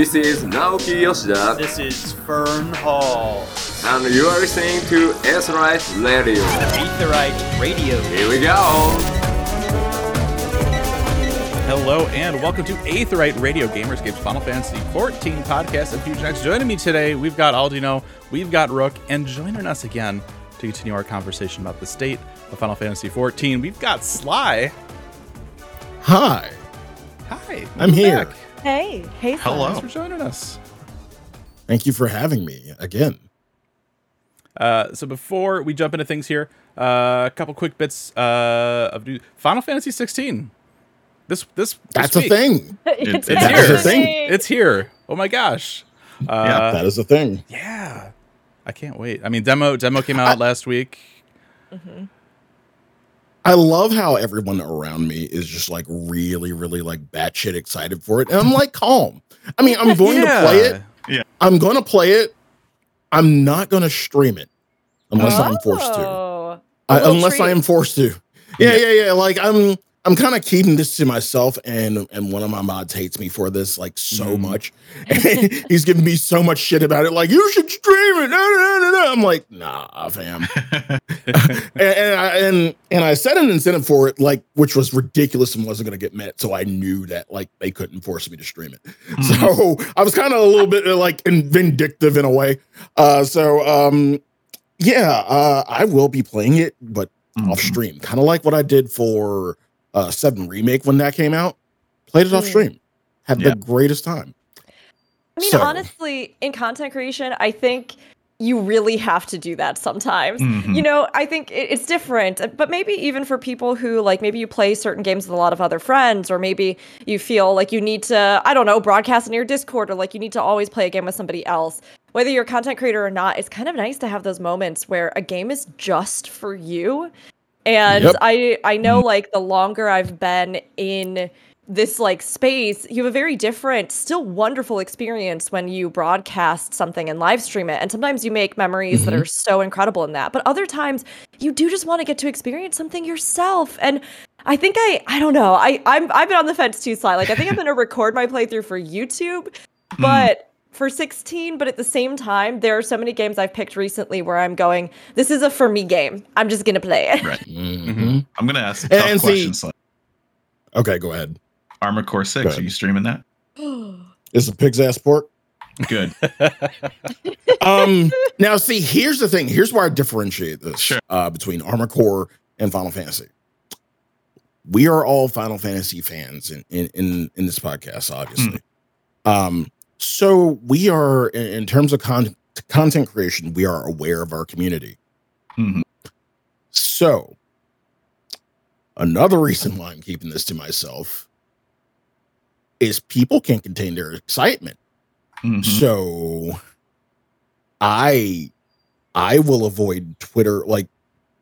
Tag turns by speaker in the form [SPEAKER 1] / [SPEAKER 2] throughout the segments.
[SPEAKER 1] This is Naoki Yoshida,
[SPEAKER 2] This is Fern Hall.
[SPEAKER 1] and you are listening to Aetheryte Radio.
[SPEAKER 2] Aetheryte Radio.
[SPEAKER 1] Here we go!
[SPEAKER 3] Hello and welcome to Aetheryte Radio Gamerscape's Final Fantasy 14 podcast of Fusion X. Joining me today, we've got Aldino, we've got Rook, and joining us again to continue our conversation about the state of Final Fantasy 14, we've got Sly.
[SPEAKER 4] Hi,
[SPEAKER 3] Hi,
[SPEAKER 4] I'm here.
[SPEAKER 3] back.
[SPEAKER 5] Hey, hey, hello.
[SPEAKER 3] Thanks for joining us.
[SPEAKER 4] Thank you for having me again.
[SPEAKER 3] Uh, so before we jump into things here, uh, a couple quick bits uh, of new Final Fantasy 16. This this, this
[SPEAKER 4] That's a thing.
[SPEAKER 5] It's,
[SPEAKER 3] It's
[SPEAKER 4] That is
[SPEAKER 3] here.
[SPEAKER 4] a thing.
[SPEAKER 3] It's here. Oh my gosh. Uh,
[SPEAKER 4] yeah, that is a thing.
[SPEAKER 3] Yeah, I can't wait. I mean, demo demo came out last week.
[SPEAKER 4] I love how everyone around me is just like really, really like batshit excited for it, and I'm like calm. I mean, I'm going to play it.
[SPEAKER 6] Yeah.
[SPEAKER 4] I'm going to play it. I'm not going to stream it unless I'm forced to.
[SPEAKER 5] Oh.
[SPEAKER 4] I,
[SPEAKER 5] A little
[SPEAKER 4] unless I am forced to. Yeah, yeah, yeah. Like I'm I'm kind of keeping this to myself and and one of my mods hates me for this like so
[SPEAKER 3] Mm.
[SPEAKER 4] much. He's giving me so much shit about it. Like, you should stream it. No, no, no, no. I'm like, nah, fam. and, and I and and I set an incentive for it, like, which was ridiculous and wasn't gonna get met. So I knew that like they couldn't force me to stream it. So I was kind of a little bit like in- vindictive in a way. Uh so um yeah, uh I will be playing it, but
[SPEAKER 6] Mhm.
[SPEAKER 4] off stream, kind of like what I did for uh Seven Remake when that came out. Played it off
[SPEAKER 5] Mm.
[SPEAKER 4] stream. Had
[SPEAKER 6] Yeah.
[SPEAKER 4] the greatest time.
[SPEAKER 5] I mean,
[SPEAKER 4] So-
[SPEAKER 5] honestly, in content creation, I think you really have to do that sometimes.
[SPEAKER 6] Mhm.
[SPEAKER 5] You know, I think it- it's different, uh, but maybe even for people who like maybe you play certain games with a lot of other friends, or maybe you feel like you need to, I don't know, broadcast in your Discord, or like you need to always play a game with somebody else. Whether you're a content creator or not, it's kind of nice to have those moments where a game is just for you. And
[SPEAKER 4] Yep.
[SPEAKER 5] I I know like the longer I've been in this like space, you have a very different, still wonderful experience when you broadcast something and live stream it. And sometimes you make memories that
[SPEAKER 4] Mhm.
[SPEAKER 5] are so incredible in that. But other times you do just want to get to experience something yourself. And I think I I don't know. I I'm I've been on the fence too, Sly. Like I think I'm gonna record my playthrough for YouTube, but for 16, but at the same time, there are so many games I've picked recently where I'm going, this is a for me game. I'm just gonna play it.
[SPEAKER 6] Right.
[SPEAKER 4] Mhm.
[SPEAKER 6] I'm gonna ask a
[SPEAKER 4] And-
[SPEAKER 6] tough
[SPEAKER 4] and see-
[SPEAKER 6] question.
[SPEAKER 4] Okay, go ahead.
[SPEAKER 6] Armored Core Six. Are you streaming that?
[SPEAKER 4] Is the pig's ass pork?
[SPEAKER 6] Good.
[SPEAKER 4] um now see here's the thing here's where i differentiate this
[SPEAKER 6] Sure.
[SPEAKER 4] uh between armored core and final fantasy we are all final fantasy fans in in in, in this podcast obviously um so we are in, terms of con- content creation we are aware of our community
[SPEAKER 6] Mhm.
[SPEAKER 4] so another reason why i'm keeping this to myself is people can't contain their excitement
[SPEAKER 6] Mhm.
[SPEAKER 4] so I I will avoid Twitter. Like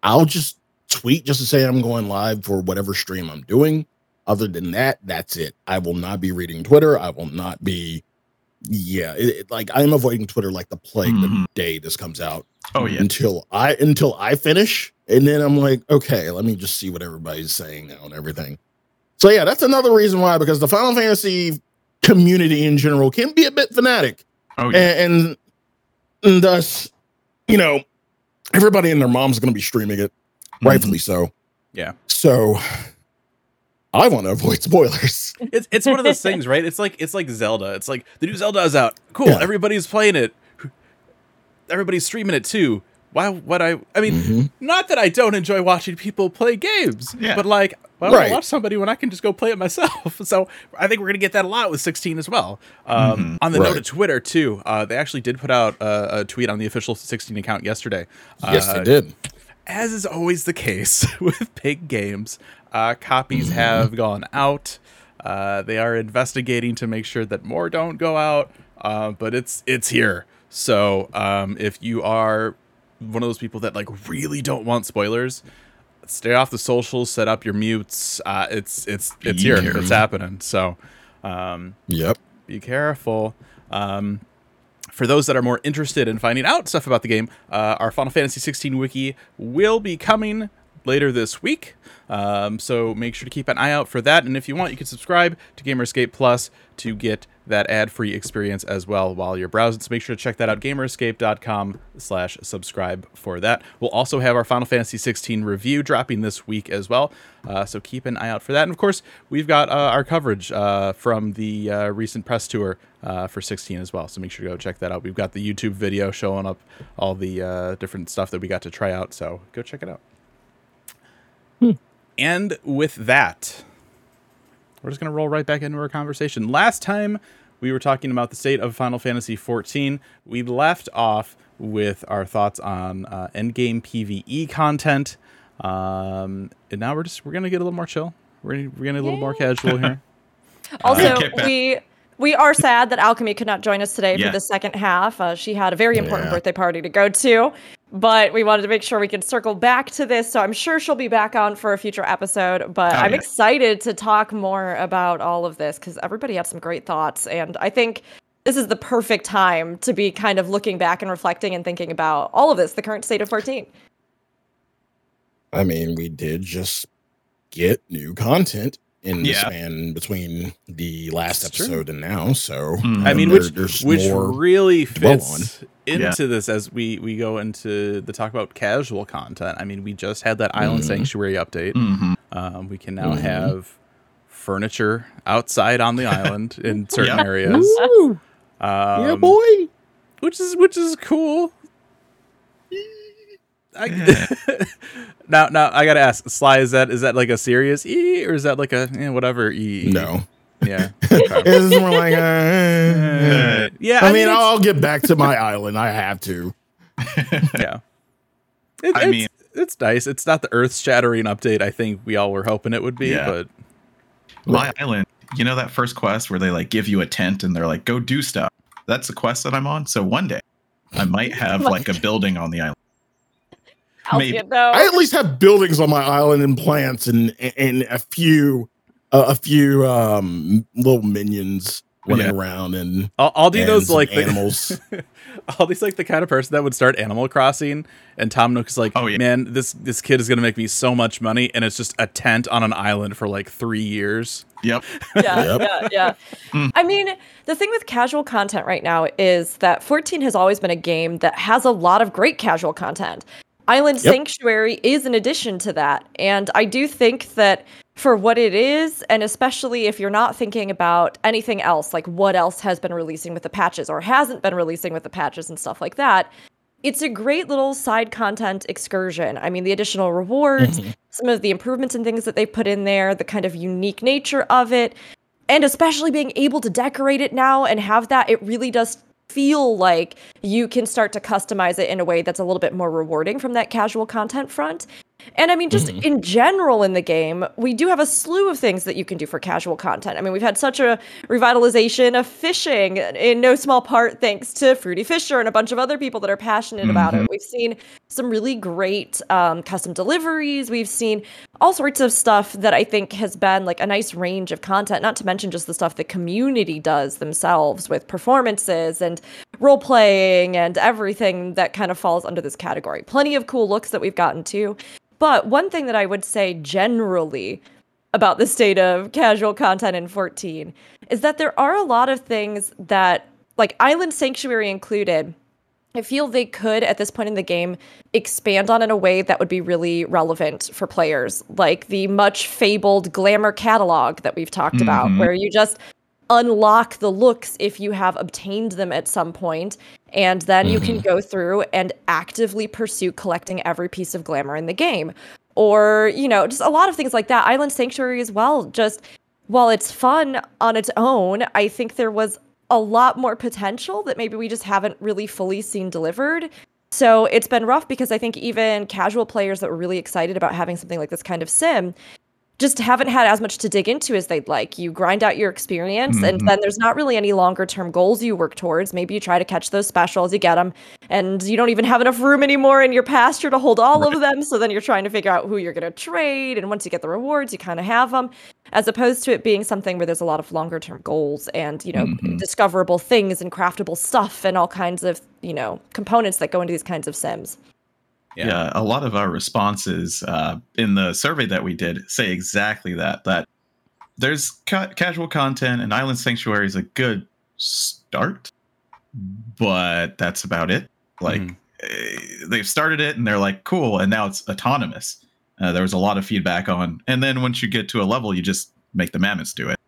[SPEAKER 4] I'll just tweet just to say I'm going live for whatever stream I'm doing. Other than that, that's it. I will not be reading Twitter. I will not be yeah, it, it- like I'm avoiding Twitter like the plague
[SPEAKER 6] Mhm.
[SPEAKER 4] the day this comes out
[SPEAKER 6] Oh yeah.
[SPEAKER 4] until I until I finish, and then I'm like, okay, let me just see what everybody's saying now and everything. So yeah, that's another reason why because the Final Fantasy community in general can be a bit fanatic,
[SPEAKER 6] Oh yeah.
[SPEAKER 4] and, and, thus, you know, everybody and their mom's going to be streaming it, rightfully so.
[SPEAKER 3] Yeah.
[SPEAKER 4] So I want to avoid spoilers.
[SPEAKER 3] It's it's one of those things, right? It's like it's like Zelda. It's like the new Zelda is out. Cool.
[SPEAKER 4] Yeah.
[SPEAKER 3] Everybody's playing it. Everybody's streaming it too. Why would I? I mean,
[SPEAKER 4] Mhm.
[SPEAKER 3] not that I don't enjoy watching people play games,
[SPEAKER 6] Yeah.
[SPEAKER 3] but like, why would
[SPEAKER 4] Right.
[SPEAKER 3] I watch somebody when I can just go play it myself? So I think we're gonna get that a lot with 16 as well. Um,
[SPEAKER 6] Mhm.
[SPEAKER 3] On the note of Twitter too, uh, they actually did put out uh, a tweet on the official 16 account yesterday.
[SPEAKER 4] yes,
[SPEAKER 3] Uh,
[SPEAKER 4] they did.
[SPEAKER 3] as is always the case with big games, uh, copies have gone out. Uh, they are investigating to make sure that more don't go out, uh, but it's it's here. So um, if you are one of those people that like really don't want spoilers, stay off the socials, set up your mutes. Uh, it's it's it's here.
[SPEAKER 6] careful.
[SPEAKER 3] It's happening. So um,
[SPEAKER 4] Yep.
[SPEAKER 3] be careful. Um, for those that are more interested in finding out stuff about the game, uh, our Final Fantasy 16 wiki will be coming later this week. Um, so make sure to keep an eye out for that. And if you want, you can subscribe to Gamerscape Plus to get that ad-free experience as well while you're browsing. So make sure to check that out, gamerscape.com slash subscribe for that. We'll also have our Final Fantasy 16 review dropping this week as well. Uh, so keep an eye out for that. And of course, we've got uh, our coverage uh, from the uh, recent press tour uh, for 16 as well. So make sure to go check that out. We've got the YouTube video showing up all the uh, different stuff that we got to try out. So go check it out. And with that, we're just going to roll right back into our conversation. Last time we were talking about the state of Final Fantasy XIV, we left off with our thoughts on uh, endgame PVE content. Um, and now we're just we're gonna get a little more chill. We're gonna, we're gonna get a little more casual here.
[SPEAKER 5] Also,
[SPEAKER 6] kick
[SPEAKER 5] we we are sad that Alchemy could not join us today
[SPEAKER 6] Yeah.
[SPEAKER 5] for the second half. Uh, she had a very important
[SPEAKER 4] Yeah.
[SPEAKER 5] birthday party to go to, but we wanted to make sure we could circle back to this. So I'm sure she'll be back on for a future episode. But
[SPEAKER 6] Oh,
[SPEAKER 5] I'm
[SPEAKER 6] yeah.
[SPEAKER 5] excited to talk more about all of this because everybody had some great thoughts, and I think this is the perfect time to be kind of looking back and reflecting and thinking about all of this, the current state of 14.
[SPEAKER 4] I mean, we did just get new content in the
[SPEAKER 6] Yeah.
[SPEAKER 4] span between the last
[SPEAKER 3] It's true.
[SPEAKER 4] episode and now. So
[SPEAKER 6] Mm.
[SPEAKER 3] I mean,
[SPEAKER 4] there-
[SPEAKER 3] which which really
[SPEAKER 4] dwell
[SPEAKER 3] fits into
[SPEAKER 6] Yeah.
[SPEAKER 3] this as we we go into the talk about casual content. I mean, we just had that Island
[SPEAKER 4] Mhm.
[SPEAKER 3] Sanctuary update.
[SPEAKER 6] Mhm.
[SPEAKER 3] Um, we can now
[SPEAKER 4] Mhm.
[SPEAKER 3] have furniture outside on the island in certain
[SPEAKER 6] Yep.
[SPEAKER 3] areas.
[SPEAKER 4] Woo!
[SPEAKER 3] Um,
[SPEAKER 4] yeah, boy.
[SPEAKER 3] which is which is cool. I, now, now I gotta ask, Sly, is that is that like a serious E or is that like a eh, whatever E?
[SPEAKER 4] No,
[SPEAKER 3] yeah,
[SPEAKER 4] it's more like. Uh,
[SPEAKER 3] yeah.
[SPEAKER 4] I mean,
[SPEAKER 3] it's-
[SPEAKER 4] I'll get back to my island. I have to.
[SPEAKER 3] yeah. It,
[SPEAKER 6] I
[SPEAKER 3] it's,
[SPEAKER 6] mean-
[SPEAKER 3] it's nice. It's not the earth shattering update I think we all were hoping it would be,
[SPEAKER 6] Yeah.
[SPEAKER 3] but
[SPEAKER 6] My island. You know that first quest where they like give you a tent and they're like, go do stuff. That's the quest that I'm on. So one day I might have like a building on the island. Maybe.
[SPEAKER 5] Alfie, though.
[SPEAKER 4] I at least have buildings on my island and plants and and a few uh, a few um little minions running
[SPEAKER 6] Yeah.
[SPEAKER 4] around and,
[SPEAKER 3] I'll, I'll do
[SPEAKER 4] and
[SPEAKER 3] those
[SPEAKER 4] some
[SPEAKER 3] like the,
[SPEAKER 4] animals.
[SPEAKER 3] I'll be like the kind of person that would start Animal Crossing, and Tom Nook is like,
[SPEAKER 6] Oh, yeah.
[SPEAKER 3] man, this this kid is gonna make me so much money, and it's just a tent on an island for like three years.
[SPEAKER 6] Yep.
[SPEAKER 5] yeah,
[SPEAKER 4] Yep.
[SPEAKER 5] yeah, yeah.
[SPEAKER 6] Mm.
[SPEAKER 5] I mean, the thing with casual content right now is that 14 has always been a game that has a lot of great casual content. Island
[SPEAKER 4] Yep.
[SPEAKER 5] Sanctuary is an addition to that. And I do think that for what it is, and especially if you're not thinking about anything else, like what else has been releasing with the patches or hasn't been releasing with the patches and stuff like that, it's a great little side content excursion. I mean, the additional rewards, mm-hmm. some of the improvements and things that they put in there, the kind of unique nature of it, and especially being able to decorate it now and have that, it really does feel like you can start to customize it in a way that's a little bit more rewarding from that casual content front. And I mean, just in general in the game, we do have a slew of things that you can do for casual content. I mean, we've had such a revitalization of fishing in no small part thanks to Fruity Fisher and a bunch of other people that are passionate about it. We've seen some really great um, custom deliveries. We've seen all sorts of stuff that I think has been like a nice range of content, not to mention just the stuff the community does themselves with performances and role playing and everything that kind of falls under this category. Plenty of cool looks that we've gotten to. But one thing that I would say generally about the state of casual content in 14 is that there are a lot of things that, like Island Sanctuary included, I feel they could at this point in the game expand on in a way that would be really relevant for players, like the much fabled glamour catalog that we've talked about,
[SPEAKER 6] Mhm.
[SPEAKER 5] where you just unlock the looks if you have obtained them at some point, and then you can mm-hmm. go through and actively pursue collecting every piece of glamour in the game. Or, you know, just a lot of things like that. Island Sanctuary as well, just while it's fun on its own, I think there was a lot more potential that maybe we just haven't really fully seen delivered. So it's been rough because I think even casual players that were really excited about having something like this kind of sim just haven't had as much to dig into as they'd like. You grind out your experience, and mm-hmm. then there's not really any longer term goals you work towards. Maybe you try to catch those specials, you get them, and you don't even have enough room anymore in your pasture to hold all of them. So then you're trying to figure out who you're going to trade. And once you get the rewards, you kind of have them, as opposed to it being something where there's a lot of longer term goals and, you know, mm-hmm. discoverable things and craftable stuff and all kinds of, you know, components that go into these kinds of sims.
[SPEAKER 6] Yeah. a lot of our responses uh, in the survey that we did say exactly that. That there's ca- casual content, and Island Sanctuary is a good start, but that's about it. Like eh, they've started it, and they're like, cool, and now it's autonomous. Uh, there was a lot of feedback on, and then once you get to a level, you just make the mammoths do it,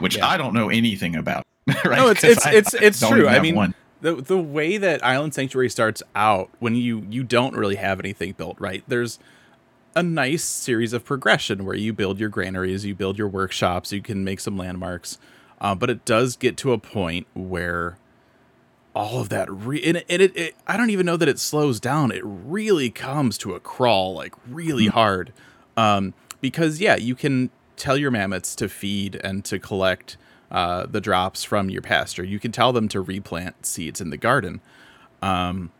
[SPEAKER 6] which
[SPEAKER 3] Yeah.
[SPEAKER 6] I don't know anything about. right?
[SPEAKER 3] No, it's it's
[SPEAKER 6] I-
[SPEAKER 3] it's it's true. I mean,
[SPEAKER 6] one.
[SPEAKER 3] The the way that Island Sanctuary starts out when you you don't really have anything built, right? There's a nice series of progression where you build your granaries, you build your workshops, you can make some landmarks, uh, but it does get to a point where all of that re- and, it, and it, it I don't even know that it slows down. It really comes to a crawl, like really hard, um, because yeah, you can tell your mammoths to feed and to collect uh, the drops from your pasture. You can tell them to replant seeds in the garden. Um,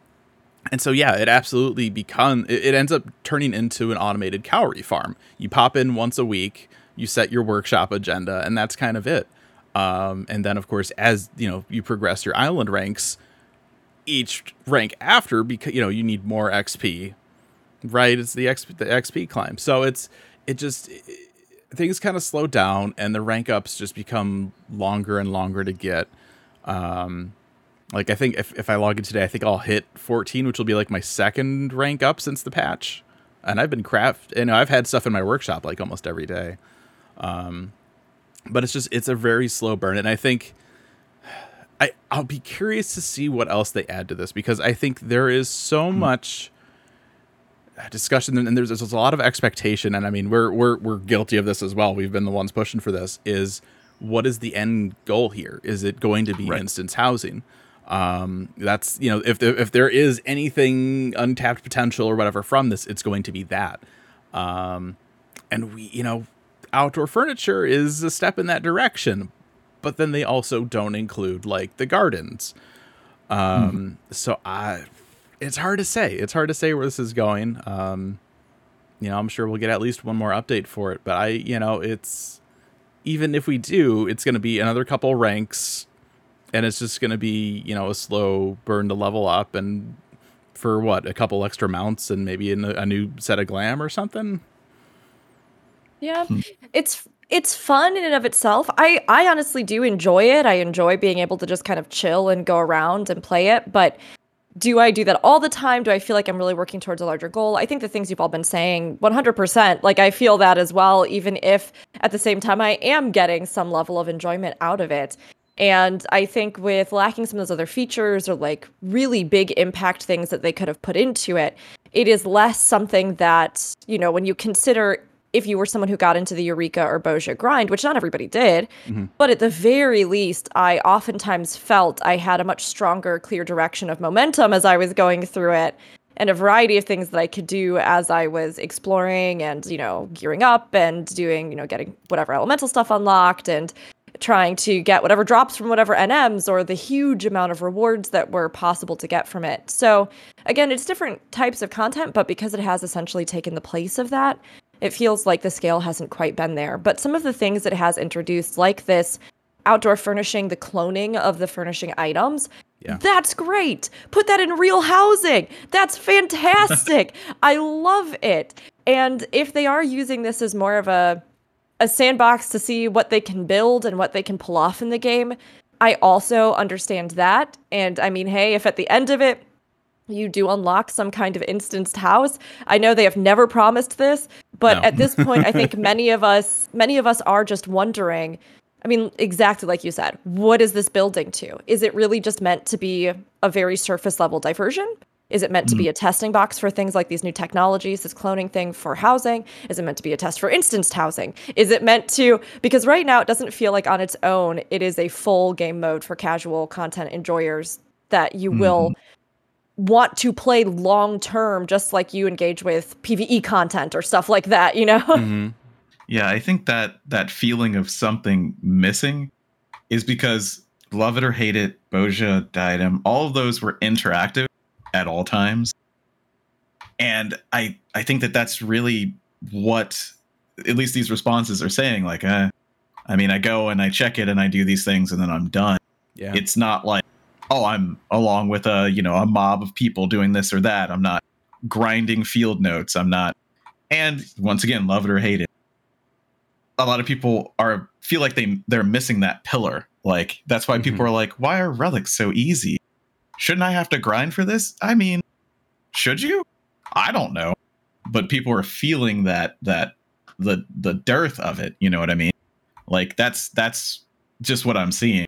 [SPEAKER 3] and so yeah, it absolutely become it, it ends up turning into an automated cowrie farm. You pop in once a week, you set your workshop agenda, and that's kind of it. Um, and then of course, as you know, you progress your island ranks, each rank after because you know you need more XP, right? It's the XP the XP climb. So it's it just things kind of slow down and the rank ups just become longer and longer to get. Um, like I think if, if I log in today, I think I'll hit 14, which will be like my second rank up since the patch. And I've been craft, you know, I've had stuff in my workshop like almost every day. Um, but it's just it's a very slow burn, and I think I I'll be curious to see what else they add to this because I think there is so much discussion and there's, there's a lot of expectation and I mean we're we're we're guilty of this as well. We've been the ones pushing for this is what is the end goal here? Is it going to be
[SPEAKER 6] Right.
[SPEAKER 3] instance housing? Um, that's you know if there, if there is anything untapped potential or whatever from this, it's going to be that. Um, and we you know outdoor furniture is a step in that direction, but then they also don't include like the gardens. Um, so I it's hard to say. It's hard to say where this is going. Um, you know, I'm sure we'll get at least one more update for it, but I, you know, it's even if we do, it's going to be another couple ranks and it's just going to be, you know, a slow burn to level up and for what, a couple extra mounts and maybe in a, a new set of glam or something.
[SPEAKER 5] Yeah. It's it's fun in and of itself. I I honestly do enjoy it. I enjoy being able to just kind of chill and go around and play it, but do I do that all the time? Do I feel like I'm really working towards a larger goal? I think the things you've all been saying 100%, like I feel that as well even if at the same time I am getting some level of enjoyment out of it. And I think with lacking some of those other features or like really big impact things that they could have put into it, it is less something that, you know, when you consider if you were someone who got into the Eureka or Bozja grind, which not everybody did, mm-hmm. but at the very least, I oftentimes felt I had a much stronger, clear direction of momentum as I was going through it and a variety of things that I could do as I was exploring and, you know, gearing up and doing, you know, getting whatever elemental stuff unlocked and trying to get whatever drops from whatever NMs or the huge amount of rewards that were possible to get from it. So, again, it's different types of content, but because it has essentially taken the place of that, it feels like the scale hasn't quite been there. But some of the things it has introduced, like this outdoor furnishing, the cloning of the furnishing items,
[SPEAKER 3] Yeah.
[SPEAKER 5] that's great. Put that in real housing. That's fantastic. I love it. And if they are using this as more of a a sandbox to see what they can build and what they can pull off in the game, I also understand that. And I mean, hey, if at the end of it you do unlock some kind of instanced house. I know they have never promised this, but
[SPEAKER 3] No.
[SPEAKER 5] at this point I think many of us many of us are just wondering I mean, exactly like you said, what is this building to? Is it really just meant to be a very surface level diversion? Is it meant to be hmm. a testing box for things like these new technologies, this cloning thing for housing? Is it meant to be a test for instanced housing? Is it meant to, because right now it doesn't feel like on its own it is a full game mode for casual content enjoyers that you mm-hmm. will want to play long term, just like you engage with PvE content or stuff like that, you know?
[SPEAKER 3] Mhm.
[SPEAKER 6] Yeah, I think that that feeling of something missing is because love it or hate it, Bozja, Diadem, all of those were interactive at all times. And I I think that that's really what at least these responses are saying like uh, I mean, I go and I check it and I do these things and then I'm done.
[SPEAKER 3] Yeah.
[SPEAKER 6] It's not like oh, I'm along with a, you know, a mob of people doing this or that. I'm not grinding field notes. I'm not, and once again, love it or hate it. A lot of people are feel like they they're missing that pillar. Like that's why people
[SPEAKER 3] Mhm.
[SPEAKER 6] are like, why are relics so easy? Shouldn't I have to grind for this? I mean, should you? I don't know, but people are feeling that that the the dearth of it. You know what I mean? Like that's that's just what I'm seeing.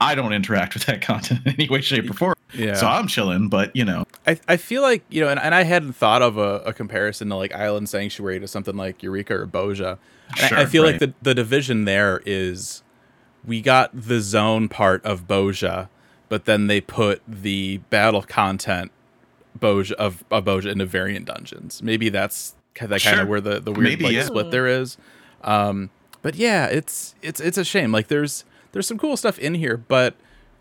[SPEAKER 6] I don't interact with that content in any way, shape, or form.
[SPEAKER 3] Yeah.
[SPEAKER 6] So I'm chilling, but you know,
[SPEAKER 3] I, I feel like you know, and, and I hadn't thought of a, a comparison to like Island Sanctuary to something like Eureka or Bozja. And I- I,
[SPEAKER 6] Sure,
[SPEAKER 3] feel like the the division there is we got the zone part of Bozja, but then they put the battle content Bozja of, of Bozja into variant dungeons. Maybe that's that kind
[SPEAKER 6] Sure.
[SPEAKER 3] of where the, the weird
[SPEAKER 6] Maybe,
[SPEAKER 3] like,
[SPEAKER 6] yeah.
[SPEAKER 3] split there is. Um, but yeah, it's it's it's a shame. Like there's there's some cool stuff in here, but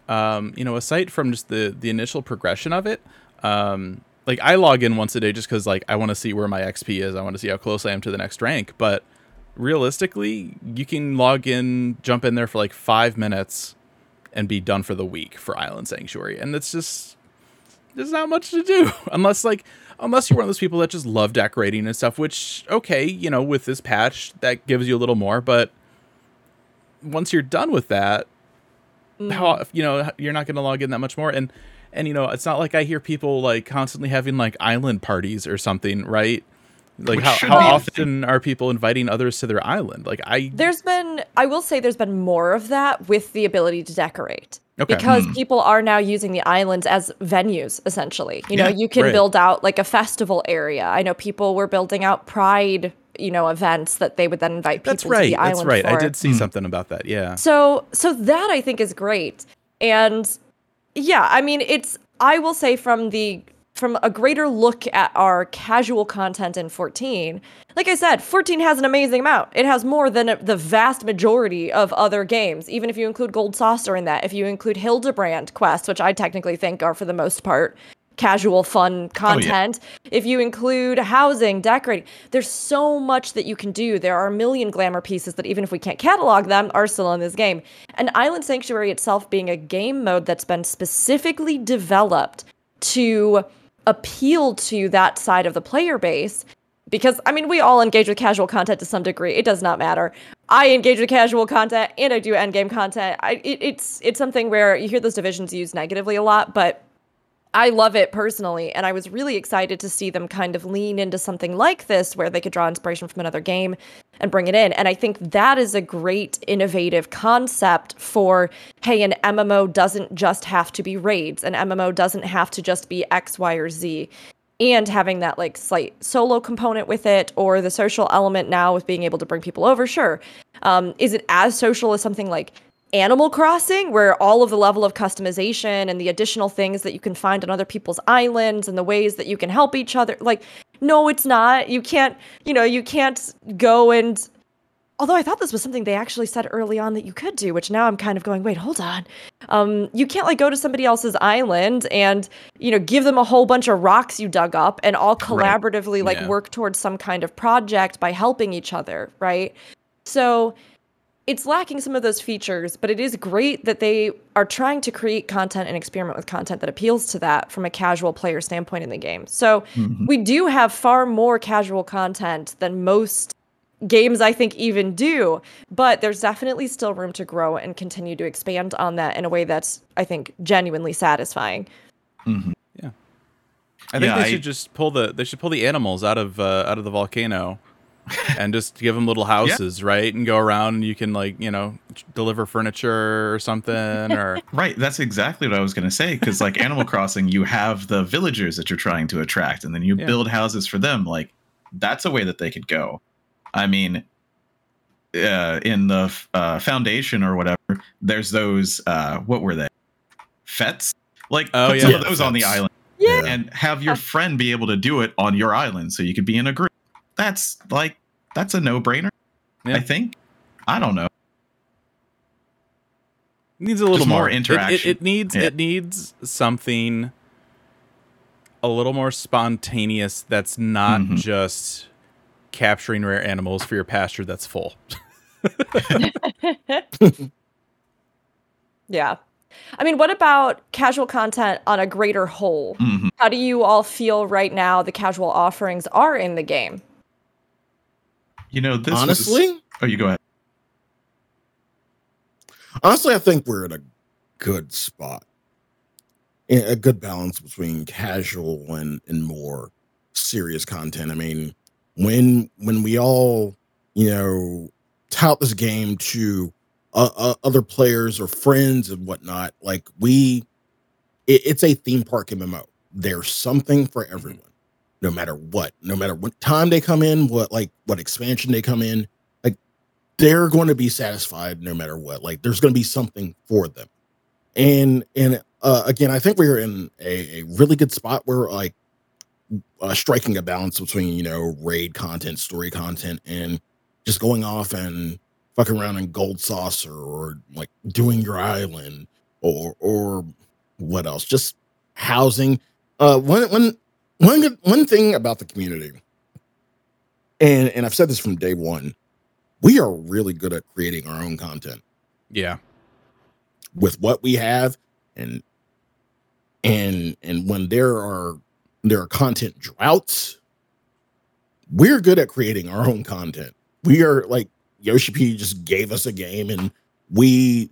[SPEAKER 3] um, you know, aside from just the the initial progression of it, um, like I log in once a day just because like I want to see where my XP is. I want to see how close I am to the next rank. But realistically, you can log in, jump in there for like five minutes, and be done for the week for Island Sanctuary, and it's just there's not much to do unless like unless you're one of those people that just love decorating and stuff. Which okay, you know, with this patch that gives you a little more, but once you're done with that, how you know you're not going to log in that much more and and you know it's not like i hear people like constantly having like island parties or something right like
[SPEAKER 6] Which
[SPEAKER 3] how, how often are people inviting others to their island like i
[SPEAKER 5] There's been, I will say, there's been more of that with the ability to decorate.
[SPEAKER 3] Okay.
[SPEAKER 5] Because
[SPEAKER 6] Hmm.
[SPEAKER 5] people are now using the islands as venues, essentially. You know,
[SPEAKER 6] Yeah,
[SPEAKER 5] you can
[SPEAKER 3] right.
[SPEAKER 5] build out like a festival area. I know people were building out pride, you know, events that they would then invite people
[SPEAKER 3] that's
[SPEAKER 5] to
[SPEAKER 3] right
[SPEAKER 5] the
[SPEAKER 3] that's
[SPEAKER 5] island
[SPEAKER 3] right i did see hmm. something about that yeah
[SPEAKER 5] So so that I think is great. And yeah, I mean it's I will say from the from a greater look at our casual content in 14. Like I said, 14 has an amazing amount. It has more than the vast majority of other games, even if you include Gold Saucer in that. If you include Hildibrand quests, which I technically think are for the most part casual fun oh, content. If you include housing, decorating, there's so much that you can do. There are a million glamour pieces that even if we can't catalog them, are still in this game. And Island Sanctuary itself being a game mode that's been specifically developed to appeal to that side of the player base. Because I mean, we all engage with casual content to some degree. It does not matter. I engage with casual content, and I do endgame content. I, it, it's it's something where you hear those divisions used negatively a lot, but I love it personally, and I was really excited to see them kind of lean into something like this where they could draw inspiration from another game and bring it in. And I think that is a great innovative concept for hey, an MMO doesn't just have to be raids, an MMO doesn't have to just be X, Y, or Z. And having that like slight solo component with it, or the social element now with being able to bring people over, sure. Um, is it as social as something like Animal Crossing, where all of the level of customization and the additional things that you can find on other people's islands and the ways that you can help each other. Like, no, it's not. You can't, you know, you can't go and. Although I thought this was something they actually said early on that you could do, which now I'm kind of going, wait, hold on. Um, you can't like go to somebody else's island and you know give them a whole bunch of rocks you dug up and all collaboratively like
[SPEAKER 3] Yeah.
[SPEAKER 5] work towards some kind of project by helping each other, right? So it's lacking some of those features, but it is great that they are trying to create content and experiment with content that appeals to that from a casual player standpoint in the game. So we do have far more casual content than most games I think even do, but there's definitely still room to grow and continue to expand on that in a way that's I think genuinely satisfying. Yeah.
[SPEAKER 3] I think
[SPEAKER 6] Yeah,
[SPEAKER 3] they
[SPEAKER 6] I-
[SPEAKER 3] should just pull the they should pull the animals out of uh, out of the volcano, and just give them little houses, right? And go around and you can like you know deliver furniture or something, or
[SPEAKER 6] Right, that's exactly what I was going to say. Because like Animal Crossing, you have the villagers that you're trying to attract, and then you
[SPEAKER 3] Yeah.
[SPEAKER 6] build houses for them. Like that's a way that they could go. I mean, uh, in the uh, foundation or whatever, there's those. Uh, what were they? Fets. Like
[SPEAKER 3] Oh,
[SPEAKER 6] put
[SPEAKER 3] yeah.
[SPEAKER 6] some
[SPEAKER 4] Yeah,
[SPEAKER 6] of those on the island,
[SPEAKER 5] Yeah.
[SPEAKER 6] and have your friend be able to do it on your island, so you could be in a group. That's like that's a no brainer.
[SPEAKER 3] Yeah.
[SPEAKER 6] I think. I don't know.
[SPEAKER 3] It needs a little
[SPEAKER 6] Just more
[SPEAKER 3] more It- It,
[SPEAKER 6] interaction.
[SPEAKER 3] it needs
[SPEAKER 6] Yeah.
[SPEAKER 3] it needs something a little more spontaneous. That's not
[SPEAKER 6] Mhm.
[SPEAKER 3] just capturing rare animals for your pasture that's full.
[SPEAKER 5] Yeah. I mean, what about casual content on a greater whole?
[SPEAKER 6] Mhm.
[SPEAKER 5] How do you all feel right now the casual offerings are in the game?
[SPEAKER 6] You know, this was-
[SPEAKER 4] Honestly,
[SPEAKER 6] oh, you go ahead.
[SPEAKER 4] honestly, I think we're in a good spot. A good balance between casual and and more serious content. I mean, when when we all you know tout this game to uh, uh, other players or friends and whatnot, like we, it, it's a theme park MMO. There's something for everyone, no matter what, no matter what time they come in, what like what expansion they come in like they're going to be satisfied no matter what. Like there's going to be something for them. And and uh, again, I think we're in a, a really good spot where like uh, striking a balance between you know raid content, story content, and just going off and fucking around in Gold Saucer, like doing your island or or what else? Just housing. Uh, one one one one thing about the community, and and I've said this from day one we are really good at creating our own content
[SPEAKER 3] Yeah.
[SPEAKER 4] with what we have and and and when there are there are content droughts we're good at creating our own content we are like yoshi p just gave us a game and we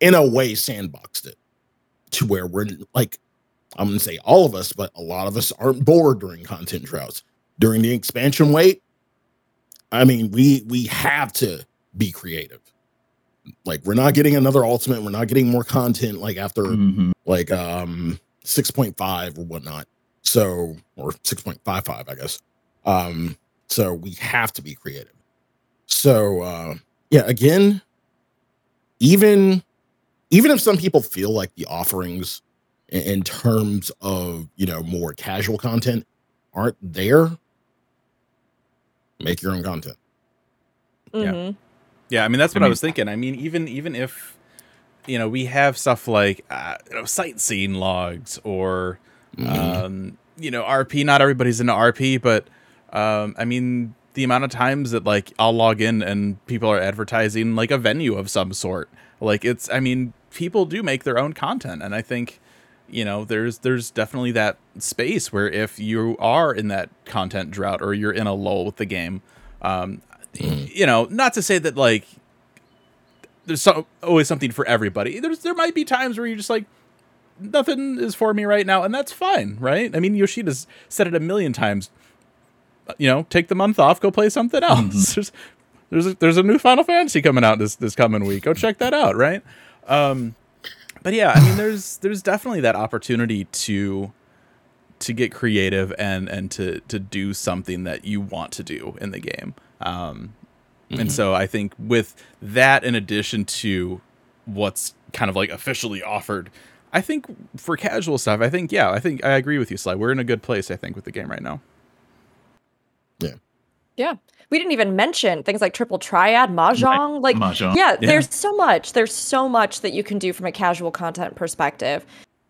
[SPEAKER 4] in a way sandboxed it to where we're like i'm gonna say all of us but a lot of us aren't bored during content droughts during the expansion wait I mean, we we have to be creative. Like we're not getting another ultimate, we're not getting more content like after
[SPEAKER 6] Mhm.
[SPEAKER 4] like um 6.5 or whatnot. So or 6.55, I guess. Um, so we have to be creative. So uh yeah, again, even even if some people feel like the offerings in, in terms of you know more casual content aren't there, make your own content.
[SPEAKER 3] Yeah.
[SPEAKER 5] Mhm.
[SPEAKER 3] Yeah, I mean that's what I,
[SPEAKER 6] mean-
[SPEAKER 3] was thinking. I mean, even even if you know we have stuff like uh, you know sightseeing logs or
[SPEAKER 4] Mhm.
[SPEAKER 3] um, you know RP. Not everybody's into RP, but um, I mean the amount of times that like I'll log in and people are advertising like a venue of some sort. Like it's, I mean, people do make their own content, and I think you know there's there's definitely that space where if you are in that content drought or you're in a lull with the game um
[SPEAKER 4] Mhm.
[SPEAKER 3] you know not to say that like there's so, always something for everybody. There's there might be times where you're just like nothing is for me right now and that's fine right? I mean yoshida's said it a million times. You know take the month off go play something else. There's there's a, there's a new final fantasy coming out this this coming week. Go check that out right? Um but yeah i mean there's there's definitely that opportunity to to get creative and and to to do something that you want to do in the game. Um and so i think with that in addition to what's kind of like officially offered i think for casual stuff i think yeah i think i agree with you sly. We're in a good place i think with the game right now.
[SPEAKER 5] Yeah. We didn't even mention things like triple triad, mahjong. Like,
[SPEAKER 6] Mahjong.
[SPEAKER 5] yeah,
[SPEAKER 3] Yeah.
[SPEAKER 5] there's so much. There's so much that you can do from a casual content perspective.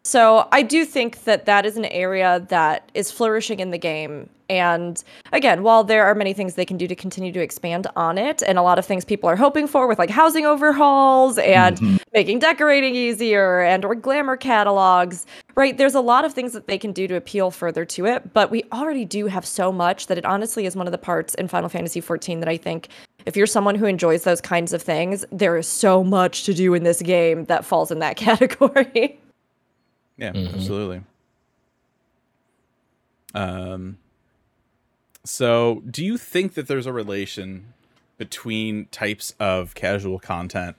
[SPEAKER 5] So I do think that that is an area that is flourishing in the game. And again, while there are many things they can do to continue to expand on it, and a lot of things people are hoping for with like housing overhauls and
[SPEAKER 6] Mhm.
[SPEAKER 5] making decorating easier and or glamour catalogs right there's a lot of things that they can do to appeal further to it but we already do have so much that it honestly is one of the parts in final fantasy 14 that i think if you're someone who enjoys those kinds of things there is so much to do in this game that falls in that category
[SPEAKER 3] Yeah,
[SPEAKER 4] Mhm.
[SPEAKER 3] absolutely. Um so do you think that there's a relation between types of casual content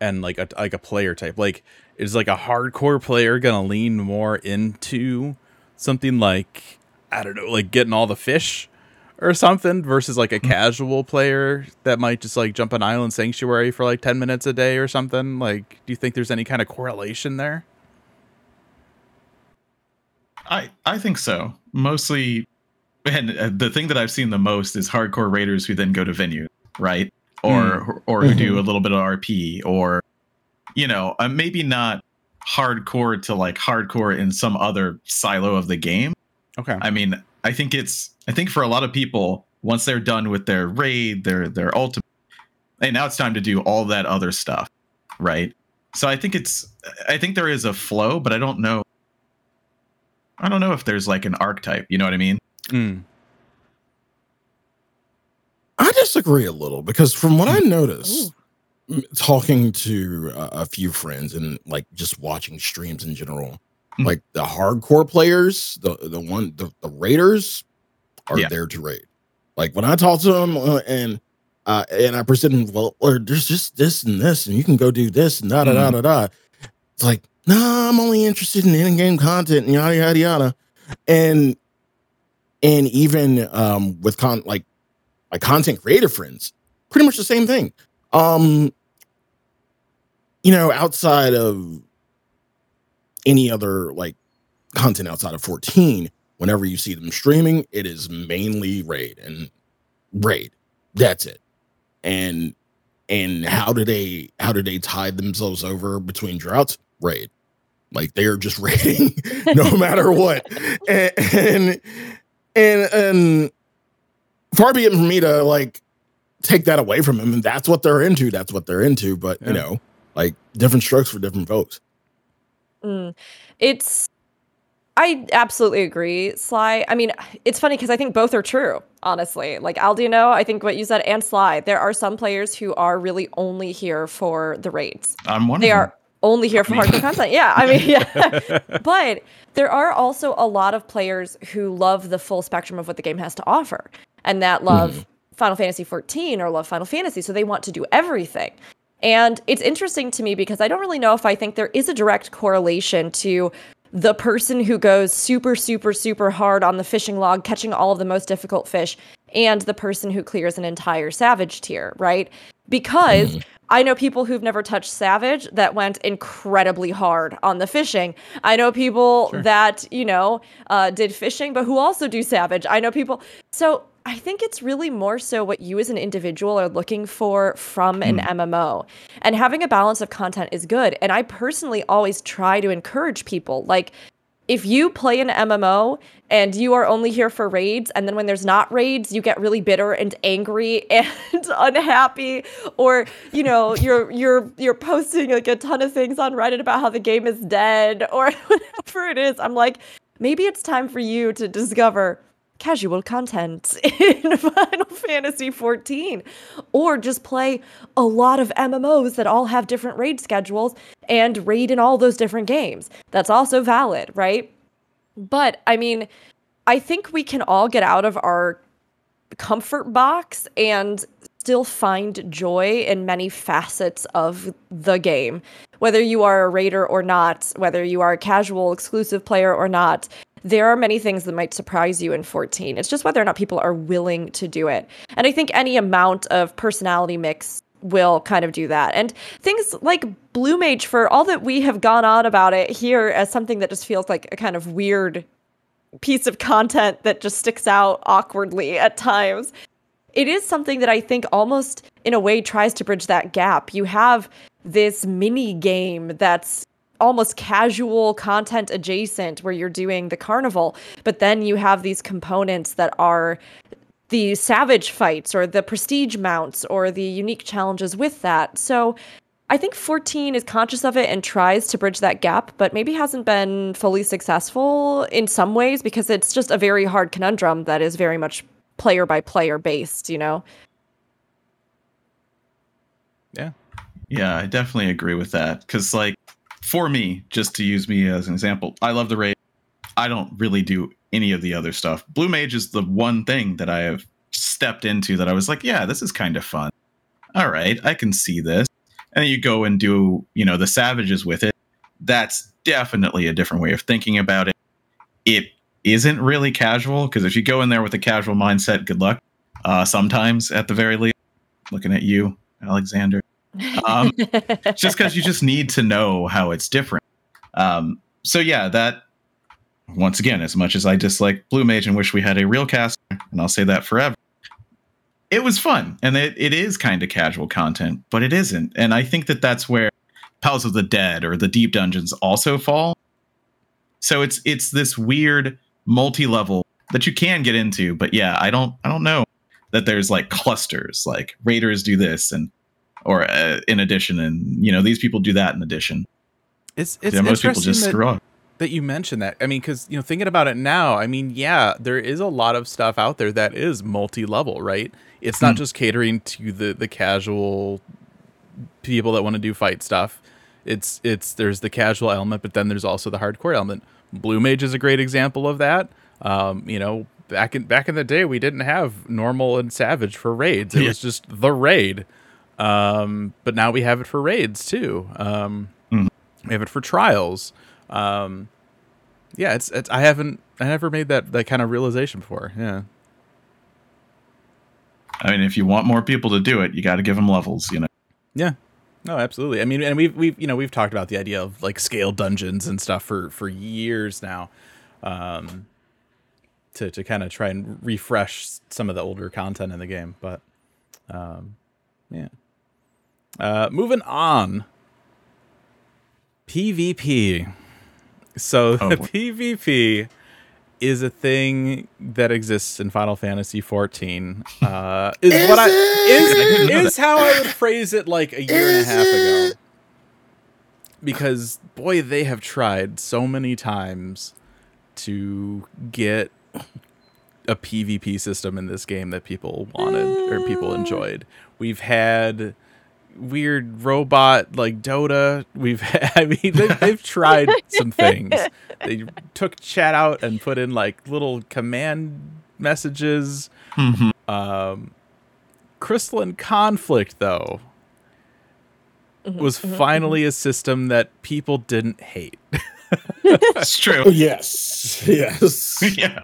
[SPEAKER 3] and like a like a player type? Like is like a hardcore player going to lean more into something like I don't know, like getting all the fish or something versus like a casual player that might just like jump an island sanctuary for like 10 minutes a day or something? Like do you think there's any kind of correlation there?
[SPEAKER 6] I I think so. Mostly, and uh, the thing that I've seen the most is hardcore raiders who then go to venue, right? Or or who do a little bit of RP, or you know, uh, maybe not hardcore to like hardcore in some other silo of the game.
[SPEAKER 3] Okay.
[SPEAKER 6] I mean, I think it's I think for a lot of people, once they're done with their raid, their their ultimate, and now it's time to do all that other stuff, right? So I think it's I think there is a flow, but I don't know. I don't know if there's like an archetype. You know what I mean?
[SPEAKER 3] Mm.
[SPEAKER 4] I disagree a little because from what I noticed, m- talking to uh, a few friends and like just watching streams in general,
[SPEAKER 6] Mm.
[SPEAKER 4] like the hardcore players, the the one the, the raiders are
[SPEAKER 6] Yeah.
[SPEAKER 4] there to raid. Like when I talk to them uh, and uh, and I present them, well, or there's just this and this, and you can go do this and da da da da da. It's like, nah, I'm only interested in in-game content and yada yada yada, and and even um with con like my content creator friends, pretty much the same thing. Um, you know, outside of any other like content outside of 14, whenever you see them streaming, it is mainly raid and raid. That's it. And and how do they how do they tide themselves over between droughts? Raid. Like they're just raiding no matter what. And and and, and far be it from me to like take that away from them. And that's what they're into. That's what they're into. But you know, like different strokes for different folks.
[SPEAKER 5] Mm. It's I absolutely agree, Sly. I mean, it's funny because I think both are true, honestly. Like Aldino, I think what you said, and Sly, there are some players who are really only here for the raids.
[SPEAKER 6] I'm one
[SPEAKER 5] They
[SPEAKER 6] of them.
[SPEAKER 5] are only here for hardcore content. Yeah, I mean, yeah. but there are also a lot of players who love the full spectrum of what the game has to offer, and that mm-hmm. love Final Fantasy 14 or love Final Fantasy, so they want to do everything. And it's interesting to me because I don't really know if I think there is a direct correlation to the person who goes super, super, super hard on the fishing log, catching all of the most difficult fish, and the person who clears an entire Savage tier, right? Because mm-hmm. I know people who've never touched Savage that went incredibly hard on the fishing. I know people that, you know, uh, did fishing, but who also do Savage. I know people. So I think it's really more so what you as an individual are looking for from an MMO. And having a balance of content is good. And I personally always try to encourage people like, if you play an MMO and you are only here for raids, and then when there's not raids, you get really bitter and angry and unhappy, or you know you're you're you're posting like a ton of things on Reddit about how the game is dead or whatever it is. I'm like, maybe it's time for you to discover casual content in Final Fantasy 14 or just play a lot of MMOs that all have different raid schedules and raid in all those different games. That's also valid, right? But I mean, I think we can all get out of our comfort box and still find joy in many facets of the game. Whether you are a raider or not, whether you are a casual exclusive player or not, there are many things that might surprise you in 14. It's just whether or not people are willing to do it. And I think any amount of personality mix will kind of do that. And things like Blue Mage, for all that we have gone on about it here as something that just feels like a kind of weird piece of content that just sticks out awkwardly at times. It is something that I think almost in a way tries to bridge that gap. You have this mini game that's almost casual content adjacent where you're doing the carnival, but then you have these components that are the savage fights or the prestige mounts or the unique challenges with that. So I think 14 is conscious of it and tries to bridge that gap, but maybe hasn't been fully successful in some ways because it's just a very hard conundrum that is very much player by player based, you know?
[SPEAKER 3] Yeah.
[SPEAKER 6] Yeah, I definitely agree with that. Because, like, for me, just to use me as an example, I love the raid. I don't really do any of the other stuff. Blue Mage is the one thing that I have stepped into that I was like, yeah, this is kind of fun. All right, I can see this. And then you go and do, you know, the Savages with it. That's definitely a different way of thinking about it. It isn't really casual because if you go in there with a casual mindset, good luck. Uh, sometimes, at the very least, looking at you, Alexander um, just because you just need to know how it's different. Um, so yeah, that once again, as much as I dislike Blue Mage and wish we had a real caster, and I'll say that forever, it was fun and it, it is kind of casual content, but it isn't. And I think that that's where Palace of the Dead or the Deep Dungeons also fall. So it's it's this weird multi-level that you can get into, but yeah, I don't I don't know that there's like clusters like raiders do this and or uh, in addition, and you know these people do that in addition.
[SPEAKER 3] It's it's
[SPEAKER 6] yeah, most people just
[SPEAKER 3] that,
[SPEAKER 6] screw up.
[SPEAKER 3] That you mentioned that. I mean, because you know, thinking about it now, I mean, yeah, there is a lot of stuff out there that is multi-level, right? It's not
[SPEAKER 6] Hmm.
[SPEAKER 3] just catering to the the casual people that want to do fight stuff. It's it's there's the casual element, but then there's also the hardcore element. Blue Mage is a great example of that. Um, you know, back in back in the day, we didn't have normal and savage for raids. It
[SPEAKER 6] Yeah.
[SPEAKER 3] was just the raid. Um, but now we have it for raids too. Um,
[SPEAKER 6] Mhm.
[SPEAKER 3] we have it for trials. Um, yeah, it's, it's I haven't I never made that that kind of realization before. Yeah.
[SPEAKER 6] I mean, if you want more people to do it, you got to give them levels. You know.
[SPEAKER 3] Yeah. No, absolutely. I mean, and we've we've you know we've talked about the idea of like scale dungeons and stuff for for years now, um, to to kind of try and refresh some of the older content in the game. But, um, yeah. Uh, moving on. PvP. So
[SPEAKER 6] Oh,
[SPEAKER 3] the. PvP is a thing that exists in Final Fantasy 14. Uh, is,
[SPEAKER 4] Is
[SPEAKER 3] what I
[SPEAKER 4] it?
[SPEAKER 3] is is how I would phrase it like a year and a
[SPEAKER 4] Is
[SPEAKER 3] half ago. Because boy, they have tried so many times to get a PvP system in this game that people wanted or people enjoyed. We've had weird robot like Dota. We've I mean they've, they've tried some things. They took chat out and put in like little command messages. Mm-hmm. Um, Crystalline Conflict though mm-hmm, was mm-hmm, finally a system that people didn't hate.
[SPEAKER 6] It's true.
[SPEAKER 4] Yes, yes.
[SPEAKER 6] yeah.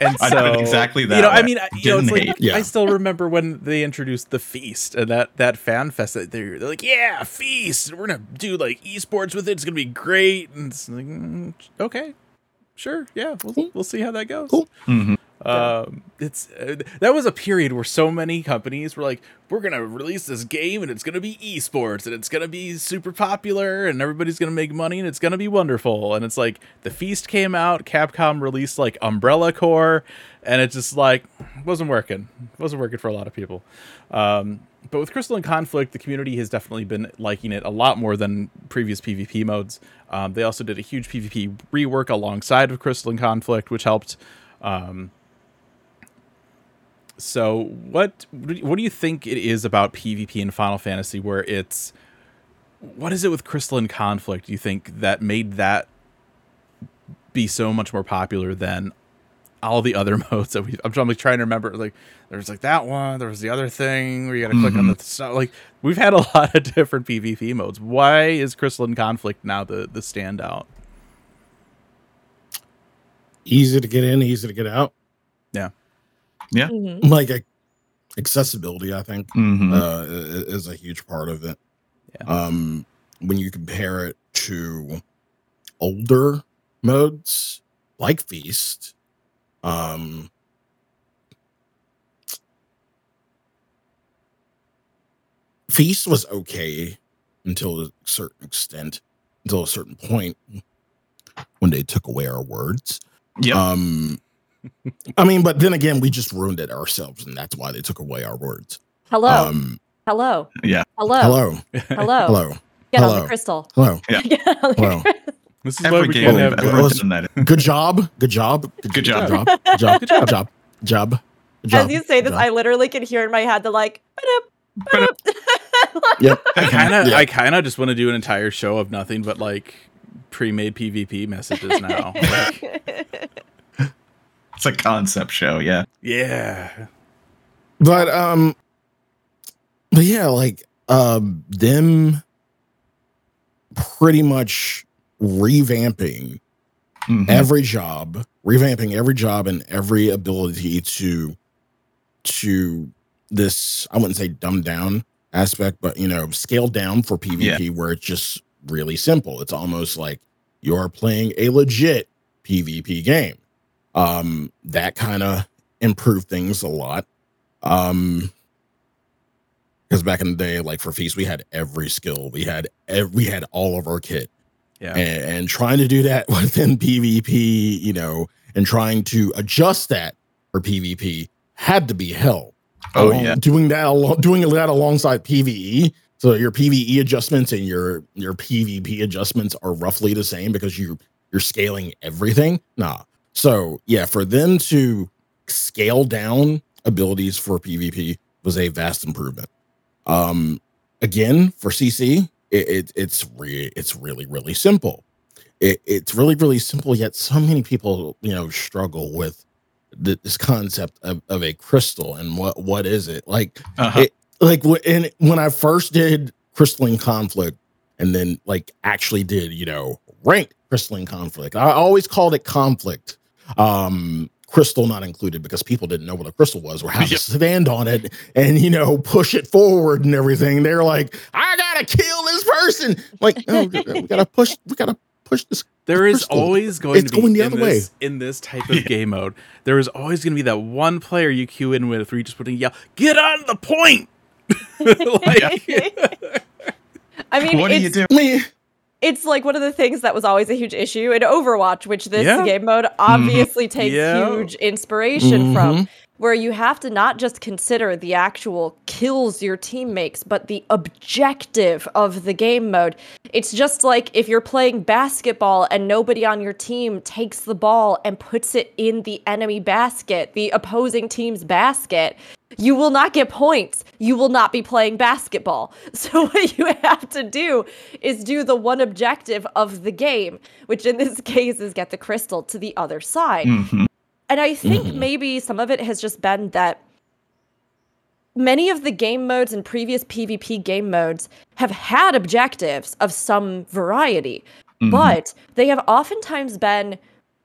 [SPEAKER 3] And
[SPEAKER 6] I
[SPEAKER 3] so
[SPEAKER 6] put it exactly
[SPEAKER 3] You
[SPEAKER 6] that
[SPEAKER 3] know, I mean, I- you know, it's like.
[SPEAKER 4] Yeah.
[SPEAKER 3] I still remember when they introduced the feast and that that fan fest. That they're, they're like, yeah, feast. We're gonna do like esports with it. It's gonna be great. And it's like, mm, okay, sure, yeah, we'll we'll see how that goes.
[SPEAKER 4] Cool.
[SPEAKER 6] Mhm.
[SPEAKER 3] Um, it's uh, that was a period where so many companies were like, we're gonna release this game and it's gonna be esports and it's gonna be super popular and everybody's gonna make money and it's gonna be wonderful. And it's like the feast came out, Capcom released like Umbrella Corps, and it just like wasn't working. wasn't working for a lot of people. Um, but with Crystalline Conflict, the community has definitely been liking it a lot more than previous PvP modes. Um, they also did a huge PvP rework alongside of Crystalline Conflict, which helped. Um, so what what do you think it is about PvP in Final Fantasy where it's what is it with Crystalline Conflict you think that made that be so much more popular than all the other modes that we I'm trying, like, trying to remember like there's like that one there was the other thing where you got to click on the mm-hmm. stuff like we've had a lot of different PvP modes. Why is Crystalline Conflict now the the standout?
[SPEAKER 4] Easy to get in, easy to get out.
[SPEAKER 3] Yeah
[SPEAKER 5] Mhm.
[SPEAKER 4] Like a, accessibility, I think,
[SPEAKER 6] Mhm.
[SPEAKER 4] uh, is a huge part of it.
[SPEAKER 3] Yeah.
[SPEAKER 4] Um, when you compare it to older modes like Feast, um, Feast was okay until a certain extent, until a certain point when they took away our words.
[SPEAKER 6] Yep.
[SPEAKER 4] Um, I mean, but then again, we just ruined it ourselves, and that's why they took away our words.
[SPEAKER 5] Hello.
[SPEAKER 4] Um,
[SPEAKER 5] hello.
[SPEAKER 6] yeah.
[SPEAKER 5] Hello.
[SPEAKER 4] hello,
[SPEAKER 5] Hello.
[SPEAKER 4] hello,
[SPEAKER 5] Get on
[SPEAKER 4] Hello.
[SPEAKER 5] the crystal.
[SPEAKER 4] hello,
[SPEAKER 6] Yeah.
[SPEAKER 5] Get on the
[SPEAKER 4] hello.
[SPEAKER 3] this is why
[SPEAKER 6] Every
[SPEAKER 3] we
[SPEAKER 6] game
[SPEAKER 3] can't
[SPEAKER 6] we've
[SPEAKER 4] good-
[SPEAKER 6] ever done that.
[SPEAKER 4] Good job, good job,
[SPEAKER 6] Good job.
[SPEAKER 4] job, good job, good job, job, job.
[SPEAKER 5] As you say this,
[SPEAKER 4] job.
[SPEAKER 5] I literally can hear in my head the like. "Ba-dup, ba-dup."
[SPEAKER 4] Yep.
[SPEAKER 3] I kind of,
[SPEAKER 4] Yeah.
[SPEAKER 3] I kind of just want to do an entire show of nothing but like pre-made PvP messages now. Like,
[SPEAKER 6] It's a concept show. Yeah.
[SPEAKER 3] yeah,
[SPEAKER 4] But um, but yeah, like um, them pretty much revamping
[SPEAKER 6] Mhm.
[SPEAKER 4] every job, revamping every job and every ability to to this I wouldn't say dumb down aspect, but you know, scale down for PvP where it's just really simple. It's almost like you're playing a legit PvP game. Um that kind of improved things a lot. Um because back in the day, like for Feast, we had every skill. We had ev- we had all of our kit
[SPEAKER 3] yeah,
[SPEAKER 4] and, and trying to do that within PvP, you know, and trying to adjust that for PvP had to be hell.
[SPEAKER 6] Oh,
[SPEAKER 4] Along-
[SPEAKER 6] yeah.
[SPEAKER 4] doing that along, doing that alongside PVE So your PVE adjustments and your your PvP adjustments are roughly the same because you you're scaling everything. Nah. So yeah, for them to scale down abilities for PvP was a vast improvement. Um, again for CC, it, it it's re- it's really really simple. It, it's really really simple. Yet so many people you know struggle with th- this concept of, of a crystal and what what is it like
[SPEAKER 6] Uh-huh.
[SPEAKER 4] it, like wh- and when I first did crystalline conflict and then like actually did you know ranked crystalline conflict I always called it conflict um crystal not included because people didn't know what a crystal was or how to stand on it and you know push it forward and everything they're like I gotta kill this person like no we gotta push we gotta push this
[SPEAKER 3] There is
[SPEAKER 4] crystal.
[SPEAKER 3] always going
[SPEAKER 4] It's
[SPEAKER 3] to be
[SPEAKER 4] going the
[SPEAKER 3] in
[SPEAKER 4] other way.
[SPEAKER 3] in this type of game mode. There is always going to be that one player you queue in with where you just put in yell, "Get on the point!" like,
[SPEAKER 5] I mean,
[SPEAKER 6] what do you do?
[SPEAKER 4] Man,
[SPEAKER 5] it's like one of the things that was always a huge issue in Overwatch, which this
[SPEAKER 3] Yeah.
[SPEAKER 5] game mode obviously takes
[SPEAKER 3] Yeah.
[SPEAKER 5] huge inspiration from,
[SPEAKER 4] Mhm.
[SPEAKER 5] where you have to not just consider the actual kills your team makes, but the objective of the game mode. It's just like if you're playing basketball and nobody on your team takes the ball and puts it in the enemy basket, the opposing team's basket. You will not get points. You will not be playing basketball. So, what you have to do is do the one objective of the game, which in this case is get the crystal to the other side.
[SPEAKER 6] Mhm.
[SPEAKER 5] And I think
[SPEAKER 4] Mhm.
[SPEAKER 5] maybe some of it has just been that many of the game modes and previous PvP game modes have had objectives of some variety,
[SPEAKER 6] Mhm.
[SPEAKER 5] but they have oftentimes been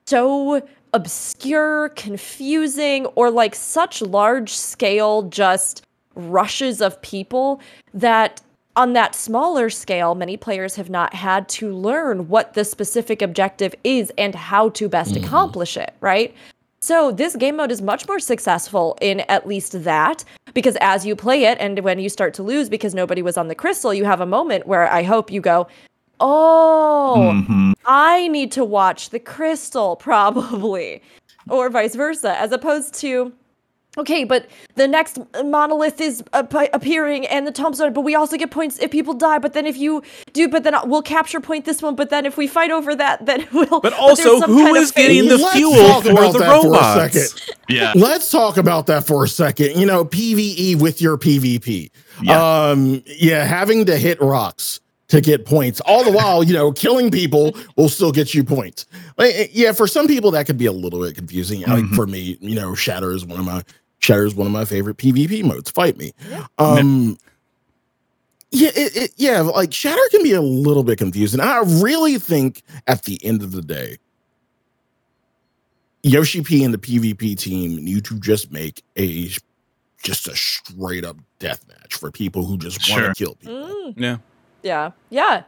[SPEAKER 5] so obscure, confusing, or like such large scale just rushes of people that on that smaller scale, many players have not had to learn what the specific objective is and how to best mm-hmm. accomplish it, right? So this game mode is much more successful in at least that because as you play it and when you start to lose because nobody was on the crystal, you have a moment where I hope you go, "Oh,
[SPEAKER 6] Mhm.
[SPEAKER 5] I need to watch the crystal probably." Or vice versa, as opposed to Okay, but the next monolith is ap- appearing and the tombstone, but we also get points if people die. But then if you do, but then we'll capture point this one. But then if we fight over that, then we'll.
[SPEAKER 3] but
[SPEAKER 5] there's
[SPEAKER 3] also,
[SPEAKER 5] some
[SPEAKER 3] who
[SPEAKER 5] kind of
[SPEAKER 3] is getting the
[SPEAKER 4] Let's
[SPEAKER 3] fuel
[SPEAKER 4] talk
[SPEAKER 3] for
[SPEAKER 4] about
[SPEAKER 3] the
[SPEAKER 4] that for a second.
[SPEAKER 6] Yeah.
[SPEAKER 4] Let's talk about that for a second. You know, PVE with your PvP.
[SPEAKER 6] Yeah.
[SPEAKER 4] Um, yeah, having to hit rocks to get points. All the while, you know, killing people will still get you points. Like, eh, yeah, for some people that could be a little bit confusing. Like
[SPEAKER 6] Mhm.
[SPEAKER 4] for me, you know, Shatter is one of my Shatter is one of my favorite PvP modes. Fight me. Um yeah, it, it, yeah, like Shatter can be a little bit confusing. I really think at the end of the day, Yoshi P and the PvP team need to just make a just a straight up death match for people who just want
[SPEAKER 6] Sure.
[SPEAKER 4] to kill people.
[SPEAKER 5] Mm,
[SPEAKER 3] Yeah.
[SPEAKER 5] Yeah, yeah.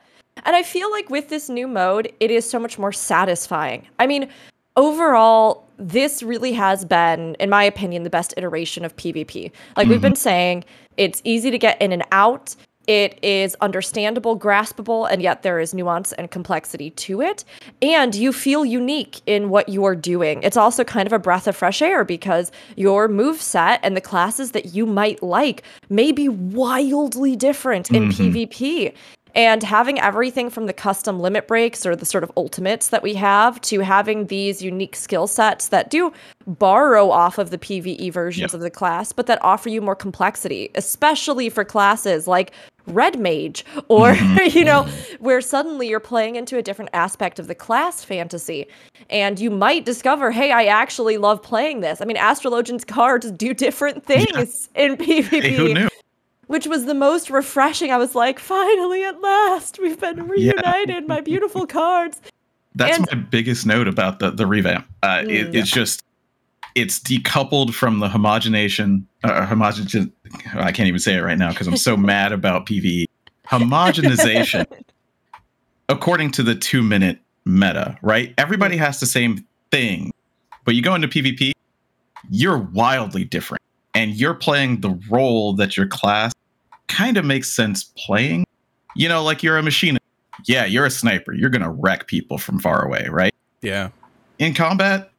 [SPEAKER 5] And I feel like with this new mode, it is so much more satisfying. I mean, overall, this really has been, in my opinion, the best iteration of PvP. Like we've mm-hmm. been saying, it's easy to get in and out. It is understandable, graspable, and yet there is nuance and complexity to it. And you feel unique in what you are doing. It's also kind of a breath of fresh air because your move set and the classes that you might like may be wildly different in
[SPEAKER 6] Mhm.
[SPEAKER 5] PvP. And having everything from the custom limit breaks or the sort of ultimates that we have to having these unique skill sets that do borrow off of the PvE versions
[SPEAKER 6] Yeah.
[SPEAKER 5] of the class, but that offer you more complexity, especially for classes like Red Mage, or, mm-hmm. you know, mm-hmm. where suddenly you're playing into a different aspect of the class fantasy. And you might discover, hey, I actually love playing this. I mean, Astrologian's cards do different things in PvP
[SPEAKER 6] Hey, who knew?
[SPEAKER 5] Which was the most refreshing. I was like, finally, at last, we've been reunited, my beautiful cards.
[SPEAKER 6] That's
[SPEAKER 5] And-
[SPEAKER 6] my biggest note about the the revamp. Uh, it,
[SPEAKER 5] Mm.
[SPEAKER 6] it's just it's decoupled from the homogenation. Uh, homogen. I can't even say it right now because I'm so mad about PVE. Homogenization, according to the two minute meta, right? Everybody has the same thing, but you go into PvP, you're wildly different, and you're playing the role that your class kind of makes sense playing. You know, like you're a machine yeah, you're a sniper. You're gonna wreck people from far away, right?
[SPEAKER 3] Yeah.
[SPEAKER 6] In combat,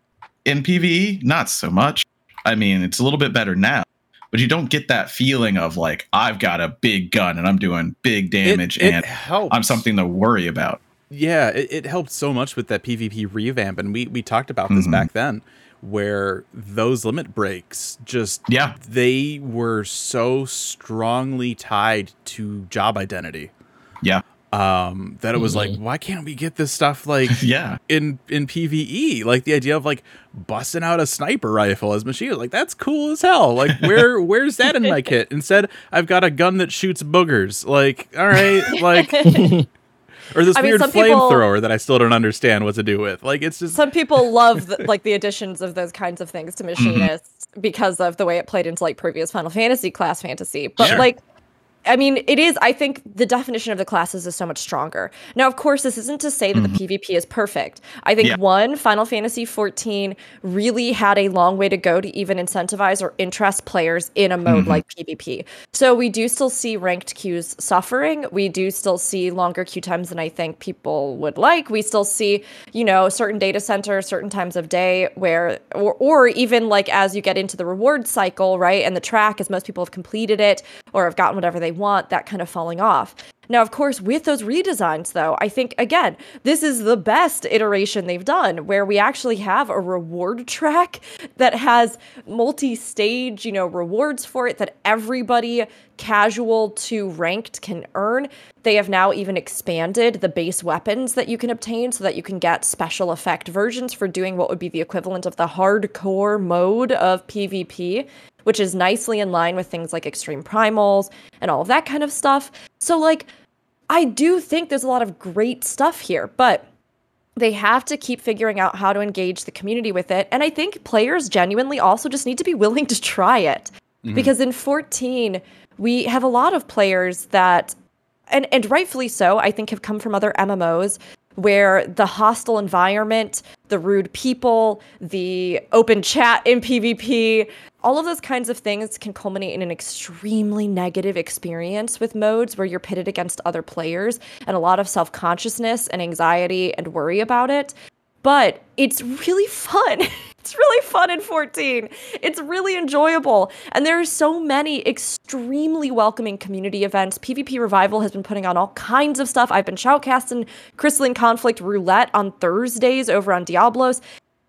[SPEAKER 6] in PvE, not so much. I mean, it's a little bit better now, but you don't get that feeling of like I've got a big gun and I'm doing big damage
[SPEAKER 3] it, it
[SPEAKER 6] and
[SPEAKER 3] helps.
[SPEAKER 6] I'm something to worry about.
[SPEAKER 3] Yeah, it, it helped so much with that PvP revamp, and we we talked about this
[SPEAKER 6] Mhm.
[SPEAKER 3] back then, where those limit breaks just
[SPEAKER 6] Yeah.
[SPEAKER 3] they were so strongly tied to job identity
[SPEAKER 6] Yeah.
[SPEAKER 3] um that it was like why can't we get this stuff like
[SPEAKER 6] Yeah.
[SPEAKER 3] in in PvE like the idea of like busting out a sniper rifle as machine like that's cool as hell like where where's that in my kit instead I've got a gun that shoots boogers like all right like or this
[SPEAKER 5] I
[SPEAKER 3] weird flamethrower that I still don't understand what to do with like it's just
[SPEAKER 5] Some people love the, like the additions of those kinds of things to mm-hmm. machinists because of the way it played into like previous Final Fantasy class fantasy. But
[SPEAKER 6] Sure.
[SPEAKER 5] like I mean, it is. I think the definition of the classes is so much stronger. Now, of course, this isn't to say that the mm-hmm. PvP is perfect. I think
[SPEAKER 6] Yeah.
[SPEAKER 5] one, Final Fantasy XIV really had a long way to go to even incentivize or interest players in a mode mm-hmm. like PvP. So we do still see ranked queues suffering. We do still see longer queue times than I think people would like. We still see, you know, certain data centers, certain times of day where, or, or even like as you get into the reward cycle, right, and the track, as most people have completed it or have gotten whatever they want, that kind of falling off. Now, of course, with those redesigns, though, I think, again, this is the best iteration they've done where we actually have a reward track that has multi stage, you know, rewards for it that everybody casual to ranked can earn. They have now even expanded the base weapons that you can obtain so that you can get special effect versions for doing what would be the equivalent of the hardcore mode of PvP which is nicely in line with things like extreme primals and all of that kind of stuff. So, like, I do think there's a lot of great stuff here, but they have to keep figuring out how to engage the community with it. And I think players genuinely also just need to be willing to try it. Mm-hmm. Because in 14, we have a lot of players that, and, and rightfully so, I think have come from other MMOs where the hostile environment, the rude people, the open chat in PvP, all of those kinds of things can culminate in an extremely negative experience with modes where you're pitted against other players and a lot of self consciousness and anxiety and worry about it. But it's really fun. it's really fun in 14. It's really enjoyable. And there are so many extremely welcoming community events. PvP Revival has been putting on all kinds of stuff. I've been shoutcasting Crystalline Conflict Roulette on Thursdays over on Diablos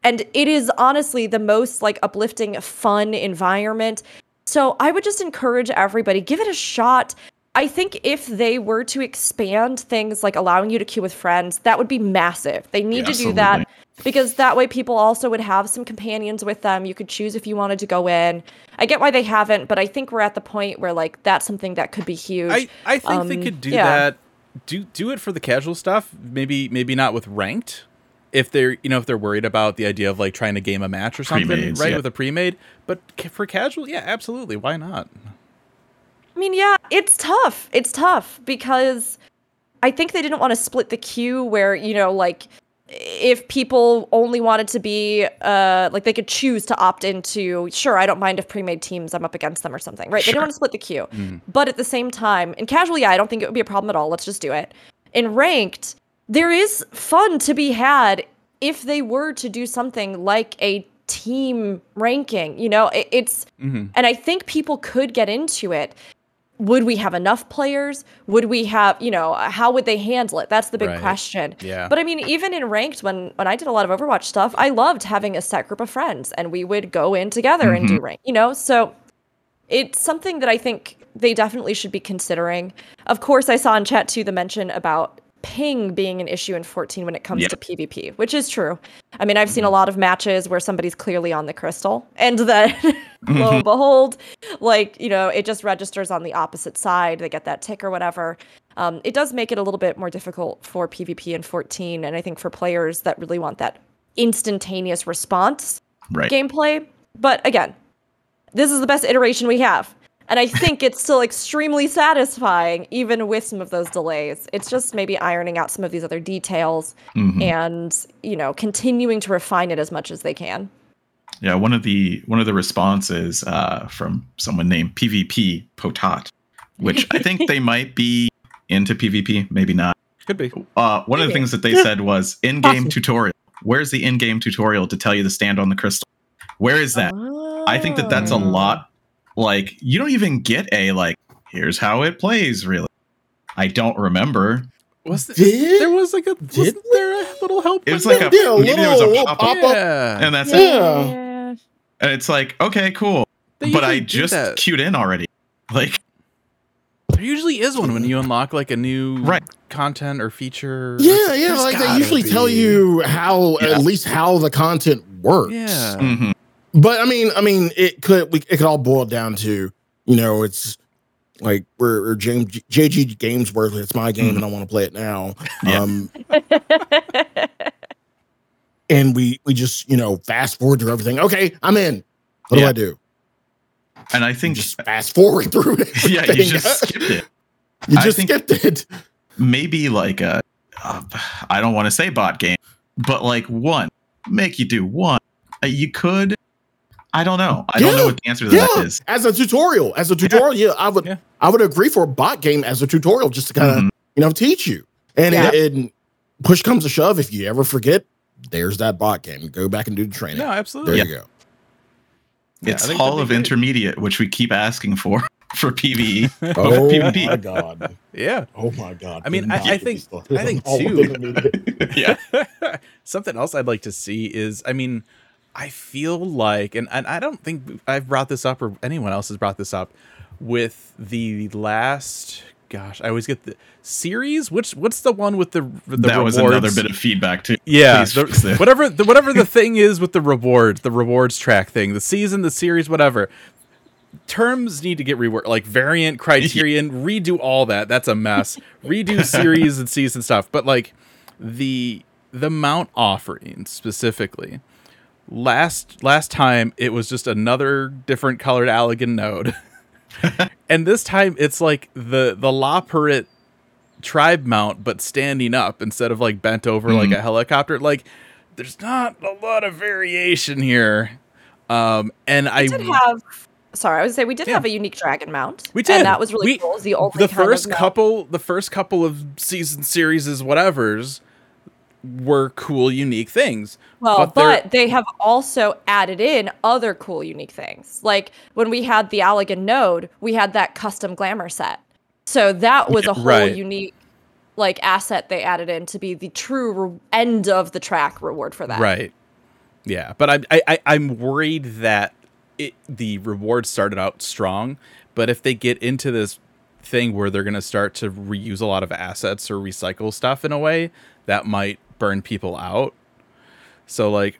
[SPEAKER 5] and it is honestly the most like uplifting fun environment so i would just encourage everybody give it a shot i think if they were to expand things like allowing you to queue with friends that would be massive they need to do that because that way people also would have some companions with them you could choose if you wanted to go in i get why they haven't but i think we're at the point where like that's something that could be huge
[SPEAKER 3] I, I think they
[SPEAKER 5] Um,
[SPEAKER 3] could do
[SPEAKER 5] yeah.
[SPEAKER 3] that. Do do it for the casual stuff. Maybe maybe not with ranked. If they're you know if they're worried about the idea of like trying to game a match or something,
[SPEAKER 6] Pre-mades,
[SPEAKER 3] right?
[SPEAKER 6] yeah.
[SPEAKER 3] With a pre-made, but for casual, yeah, absolutely. Why not?
[SPEAKER 5] I mean, yeah, it's tough. It's tough because I think they didn't want to split the queue where, you know, like if people only wanted to be uh like they could choose to opt into sure i don't mind if pre-made teams i'm up against them or something right they
[SPEAKER 6] Sure.
[SPEAKER 5] didn't want to split the queue but at the same time in casual yeah i don't think it would be a problem at all let's just do it in ranked there is fun to be had if they were to do something like a team ranking you know? It, it's mm-hmm. and i think people could get into it. Would we have enough players? Would we have you know how would they handle it? That's the big
[SPEAKER 3] Right.
[SPEAKER 5] question.
[SPEAKER 3] Yeah.
[SPEAKER 5] but i mean even in ranked when when i did a lot of overwatch stuff i loved having a set group of friends and we would go in together and do mm-hmm. rank you know? So it's something that i think they definitely should be considering. Of course i saw in chat too the mention about ping being an issue in 14 when it comes
[SPEAKER 6] Yeah.
[SPEAKER 5] to pvp which is true. I mean i've seen a lot of matches where somebody's clearly on the crystal and then lo and behold like you know it just registers on the opposite side. They get that tick or whatever. Um, it does make it a little bit more difficult for pvp in 14 and i think for players that really want that instantaneous response
[SPEAKER 6] Right.
[SPEAKER 5] gameplay. But again this is the best iteration we have and i think it's still extremely satisfying even with some of those delays it's just maybe ironing out some of these other details
[SPEAKER 6] Mhm.
[SPEAKER 5] and you know continuing to refine it as much as they can
[SPEAKER 6] Yeah, one of the one of the responses uh, from someone named PvP Potat, which I think they might be into PvP, maybe not.
[SPEAKER 3] Could be.
[SPEAKER 6] Uh, one of the things that they said was in-game
[SPEAKER 5] Possible.
[SPEAKER 6] tutorial. Where's the in-game tutorial to tell you to stand on the crystal? Where is that? I think that that's a
[SPEAKER 5] Oh.
[SPEAKER 6] lot like you don't even get a like here's how it plays really. I don't remember.
[SPEAKER 3] Was the,
[SPEAKER 4] Did-
[SPEAKER 3] there was like a
[SPEAKER 4] did
[SPEAKER 3] wasn't there a little help?
[SPEAKER 6] It was
[SPEAKER 3] window?
[SPEAKER 6] like a
[SPEAKER 4] Yeah, a
[SPEAKER 6] maybe there was
[SPEAKER 4] little-
[SPEAKER 6] a
[SPEAKER 4] little
[SPEAKER 6] pop
[SPEAKER 4] pop-
[SPEAKER 6] up
[SPEAKER 4] up.
[SPEAKER 3] yeah.
[SPEAKER 6] and that's it.
[SPEAKER 4] Yeah.
[SPEAKER 6] And it's like, okay, cool.
[SPEAKER 3] They
[SPEAKER 6] But I just
[SPEAKER 3] that.
[SPEAKER 6] queued in already. Like
[SPEAKER 3] There usually is one when you unlock like a new
[SPEAKER 6] Right.
[SPEAKER 3] content or feature.
[SPEAKER 4] Yeah, yeah.
[SPEAKER 3] There's
[SPEAKER 4] Like they
[SPEAKER 3] gotta
[SPEAKER 4] usually tell you how
[SPEAKER 6] Yeah.
[SPEAKER 4] at least how the content works.
[SPEAKER 3] Yeah.
[SPEAKER 6] mhm.
[SPEAKER 4] But I mean, I mean, it could we, it could all boil down to you know it's like we're, we're James JG Games worth. It's my game, and I want to play it now.
[SPEAKER 6] Yeah.
[SPEAKER 4] Um, and we we just you know fast forward through everything. Okay, I'm in. What
[SPEAKER 6] Yeah.
[SPEAKER 4] do I do?
[SPEAKER 6] And I
[SPEAKER 4] You
[SPEAKER 6] think
[SPEAKER 4] just fast forward through it.
[SPEAKER 6] yeah, you just skipped it.
[SPEAKER 4] You just skipped it.
[SPEAKER 6] Maybe like a, uh, I don't want to say bot game, but like one make you do one. Uh, You could. I don't know. I don't know what the answer to
[SPEAKER 4] Yeah,
[SPEAKER 6] that is.
[SPEAKER 4] as a tutorial, as a tutorial, yeah, I would
[SPEAKER 3] Yeah.
[SPEAKER 4] I would agree for a bot game as a tutorial just to kind of
[SPEAKER 6] Mhm.
[SPEAKER 4] you know teach you. And
[SPEAKER 5] Yeah.
[SPEAKER 4] it, it- push comes to shove, if you ever forget, there's that bot game. Go back and do the training.
[SPEAKER 3] No, absolutely.
[SPEAKER 4] there
[SPEAKER 3] absolutely.
[SPEAKER 4] you go.
[SPEAKER 3] Yeah, I
[SPEAKER 6] It's
[SPEAKER 3] think
[SPEAKER 6] Hall of
[SPEAKER 3] be great.
[SPEAKER 6] Intermediate, which we keep asking for for PVE.
[SPEAKER 4] Oh
[SPEAKER 6] PvP.
[SPEAKER 4] my god.
[SPEAKER 3] Yeah.
[SPEAKER 4] Oh my god.
[SPEAKER 3] I mean, I- I think- I think
[SPEAKER 4] on all of
[SPEAKER 3] too-
[SPEAKER 6] yeah.
[SPEAKER 3] Something else I'd like to see is, I mean, I feel like, and, and I don't think I've brought this up or anyone else has brought this up with the last. Gosh, I always get the series. Which what's the one with the the
[SPEAKER 6] that
[SPEAKER 3] rewards?
[SPEAKER 6] was another bit of feedback too.
[SPEAKER 3] yeah, the- whatever the, whatever the thing is with the rewards, the rewards track thing, the season, the series, whatever. Terms need to get reworked, like variant criterion, redo all that. That's a mess. redo series and season stuff, but like the the mount offering specifically. Last last time it was just another different colored Allagan node. and this time it's like the the Loporrit tribe mount but standing up instead of like bent over like
[SPEAKER 6] Mhm.
[SPEAKER 3] a helicopter. Like there's not a lot of variation here. Um and I
[SPEAKER 5] did have. Sorry, I would say we did
[SPEAKER 3] Yeah.
[SPEAKER 5] have a unique dragon mount.
[SPEAKER 3] We did.
[SPEAKER 5] and that was really
[SPEAKER 3] We-
[SPEAKER 5] cool. It was the only
[SPEAKER 3] the
[SPEAKER 5] kind of
[SPEAKER 3] first
[SPEAKER 5] mount.
[SPEAKER 3] couple the first couple of season series is whatever's were cool unique things.
[SPEAKER 5] Well,
[SPEAKER 3] but
[SPEAKER 5] but,
[SPEAKER 3] they're-
[SPEAKER 5] have also added in other cool, unique things. Like when we had the Allagan node, we had that custom glamour set. So that was a whole
[SPEAKER 3] Right.
[SPEAKER 5] unique, like asset they added in to be the true re- end of the track reward for that.
[SPEAKER 3] Right. Yeah, but I, I, I I'm worried that it the reward started out strong, but if they get into this thing where they're gonna start to reuse a lot of assets or recycle stuff in a way, that might burn people out. So like,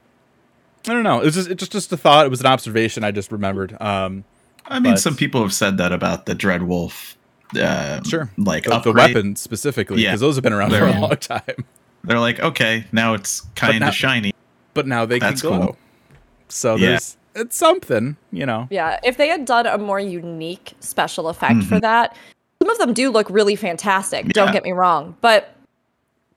[SPEAKER 3] I don't know. It's just it's just just a thought. It was an observation I just remembered. Um,
[SPEAKER 6] I mean,
[SPEAKER 3] But-
[SPEAKER 6] some people have said that about the Dreadwolf. Uh,
[SPEAKER 3] sure.
[SPEAKER 6] Like
[SPEAKER 3] The, the
[SPEAKER 6] upgrade.
[SPEAKER 3] weapons specifically,
[SPEAKER 6] Yeah.
[SPEAKER 3] because those have been around for
[SPEAKER 6] They're-
[SPEAKER 3] a long time.
[SPEAKER 6] They're like, okay, now it's kind of shiny.
[SPEAKER 3] But now they
[SPEAKER 6] That's
[SPEAKER 3] can glow.
[SPEAKER 6] cool.
[SPEAKER 3] So
[SPEAKER 6] Yeah.
[SPEAKER 3] there's it's something, you know.
[SPEAKER 5] Yeah, if they had done a more unique special effect for
[SPEAKER 6] Mhm.
[SPEAKER 5] that, some of them do look really fantastic.
[SPEAKER 6] Yeah.
[SPEAKER 5] Don't get me wrong, but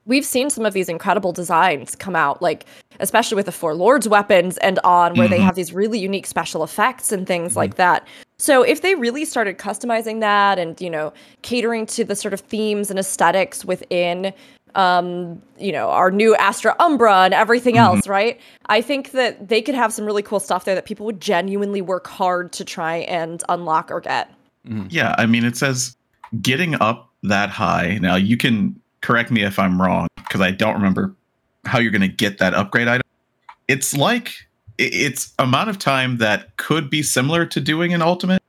[SPEAKER 5] we've seen some of these incredible designs come out, like especially with the Four Lords weapons and on, where they
[SPEAKER 6] Mhm.
[SPEAKER 5] have these really unique special effects and things like that. So if they really started customizing that and you know catering to the sort of themes and aesthetics within um you know our new astra umbra and everything else right i think that they could have some really cool stuff there that people would genuinely work hard to try and unlock or get
[SPEAKER 6] Yeah, I mean, it says getting up that high. Now, you can correct me if I'm wrong because I don't remember how you're going to get that upgrade item. It's like it's amount of time that could be similar to doing an ultimate,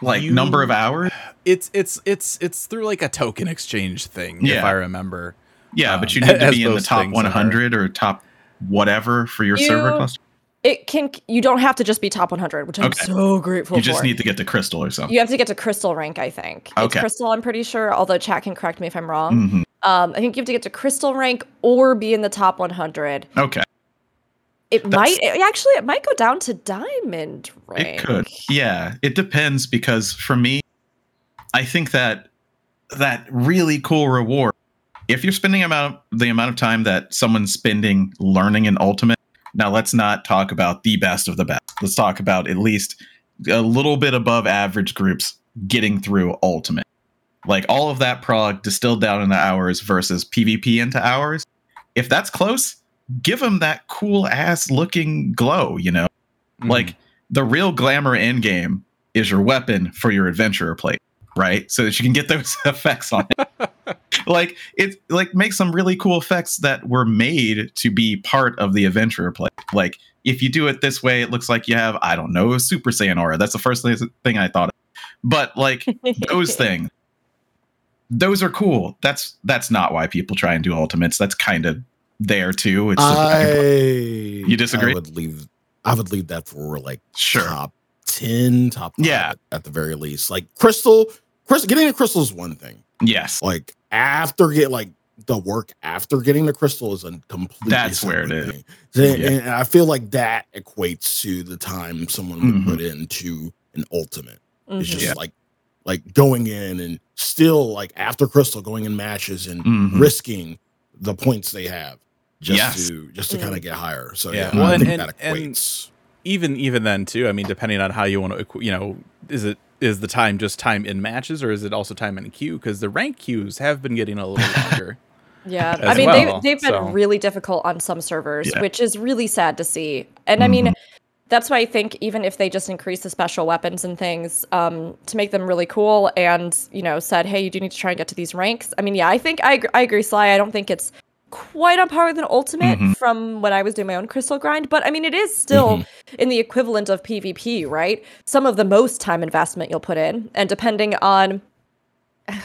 [SPEAKER 6] like
[SPEAKER 3] You-
[SPEAKER 6] number of hours.
[SPEAKER 3] It's it's it's it's through like a token exchange thing, if I remember.
[SPEAKER 6] Yeah,
[SPEAKER 3] Um,
[SPEAKER 6] but you need to be in the top
[SPEAKER 3] things are.
[SPEAKER 6] 100 or top whatever for your server cluster.
[SPEAKER 5] It can you don't have to just be top 100 which i'm so grateful
[SPEAKER 6] You just
[SPEAKER 5] for
[SPEAKER 6] need to get to crystal or something.
[SPEAKER 5] you have to get to crystal rank i think it's
[SPEAKER 6] Okay.
[SPEAKER 5] crystal i'm pretty sure although chat can correct me if i'm wrong
[SPEAKER 6] Mhm.
[SPEAKER 5] um i think you have to get to crystal rank or be in the top 100
[SPEAKER 6] Okay,
[SPEAKER 5] it
[SPEAKER 6] That's-
[SPEAKER 5] might it, actually it might go down to diamond rank
[SPEAKER 6] it could. Yeah, it depends because for me, I think that that really cool reward. If you're spending amount the amount of time that someone's spending learning an ultimate, now let's not talk about the best of the best. Let's talk about at least a little bit above average groups getting through ultimate. Like all of that prog distilled down into hours versus PvP into hours. If that's close, give them that cool ass looking glow, you know?
[SPEAKER 3] Mm-hmm.
[SPEAKER 6] Like the real glamour in game is your weapon for your adventurer plate, right? So that you can get those effects on it. like it like makes some really cool effects that were made to be part of the adventurer play. Like if you do it this way, it looks like you have, I don't know, a Super Saiyan aura. That's the first thing I thought of. But like those things, those are cool. That's that's not why people try and do ultimates. That's kind of there too. It's just
[SPEAKER 4] I
[SPEAKER 6] you disagree?
[SPEAKER 4] I would leave. I would leave that for like
[SPEAKER 6] Sure.
[SPEAKER 4] top ten, top five
[SPEAKER 6] Yeah.
[SPEAKER 4] at, at the very least. Like crystal, crystal. Getting a crystal is one thing.
[SPEAKER 6] yes.
[SPEAKER 4] Like after get like the work after getting the crystal is a complete.
[SPEAKER 6] That's where it
[SPEAKER 4] separate
[SPEAKER 6] is.
[SPEAKER 4] thing. Then-
[SPEAKER 6] Yeah.
[SPEAKER 4] And I feel like that equates to the time someone would
[SPEAKER 6] Mhm.
[SPEAKER 4] put into an ultimate. It's
[SPEAKER 5] Mhm.
[SPEAKER 4] just
[SPEAKER 6] Yeah.
[SPEAKER 4] like like going in and still like after crystal going in matches and
[SPEAKER 6] Mhm.
[SPEAKER 4] risking the points they have just
[SPEAKER 6] Yes.
[SPEAKER 4] to just to
[SPEAKER 5] Mm.
[SPEAKER 4] kind of get higher. So
[SPEAKER 3] Yeah.
[SPEAKER 4] yeah,
[SPEAKER 3] Well,
[SPEAKER 4] I
[SPEAKER 3] and-
[SPEAKER 4] think
[SPEAKER 3] and-
[SPEAKER 4] that
[SPEAKER 3] and-
[SPEAKER 4] equates.
[SPEAKER 3] Even even then too. I mean, depending on how you want to, you know, is it is the time just time in matches or is it also time in queue? Because the rank queues have been getting a little longer.
[SPEAKER 5] Yeah, I mean
[SPEAKER 3] well,
[SPEAKER 5] they they've been
[SPEAKER 3] so-
[SPEAKER 5] really difficult on some servers,
[SPEAKER 6] Yeah.
[SPEAKER 5] which is really sad to see. And I mean,
[SPEAKER 6] Mhm.
[SPEAKER 5] that's why I think even if they just increase the special weapons and things um, to make them really cool, and you know said, hey, you do need to try and get to these ranks. I mean, yeah, I think I I agree, Sly. I don't think it's quite on par with an ultimate
[SPEAKER 6] Mhm.
[SPEAKER 5] from when I was doing my own crystal grind, but I mean, it is still in the equivalent of PvP, right? Some of the most time investment you'll put in, and depending on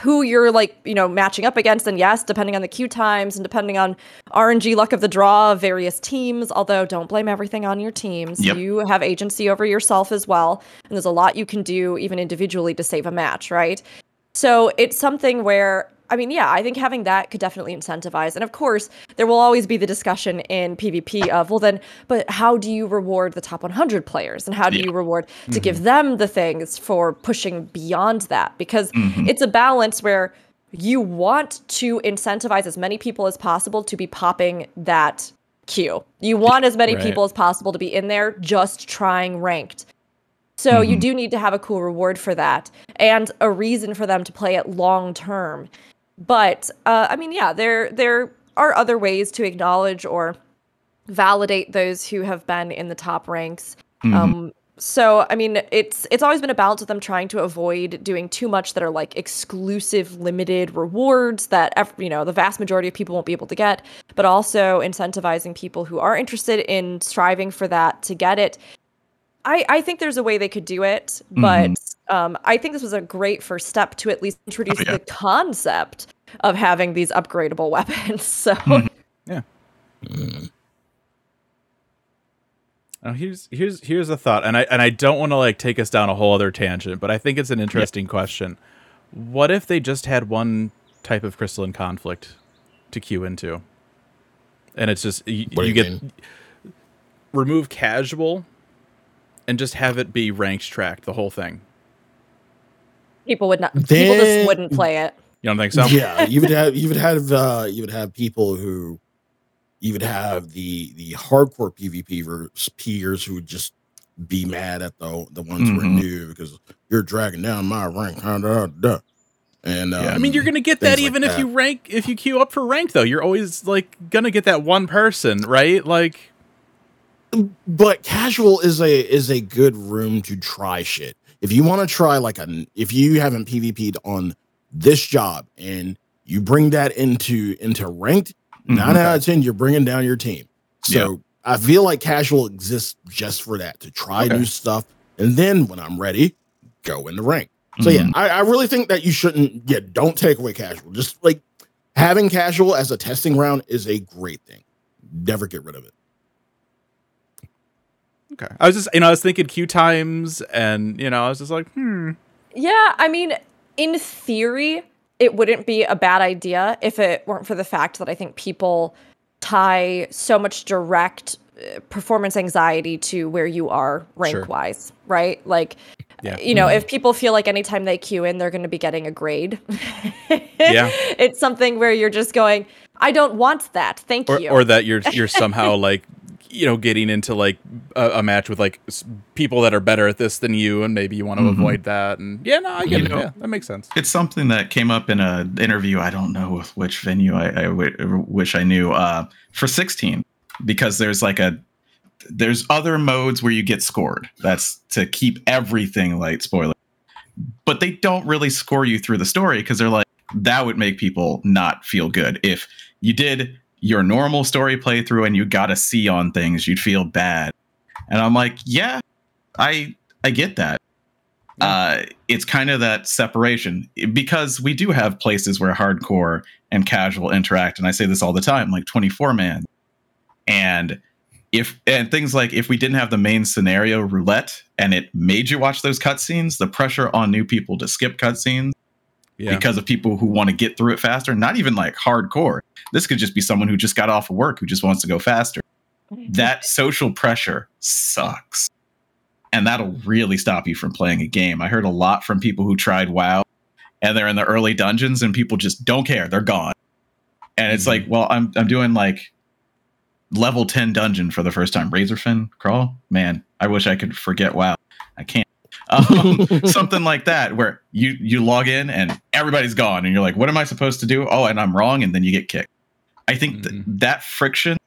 [SPEAKER 5] who you're like, you know, matching up against, and yes, depending on the queue times and depending on RNG luck of the draw of various teams. Although, don't blame everything on your teams.
[SPEAKER 6] Yep.
[SPEAKER 5] You have agency over yourself as well, and there's a lot you can do even individually to save a match, right? So it's something where I mean, yeah, I think having that could definitely incentivize. And of course, there will always be the discussion in PvP of, well, then, but how do you reward the top 100 players? And how do
[SPEAKER 6] Yeah.
[SPEAKER 5] you reward to give them the things for pushing beyond that? Because
[SPEAKER 6] Mhm.
[SPEAKER 5] it's a balance where you want to incentivize as many people as possible to be popping that queue. You want as many
[SPEAKER 3] Right.
[SPEAKER 5] people as possible to be in there just trying ranked. So you
[SPEAKER 6] Mhm.
[SPEAKER 5] do need to have a cool reward for that and a reason for them to play it long term. But uh, I mean, yeah, there there are other ways to acknowledge or validate those who have been in the top ranks.
[SPEAKER 6] Mhm.
[SPEAKER 5] Um, so I mean, it's it's always been a balance with them trying to avoid doing too much that are like exclusive, limited rewards that you know the vast majority of people won't be able to get, but also incentivizing people who are interested in striving for that to get it. I, I think there's a way they could do it, but um, I think this was a great first step to at least introduce
[SPEAKER 6] yeah.
[SPEAKER 5] the concept of having these upgradable weapons. So
[SPEAKER 6] Mhm.
[SPEAKER 4] Mm.
[SPEAKER 3] Now here's here's here's a thought, and I and I don't want to like take us down a whole other tangent, but I think it's an interesting question. What if they just had one type of crystalline conflict to cue into, and it's just you,
[SPEAKER 4] What
[SPEAKER 3] you
[SPEAKER 4] you
[SPEAKER 3] get
[SPEAKER 4] mean?
[SPEAKER 3] remove casual, and just have it be ranked tracked the whole thing.
[SPEAKER 5] people would not, people just wouldn't play it.
[SPEAKER 3] You don't think so?
[SPEAKER 4] yeah, you would have you would have uh, you would have people who you would have the the hardcore PvP peers who would just be mad at the the ones who are
[SPEAKER 6] Mhm.
[SPEAKER 4] new because you're dragging down my rank. huh, duh, duh. And um,
[SPEAKER 3] I mean, you're gonna get
[SPEAKER 4] things
[SPEAKER 3] that
[SPEAKER 4] like
[SPEAKER 3] even if
[SPEAKER 4] that.
[SPEAKER 3] you rank if you queue up for rank though. You're always like gonna get that one person, right? Like,
[SPEAKER 4] but casual is a is a good room to try shit. If you want to try like a if you haven't PvP'd on this job and you bring that into into ranked, nine
[SPEAKER 6] Mhm.
[SPEAKER 4] out of ten you're bringing down your team. So I feel like casual exists just for that to try
[SPEAKER 3] Okay.
[SPEAKER 4] new stuff, and then when I'm ready, go into rank. So yeah,
[SPEAKER 6] Mhm.
[SPEAKER 4] I, I really think that you shouldn't. Yeah, don't take away casual. Just like having casual as a testing round is a great thing. Never get rid of it.
[SPEAKER 3] Okay, I was just you know I was thinking queue times, and you know I was just like, hmm.
[SPEAKER 5] Yeah, I mean, in theory, it wouldn't be a bad idea if it weren't for the fact that I think people tie so much direct uh, performance anxiety to where you are rank
[SPEAKER 3] Sure.
[SPEAKER 5] wise, right? Like,
[SPEAKER 3] Yeah.
[SPEAKER 5] you know, if people feel like anytime they queue in, they're going to be getting a grade.
[SPEAKER 3] Yeah.
[SPEAKER 5] It's something where you're just going, I don't want that. Thank
[SPEAKER 3] or
[SPEAKER 5] you.
[SPEAKER 3] or that you're you're somehow like you know getting into like a, a match with like people that are better at this than you, and maybe you want to
[SPEAKER 6] Mhm.
[SPEAKER 3] avoid that. And yeah, no, I get
[SPEAKER 6] You
[SPEAKER 3] it.
[SPEAKER 6] know-
[SPEAKER 3] yeah, that makes sense.
[SPEAKER 6] It's something that came up in a interview. I don't know with which venue. I, I w- wish I knew. Uh, for 16, because there's like a there's other modes where you get scored. That's to keep everything light. Spoiler, but they don't really score you through the story because they're like that would make people not feel good if you did your normal story playthrough and you got a C on things, you'd feel bad. And I'm like, yeah, I I get that. Uh, it's kind of that separation because we do have places where hardcore and casual interact, and I say this all the time, like 24 man, and if and things like if we didn't have the main scenario roulette and it made you watch those cutscenes, the pressure on new people to skip cutscenes
[SPEAKER 3] Yeah.
[SPEAKER 6] because of people who want to get through it faster, not even like hardcore. This could just be someone who just got off of work who just wants to go faster. That social pressure sucks. And that'll really stop you from playing a game. I heard a lot from people who tried WoW and they're in the early dungeons and people just don't care. They're gone. And it's
[SPEAKER 3] Mhm.
[SPEAKER 6] like, well, I'm I'm doing like level 10 dungeon for the first time. Razorfen Kraul? Man, I wish I could forget WoW. I can't. Um, something like that where you you log in and everybody's gone and you're like, what am I supposed to do? Oh, and I'm wrong, and then you get kicked. I think th-
[SPEAKER 3] Mhm.
[SPEAKER 6] that friction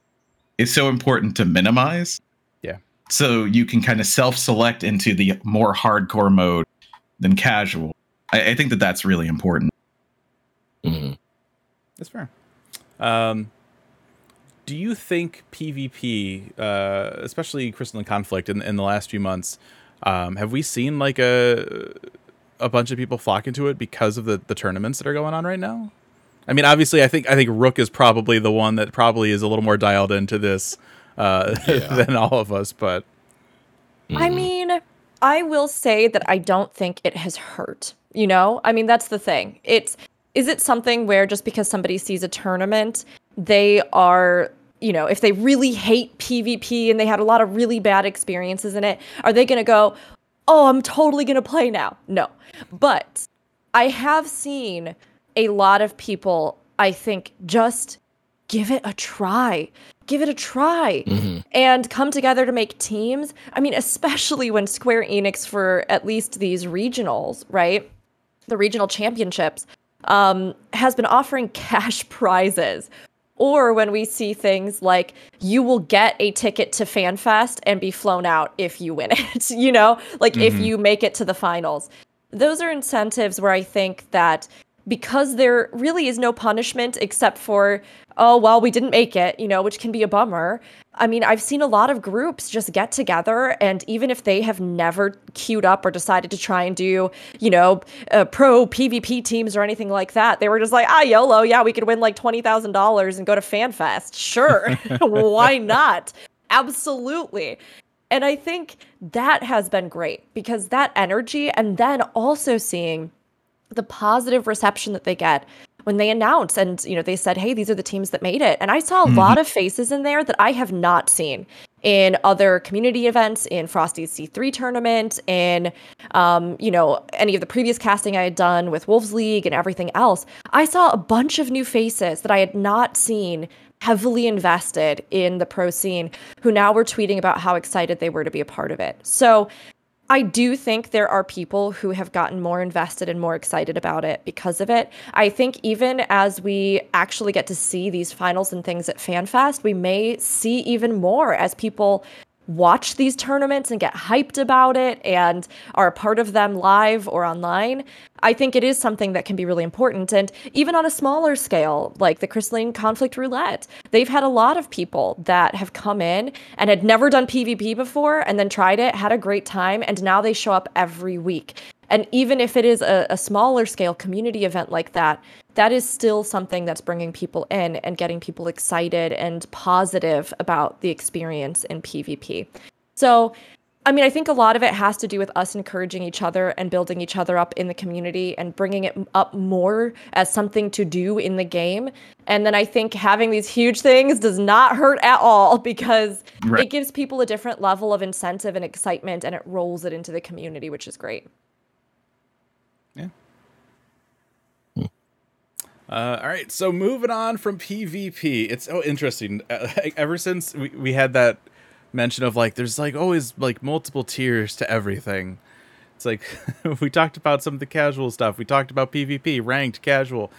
[SPEAKER 6] is so important to minimize.
[SPEAKER 3] Yeah.
[SPEAKER 6] So you can kind of self-select into the more hardcore mode than casual. I, I think that that's really important.
[SPEAKER 4] Mhm.
[SPEAKER 3] That's fair. Um, do you think PvP, uh, especially Crystalline Conflict, in, in the last few months, um, have we seen like a a bunch of people flock into it because of the, the tournaments that are going on right now? I mean, obviously, I think I think Rook is probably the one that probably is a little more dialed into this uh,
[SPEAKER 4] Yeah.
[SPEAKER 3] than all of us. But
[SPEAKER 5] I
[SPEAKER 4] Mhm.
[SPEAKER 5] mean, I will say that I don't think it has hurt. You know, I mean, that's the thing. It's is it something where just because somebody sees a tournament, they are, you know, if they really hate PvP and they had a lot of really bad experiences in it, are they going to go, "Oh, I'm totally going to play now"? No. But I have seen a lot of people, I think, just give it a try. Give it a try
[SPEAKER 4] Mhm.
[SPEAKER 5] and come together to make teams. I mean, especially when Square Enix, for at least these regionals, right? The regional championships, um, has been offering cash prizes. Or when we see things like you will get a ticket to FanFest and be flown out if you win it, you know, like if
[SPEAKER 3] Mhm.
[SPEAKER 5] you make it to the finals. Those are incentives where I think that because there really is no punishment except for oh well we didn't make it you know which can be a bummer. I mean i've seen a lot of groups just get together and even if they have never queued up or decided to try and do you know uh, pro pvp teams or anything like that they were just like ah yolo yeah we could win like $20000 and go to fanfest sure why not? Absolutely. And i think that has been great because that energy and then also seeing the positive reception that they get when they announced and you know they said hey these are the teams that made it. And i saw a lot of faces in there that i have not seen in other community events in frosty's c3 tournament in um, you know any of the previous casting i had done with wolves league and everything else. I saw a bunch of new faces that i had not seen heavily invested in the pro scene who now were tweeting about how excited they were to be a part of it. So I do think there are people who have gotten more invested and more excited about it because of it. I think even as we actually get to see these finals and things at FanFest, we may see even more as people watch these tournaments and get hyped about it and are a part of them live or online. I think it is something that can be really important. And even on a smaller scale, like the Crystalline Conflict Roulette, they've had a lot of people that have come in and had never done PvP before and then tried it, had a great time, and now they show up every week. And even if it is a, a smaller scale community event like that, that is still something that's bringing people in and getting people excited and positive about the experience in PvP. So, I mean, I think a lot of it has to do with us encouraging each other and building each other up in the community and bringing it up more as something to do in the game. And then I think having these huge things does not hurt at all because
[SPEAKER 6] Right.
[SPEAKER 5] it gives people a different level of incentive and excitement and it rolls it into the community, which is great.
[SPEAKER 3] Uh, all right, so moving on from PvP, it's so interesting. Uh, ever since we, we had that mention of like, there's like always like multiple tiers to everything. It's like we talked about some of the casual stuff. We talked about PvP, ranked, casual.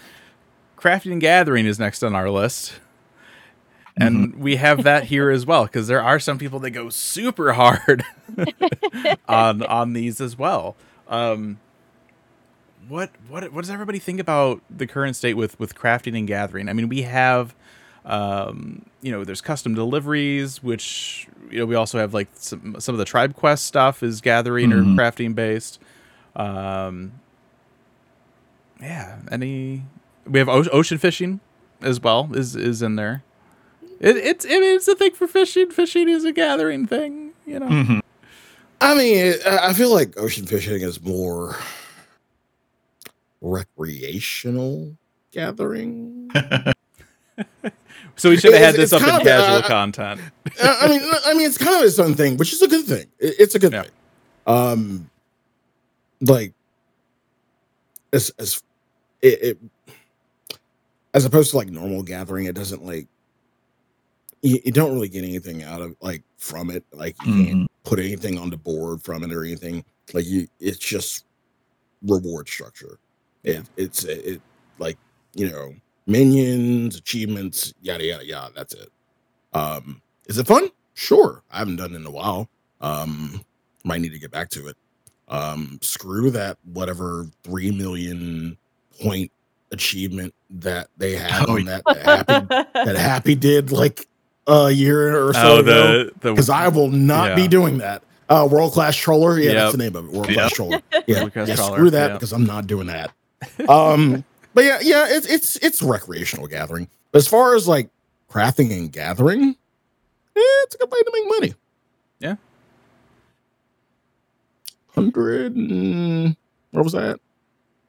[SPEAKER 3] Crafting and gathering is next on our list. and we have that here as well because there are some people that go super hard on on these as well. Um, what what what does everybody think about the current state with with crafting and gathering? I mean, we have um, you know, there's custom deliveries, which you know we also have like some some of the tribe quest stuff is gathering
[SPEAKER 6] Mhm.
[SPEAKER 3] or crafting based. Um, yeah, any we have o- ocean fishing as well is is in there. It, it's I mean, it's a thing for fishing. Fishing is a gathering thing, you know.
[SPEAKER 6] Mhm.
[SPEAKER 4] I mean, I I feel like ocean fishing is more recreational gathering.
[SPEAKER 3] So we should have had
[SPEAKER 4] It's-
[SPEAKER 3] this
[SPEAKER 4] it's
[SPEAKER 3] up in
[SPEAKER 4] of,
[SPEAKER 3] casual
[SPEAKER 4] uh,
[SPEAKER 3] content.
[SPEAKER 4] I mean, I mean, it's kind of its own thing, which is a good thing. It's a good
[SPEAKER 3] Yeah.
[SPEAKER 4] thing. Um, like as as it, it as opposed to like normal gathering, it doesn't like you, you don't really get anything out of like from it. Like you
[SPEAKER 6] Mhm.
[SPEAKER 4] can't put anything on the board from it or anything. Like you, it's just reward structure. It, it's it, it like you know minions, achievements, yada yada yada. That's it. Um, is it fun? Sure. I haven't done it in a while. Um, might need to get back to it. Um, screw that whatever three million point achievement that they had
[SPEAKER 6] Oh,
[SPEAKER 4] on that happy that happy did like a year or so
[SPEAKER 3] Oh,
[SPEAKER 4] ago.
[SPEAKER 3] the the
[SPEAKER 4] Because I will not be doing that. Uh, world class troller. Yeah,
[SPEAKER 3] Yep.
[SPEAKER 4] that's the name of it. World class
[SPEAKER 6] Yep.
[SPEAKER 4] troller. Yeah, yeah
[SPEAKER 3] troller,
[SPEAKER 4] screw that
[SPEAKER 3] yeah.
[SPEAKER 4] because I'm not doing that. Um, but yeah, yeah, it's it's it's recreational gathering. As far as like crafting and gathering, eh, it's a good way to make money.
[SPEAKER 3] Yeah.
[SPEAKER 4] Hundred and what was that?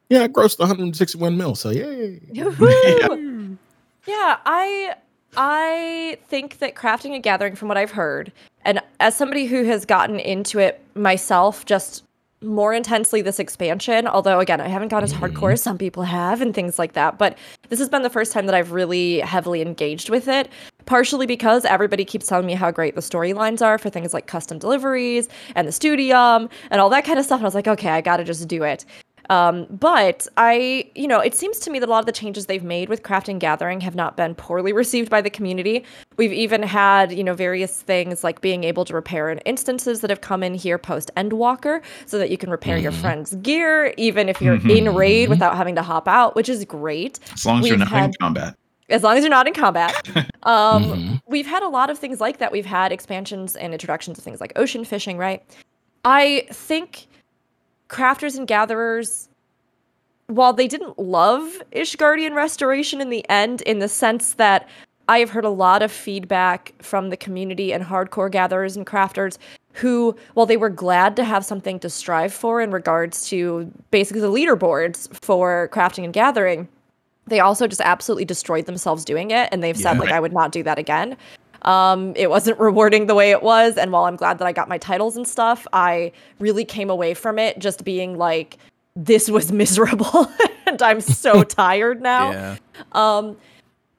[SPEAKER 4] Yeah, it grossed 161 mil. So yay.
[SPEAKER 5] Woohoo! yeah, I I think that crafting and gathering, from what I've heard, and as somebody who has gotten into it myself, just more intensely this expansion. Although again, I haven't got as hardcore as some people have and things like that. But this has been the first time that I've really heavily engaged with it. Partially because everybody keeps telling me how great the storylines are for things like custom deliveries and the studium and all that kind of stuff. And I was like, okay, I got to just do it. Um, but I, you know, it seems to me that a lot of the changes they've made with craft and gathering have not been poorly received by the community. We've even had, you know, various things like being able to repair in instances that have come in here post Endwalker so that you can repair your friend's gear, even if you're in raid without having to hop out, which is great
[SPEAKER 6] As long as you're
[SPEAKER 5] We've
[SPEAKER 6] not in combat.
[SPEAKER 5] as long as you're not in combat. Um,
[SPEAKER 4] Mhm.
[SPEAKER 5] We've had a lot of things like that. We've had expansions and introductions of things like ocean fishing, right? I think crafters and gatherers, while they didn't love Ishgardian restoration in the end, in the sense that I have heard a lot of feedback from the community and hardcore gatherers and crafters who, while they were glad to have something to strive for in regards to basically the leaderboards for crafting and gathering, they also just absolutely destroyed themselves doing it and they've said
[SPEAKER 3] Yeah.
[SPEAKER 5] like i would not do that again um, it wasn't rewarding the way it was and while i'm glad that i got my titles and stuff i really came away from it just being like this was miserable and i'm so tired now
[SPEAKER 3] Yeah.
[SPEAKER 5] um,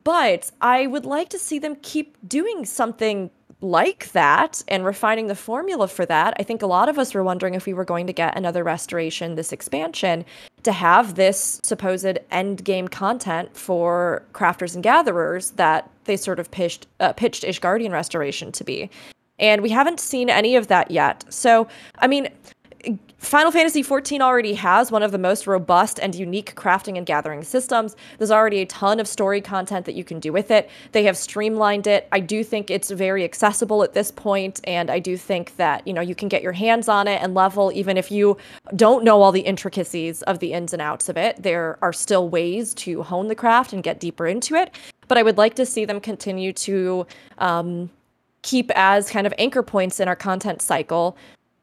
[SPEAKER 5] but I would like to see them keep doing something like that and refining the formula for that. I think a lot of us were wondering if we were going to get another restoration, this expansion, to have this supposed end game content for crafters and gatherers that they sort of pitched uh, pitched Ishgardian restoration to be. And we haven't seen any of that yet. So, I mean, Final Fantasy XIV already has one of the most robust and unique crafting and gathering systems. There's already a ton of story content that you can do with it. They have streamlined it. I do think it's very accessible at this point, and I do think that you know you can get your hands on it and level even if you don't know all the intricacies of the ins and outs of it. There are still ways to hone the craft and get deeper into it. But I would like to see them continue to um, keep as kind of anchor points in our content cycle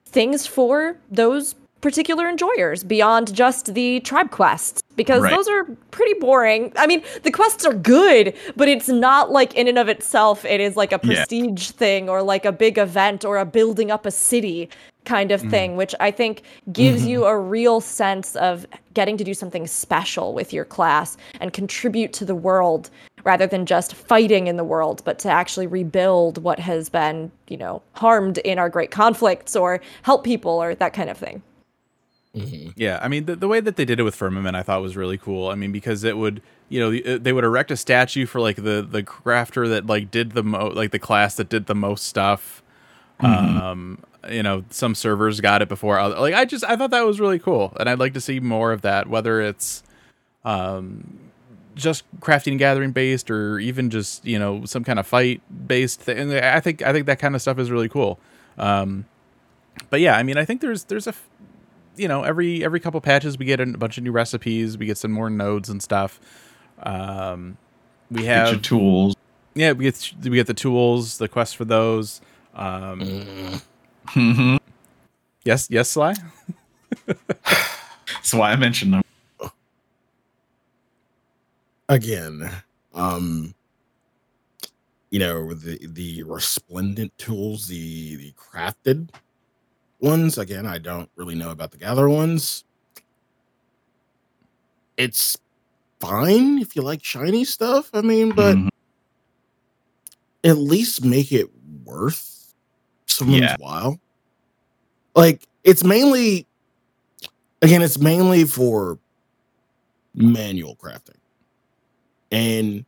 [SPEAKER 5] things for those particular enjoyers beyond just the tribe quests because
[SPEAKER 6] Right.
[SPEAKER 5] those are pretty boring. I mean, the quests are good, but it's not like in and of itself it is like a
[SPEAKER 6] Yeah.
[SPEAKER 5] prestige thing or like a big event or a building up a city kind of thing, which I think gives you a real sense of getting to do something special with your class and contribute to the world rather than just fighting in the world, but to actually rebuild what has been, you know, harmed in our great conflicts or help people or that kind of thing.
[SPEAKER 4] Mhm.
[SPEAKER 3] Yeah, I mean the, the way that they did it with Firmament, I thought was really cool. I mean because it would, you know, they would erect a statue for like the the crafter that like did the mo like the class that did the most stuff. Um, you know, some servers got it before. Other, like I just I thought that was really cool, and I'd like to see more of that. Whether it's, um, just crafting and gathering based, or even just you know some kind of fight based thing. I think I think that kind of stuff is really cool. Um, but yeah, I mean I think there's there's a you know every every couple patches we get a bunch of new recipes we get some more nodes and stuff um we have
[SPEAKER 6] tools.
[SPEAKER 3] yeah we get we get the tools the quest for those um
[SPEAKER 4] Mm.
[SPEAKER 6] Mhm.
[SPEAKER 3] yes yes sly
[SPEAKER 6] That's why I mentioned them.
[SPEAKER 4] again um you know the the resplendent tools the the crafted ones again i don't really know about the gather ones it's fine if you like shiny stuff i mean but
[SPEAKER 6] Mhm.
[SPEAKER 4] at least make it worth someone's
[SPEAKER 6] Yeah.
[SPEAKER 4] while like it's mainly again it's mainly for manual crafting and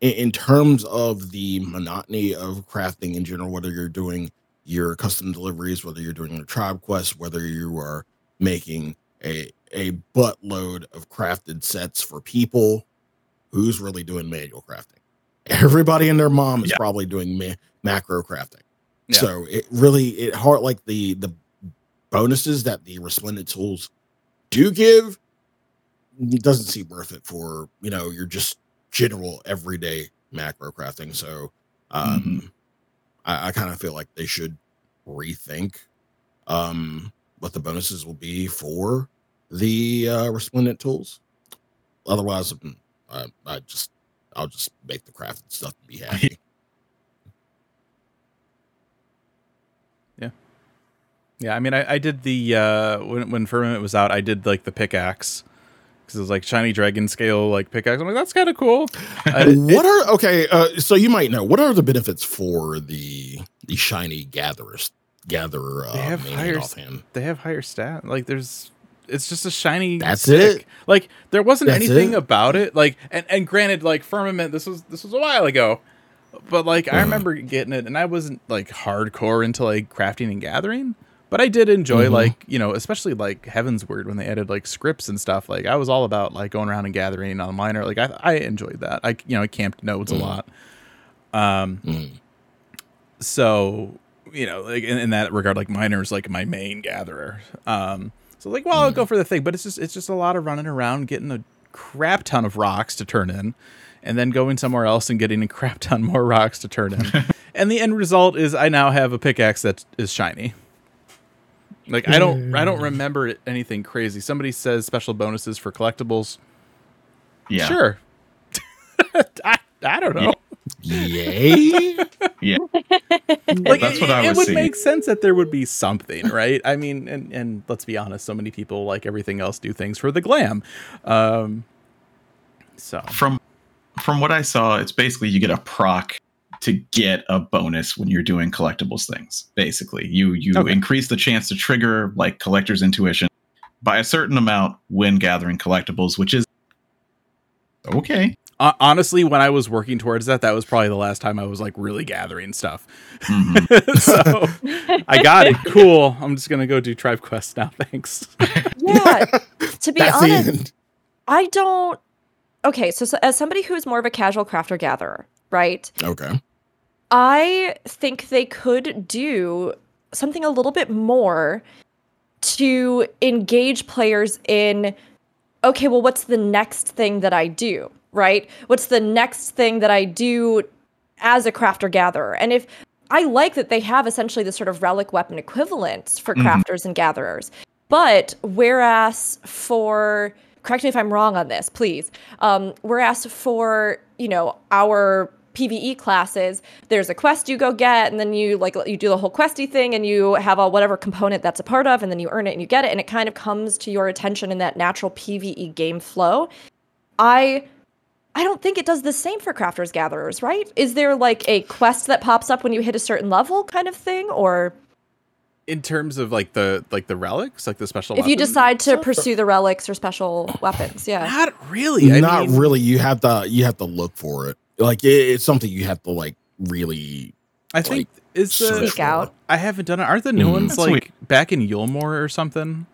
[SPEAKER 4] in, in terms of the monotony of crafting in general whether you're doing your custom deliveries whether you're doing your tribe quests whether you are making a a buttload of crafted sets for people who's really doing manual crafting everybody and their mom is
[SPEAKER 6] Yeah.
[SPEAKER 4] probably doing ma- macro crafting
[SPEAKER 3] Yeah.
[SPEAKER 4] so it really it hard like the the bonuses that the resplendent tools do give it doesn't seem worth it for you know your just general everyday macro crafting. So um i, I kind of feel like they should rethink um what the bonuses will be for the uh resplendent tools. Otherwise mm, I, I just i'll just make the crafted stuff and be happy
[SPEAKER 3] yeah i mean i, I did the uh when, when firmament was out i did like the pickaxe because it was like shiny dragon scale like pickaxe i'm like that's kind of cool Uh,
[SPEAKER 4] what are okay uh so you might know what are the benefits for the the shiny gatherers gatherer uh
[SPEAKER 3] They have higher
[SPEAKER 4] offhand
[SPEAKER 3] they have higher stat. Like there's it's just a shiny
[SPEAKER 4] That's
[SPEAKER 3] stick.
[SPEAKER 4] it?
[SPEAKER 3] Like there wasn't
[SPEAKER 4] That's
[SPEAKER 3] anything
[SPEAKER 4] it?
[SPEAKER 3] about it. Like and, and granted, like firmament, this was this was a while ago. But like I remember getting it and I wasn't like hardcore into like crafting and gathering. But I did enjoy
[SPEAKER 4] Mhm.
[SPEAKER 3] like, you know, especially like Heavensward when they added like scripts and stuff. Like I was all about like going around and gathering on a miner. Like I I enjoyed that. I you know, I camped nodes
[SPEAKER 4] Mhm.
[SPEAKER 3] a lot. Um
[SPEAKER 4] Mm.
[SPEAKER 3] so you know like in, in that regard like miner's like my main gatherer um so like well i'll go for the thing but it's just it's just a lot of running around getting a crap ton of rocks to turn in and then going somewhere else and getting a crap ton more rocks to turn in and the end result is i now have a pickaxe that is shiny like i don't i don't remember anything crazy. Somebody says special bonuses for collectibles.
[SPEAKER 6] Yeah.
[SPEAKER 3] sure. I, I don't know.
[SPEAKER 4] Yay.
[SPEAKER 6] Yeah.
[SPEAKER 3] like
[SPEAKER 6] That's
[SPEAKER 3] it,
[SPEAKER 6] what I
[SPEAKER 3] it
[SPEAKER 6] was
[SPEAKER 3] would
[SPEAKER 6] seeing.
[SPEAKER 3] make sense that there would be something right? I mean and and let's be honest so many people like everything else do things for the glam. Um so.
[SPEAKER 6] From from what I saw, it's basically you get a proc to get a bonus when you're doing collectibles things. Basically, you you
[SPEAKER 3] Okay.
[SPEAKER 6] increase the chance to trigger like collector's intuition by a certain amount when gathering collectibles, which is okay.
[SPEAKER 3] uh, honestly when i was working towards that that was probably the last time i was like really gathering stuff
[SPEAKER 6] Mhm.
[SPEAKER 3] so i got it cool i'm just gonna go do tribe quest now thanks
[SPEAKER 5] Yeah. to be
[SPEAKER 4] that's
[SPEAKER 5] honest, I don't. Okay, so, so as somebody who's more of a casual crafter gatherer, right?
[SPEAKER 4] okay
[SPEAKER 5] I think they could do something a little bit more to engage players in okay, well, what's the next thing that I do, right? What's the next thing that I do as a crafter gatherer? And if I like that they have essentially the sort of relic weapon equivalents for
[SPEAKER 6] Mhm.
[SPEAKER 5] crafters and gatherers. But whereas for correct me if I'm wrong on this, please. Um, whereas for you know our PVE classes, there's a quest you go get, and then you like you do the whole questy thing, and you have all whatever component that's a part of, and then you earn it and you get it, and it kind of comes to your attention in that natural PVE game flow. I I don't think it does the same for crafters gatherers, right? Is there like a quest that pops up when you hit a certain level kind of thing or
[SPEAKER 3] in terms of like the like the relics, like the special.
[SPEAKER 5] If you decide to
[SPEAKER 3] stuff?
[SPEAKER 5] pursue the relics or special weapons, yeah.
[SPEAKER 3] not really. I
[SPEAKER 4] not
[SPEAKER 3] mean,
[SPEAKER 4] really. You have to you have to look for it. Like it, it's something you have to like really.
[SPEAKER 3] I think is the
[SPEAKER 4] search
[SPEAKER 5] Speak out.
[SPEAKER 3] I haven't done it. Aren't the new
[SPEAKER 4] Mm.
[SPEAKER 3] ones
[SPEAKER 6] That's
[SPEAKER 3] like
[SPEAKER 6] weird.
[SPEAKER 3] back in Yulmore or something?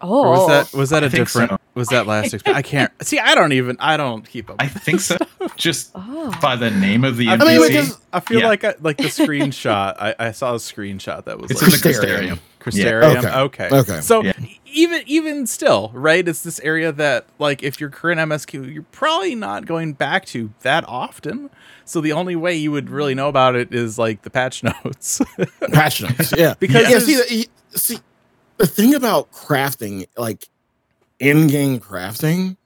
[SPEAKER 5] Oh,
[SPEAKER 3] Or was that was that
[SPEAKER 6] I
[SPEAKER 3] a different?
[SPEAKER 6] so.
[SPEAKER 3] Was that last? Exp- I can't see. I don't even. I don't keep up.
[SPEAKER 6] I think so. Just
[SPEAKER 5] oh.
[SPEAKER 6] by the name of the
[SPEAKER 3] I mean,
[SPEAKER 4] because-
[SPEAKER 3] I feel
[SPEAKER 6] Yeah.
[SPEAKER 3] like I, like the screenshot. I, I saw a screenshot that was
[SPEAKER 6] it's
[SPEAKER 3] like
[SPEAKER 6] in the
[SPEAKER 4] Crystarium.
[SPEAKER 6] Crystarium.
[SPEAKER 3] Crystarium.
[SPEAKER 4] Okay.
[SPEAKER 3] Okay.
[SPEAKER 4] Okay.
[SPEAKER 3] So
[SPEAKER 6] Yeah.
[SPEAKER 3] even even still, right? It's this area that like if you're current MSQ, you're probably not going back to that often. So the only way you would really know about it is like the patch notes.
[SPEAKER 4] patch notes. Yeah,
[SPEAKER 3] Because
[SPEAKER 4] yeah. See, the, see, the thing about crafting, like in-game crafting,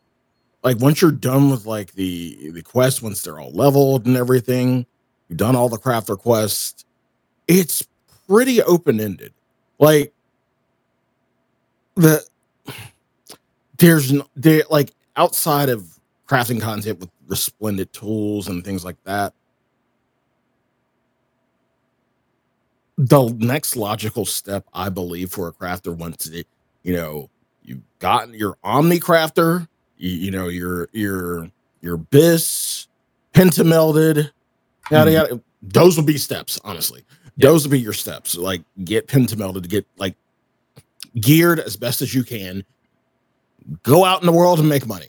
[SPEAKER 4] like once you're done with like the the quest, once they're all leveled and everything, you've done all the crafter quests. It's pretty open-ended. Like the there's no, there like outside of crafting content with resplendent tools and things like that the next logical step, I believe, for a crafter once it, you know, you've gotten your Omni crafter, you, you know, your your your bis, pentamelded, yada hmm. yada. Those will be steps, honestly. Those would be your steps. Like get pentamelded to get like geared as best as you can. Go out in the world and make money.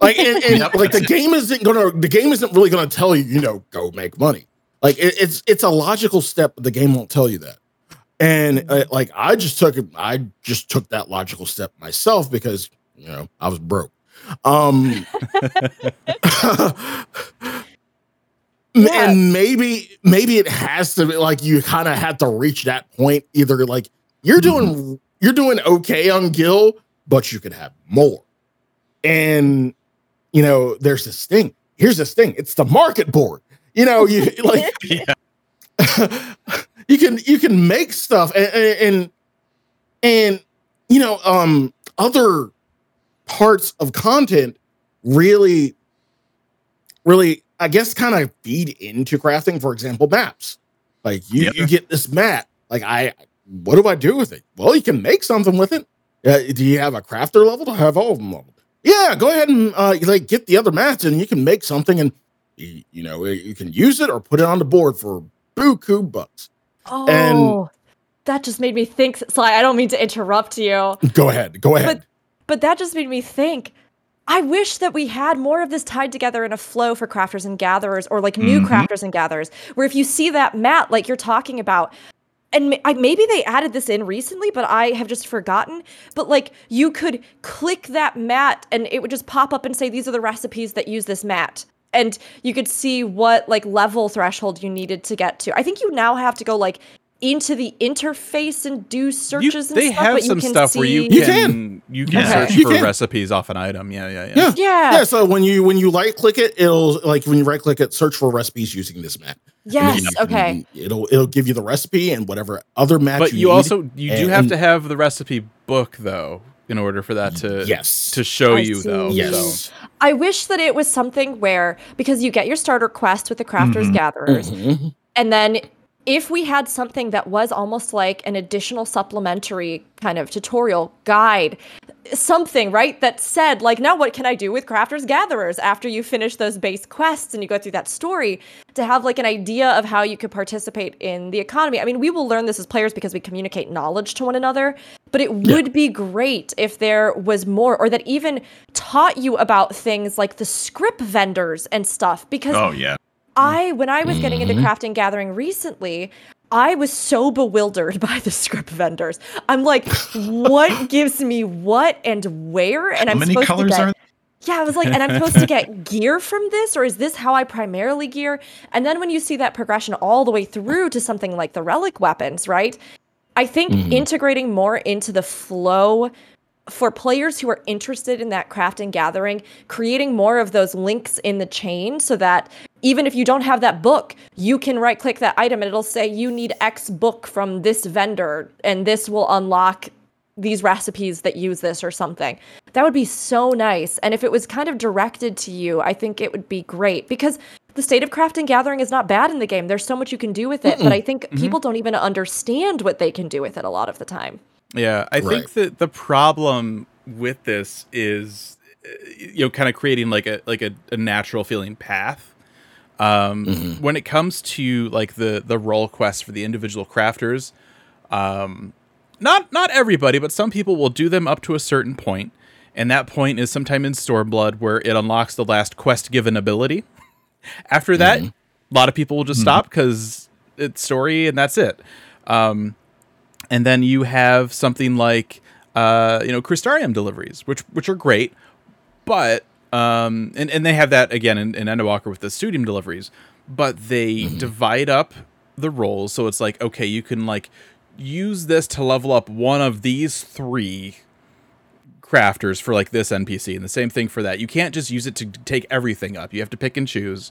[SPEAKER 4] Like and, and
[SPEAKER 6] Yep,
[SPEAKER 4] like the
[SPEAKER 6] it.
[SPEAKER 4] game isn't gonna the game isn't really gonna tell you, you know, go make money. Like it, it's it's a logical step, but the game won't tell you that. And uh, like I just took it, I just took that logical step myself because you know I was broke. Um,
[SPEAKER 5] Yeah.
[SPEAKER 4] and maybe maybe it has to be like you kind of have to reach that point. Either like you're doing you're doing okay on Gil, but you could have more. And you know, there's this thing. Here's this thing. It's the market board. You know, you like
[SPEAKER 6] Yeah.
[SPEAKER 4] you can you can make stuff and, and and you know um other parts of content really really i guess kind of feed into crafting for example maps like you
[SPEAKER 6] Yep.
[SPEAKER 4] you get this map like i what do i do with it well you can make something with it uh, do you have a crafter level to have all of them leveled yeah go ahead and uh like get the other mats and you can make something and you, you know you can use it or put it on the board for buku bucks
[SPEAKER 5] Oh, that just made me think. Sly, I don't mean to interrupt you,
[SPEAKER 4] go ahead go ahead
[SPEAKER 5] but but that just made me think. I wish that we had more of this tied together in a flow for crafters and gatherers, or like new
[SPEAKER 6] Mhm.
[SPEAKER 5] crafters and gatherers, where if you see that mat, like you're talking about, and I, maybe they added this in recently, but I have just forgotten. But like you could click that mat, and it would just pop up and say, "These are the recipes that use this mat." And you could see what like level threshold you needed to get to. I think you now have to go like into the interface and do
[SPEAKER 3] You-
[SPEAKER 5] searches and
[SPEAKER 3] they
[SPEAKER 5] stuff.
[SPEAKER 3] have
[SPEAKER 5] but
[SPEAKER 3] some
[SPEAKER 5] you can
[SPEAKER 3] stuff where you can
[SPEAKER 4] You
[SPEAKER 3] can you can
[SPEAKER 6] Yeah.
[SPEAKER 3] search
[SPEAKER 4] You
[SPEAKER 3] for
[SPEAKER 4] can.
[SPEAKER 3] recipes off an item. Yeah, yeah, yeah.
[SPEAKER 4] yeah
[SPEAKER 5] Yeah.
[SPEAKER 4] yeah so when you when you right click it it'll like when you right click it search for recipes using this map
[SPEAKER 5] Yes.
[SPEAKER 4] can-
[SPEAKER 5] Okay.
[SPEAKER 4] it'll it'll give you the recipe and whatever other map
[SPEAKER 3] But
[SPEAKER 4] you,
[SPEAKER 3] you
[SPEAKER 4] need.
[SPEAKER 3] also you do have to have the recipe book though in order for that to
[SPEAKER 4] yes
[SPEAKER 3] to show
[SPEAKER 5] I
[SPEAKER 3] you
[SPEAKER 5] see.
[SPEAKER 3] though.
[SPEAKER 4] yes
[SPEAKER 3] So
[SPEAKER 5] I wish that it was something where because you get your starter quest with the crafters
[SPEAKER 6] Mhm.
[SPEAKER 5] gatherers,
[SPEAKER 4] Mhm.
[SPEAKER 5] and then if we had something that was almost like an additional supplementary kind of tutorial guide, something right that said like, now what can I do with crafters gatherers after you finish those base quests and you go through that story to have like an idea of how you could participate in the economy. I mean, we will learn this as players because we communicate knowledge to one another, but it would be great if there was more or that even taught you about things like the script vendors and stuff because
[SPEAKER 6] Oh yeah.
[SPEAKER 5] I, when I was getting into
[SPEAKER 4] Mhm.
[SPEAKER 5] crafting gathering recently, I was so bewildered by the script vendors. I'm like, what gives me what and where? And
[SPEAKER 6] How
[SPEAKER 5] I'm
[SPEAKER 6] many
[SPEAKER 5] supposed
[SPEAKER 6] colors
[SPEAKER 5] to get,
[SPEAKER 6] are
[SPEAKER 5] yeah, I was like, and I'm supposed to get gear from this, or is this how I primarily gear? And then when you see that progression all the way through to something like the relic weapons, right? I think
[SPEAKER 4] Mhm.
[SPEAKER 5] integrating more into the flow for players who are interested in that craft and gathering, creating more of those links in the chain so that even if you don't have that book, you can right click that item and it'll say you need X book from this vendor and this will unlock these recipes that use this or something. That would be so nice. And if it was kind of directed to you, I think it would be great because the state of craft and gathering is not bad in the game. There's so much you can do with it, but I think
[SPEAKER 3] Mhm.
[SPEAKER 5] people don't even understand what they can do with it a lot of the time.
[SPEAKER 3] Yeah, I
[SPEAKER 4] Right.
[SPEAKER 3] think that the problem with this is uh, you know kind of creating like a like a, a natural feeling path. Um,
[SPEAKER 4] Mhm.
[SPEAKER 3] When it comes to like the the role quests for the individual crafters, um, not not everybody, but some people will do them up to a certain point, and that point is sometime in Stormblood where it unlocks the last quest given ability. After that, a lot of people will just stop because it's story and that's it. Um, and then you have something like uh, you know Crystarium deliveries, which which are great, but um, and and they have that again in, in Endwalker with the studium deliveries, but they divide up the roles so it's like okay, you can like use this to level up one of these three crafters for like this NPC, and the same thing for that. You can't just use it to take everything up. You have to pick and choose.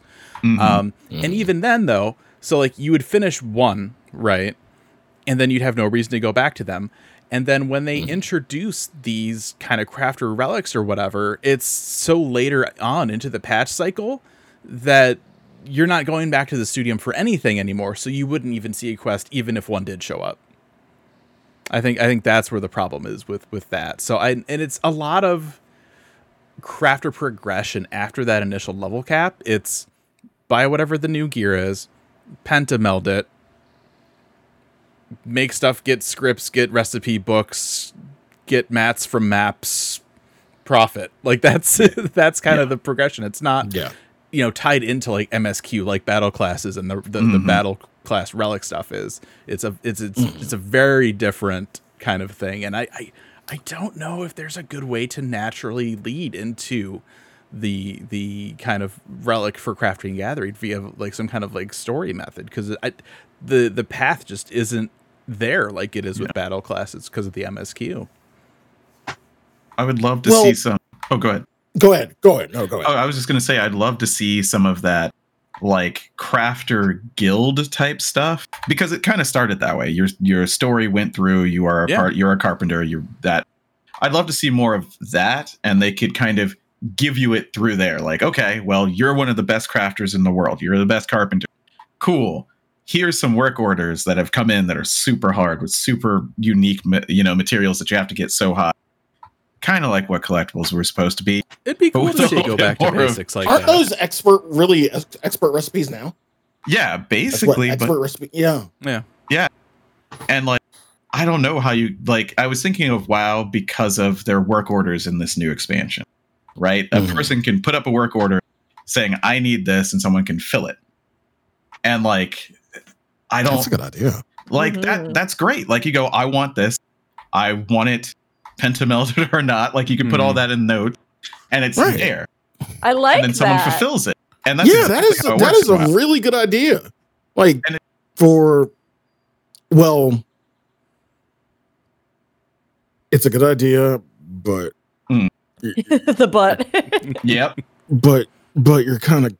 [SPEAKER 3] Um, and even then, though, so like you would finish one right, and then you'd have no reason to go back to them. And then when they mm-hmm. introduce these kind of crafter relics or whatever, it's so later on into the patch cycle that you're not going back to the studium for anything anymore. So you wouldn't even see a quest, even if one did show up. I think I think that's where the problem is with with that. So I and it's a lot of crafter progression after that initial level cap. It's buy whatever the new gear is, pentameld it, make stuff, get scripts, get recipe books, get mats from maps, profit. Like that's that's kind of the progression. It's not
[SPEAKER 4] Yeah.
[SPEAKER 3] you know tied into like MSQ like battle classes and the the, the
[SPEAKER 6] Mhm.
[SPEAKER 3] battle class relic stuff is. It's a it's it's it's a very different kind of thing, and I, I I don't know if there's a good way to naturally lead into the the kind of relic for crafting gathering via like some kind of like story method because I the the path just isn't there like it is with battle classes because of the MSQ.
[SPEAKER 6] I would love to
[SPEAKER 4] Well-
[SPEAKER 6] see some. Oh, go ahead.
[SPEAKER 4] Go ahead. Go ahead. No, go
[SPEAKER 6] Oh,
[SPEAKER 4] ahead.
[SPEAKER 6] I was just gonna say I'd love to see some of that like crafter guild type stuff because it kind of started that way. Your your story went through. You are a
[SPEAKER 3] Yeah.
[SPEAKER 6] part. You're a carpenter. You're that. I'd love to see more of that, and they could kind of give you it through there. Like, okay, well, you're one of the best crafters in the world. You're the best carpenter. Cool. Here's some work orders that have come in that are super hard with super unique, you know, materials that you have to get so high. Kind of like what collectibles were supposed to be.
[SPEAKER 3] It'd be cool to see go back to
[SPEAKER 6] more
[SPEAKER 3] basics like
[SPEAKER 4] Aren't
[SPEAKER 3] that.
[SPEAKER 4] those expert really ex- expert recipes now?
[SPEAKER 6] Yeah,
[SPEAKER 4] That's what
[SPEAKER 6] basically, but
[SPEAKER 4] expert recipe. Yeah.
[SPEAKER 3] yeah. Yeah.
[SPEAKER 6] And like i don't know how you like i was thinking of wow because of their work orders in this new expansion right a
[SPEAKER 4] Mhm.
[SPEAKER 6] person can put up a work order saying i need this and someone can fill it and like i don't.
[SPEAKER 4] That's a good idea.
[SPEAKER 6] like
[SPEAKER 5] Mhm.
[SPEAKER 6] that that's great like you go i want this i want it pentamelded or not like you can put all
[SPEAKER 3] Mhm.
[SPEAKER 6] that in note and it's
[SPEAKER 4] Right.
[SPEAKER 6] there
[SPEAKER 5] I like it.
[SPEAKER 6] and then someone
[SPEAKER 5] that.
[SPEAKER 6] fulfills it and that's
[SPEAKER 4] yeah, that
[SPEAKER 6] exactly
[SPEAKER 4] is
[SPEAKER 6] how it
[SPEAKER 4] that
[SPEAKER 6] works
[SPEAKER 4] is a
[SPEAKER 6] in
[SPEAKER 4] really good idea. Like
[SPEAKER 6] it-
[SPEAKER 4] for well, it's a good idea, but
[SPEAKER 5] the butt.
[SPEAKER 6] yep
[SPEAKER 4] but but you're kind of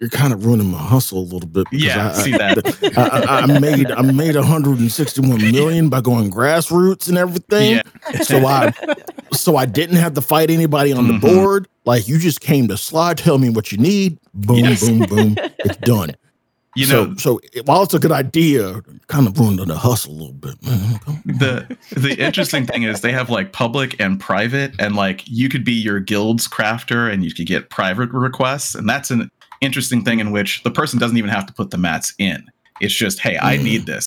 [SPEAKER 4] you're kind of ruining my hustle a little bit.
[SPEAKER 6] yeah
[SPEAKER 4] I,
[SPEAKER 6] see that
[SPEAKER 4] I, I, I made I made 161 million by going grassroots and everything.
[SPEAKER 6] yeah
[SPEAKER 4] So I so I didn't have to fight anybody on
[SPEAKER 6] Mhm.
[SPEAKER 4] the board. Like you just came to slide, tell me what you need, boom,
[SPEAKER 6] Yes.
[SPEAKER 4] boom, boom, it's done.
[SPEAKER 6] you
[SPEAKER 4] so
[SPEAKER 6] know
[SPEAKER 4] so it- while it's a good idea, kind of ruined the hustle a little bit. man.
[SPEAKER 6] the the interesting thing is they have like public and private and like you could be your guild's crafter and you could get private requests and that's an interesting thing in which the person doesn't even have to put the mats in it's just hey i
[SPEAKER 4] Mm.
[SPEAKER 6] need this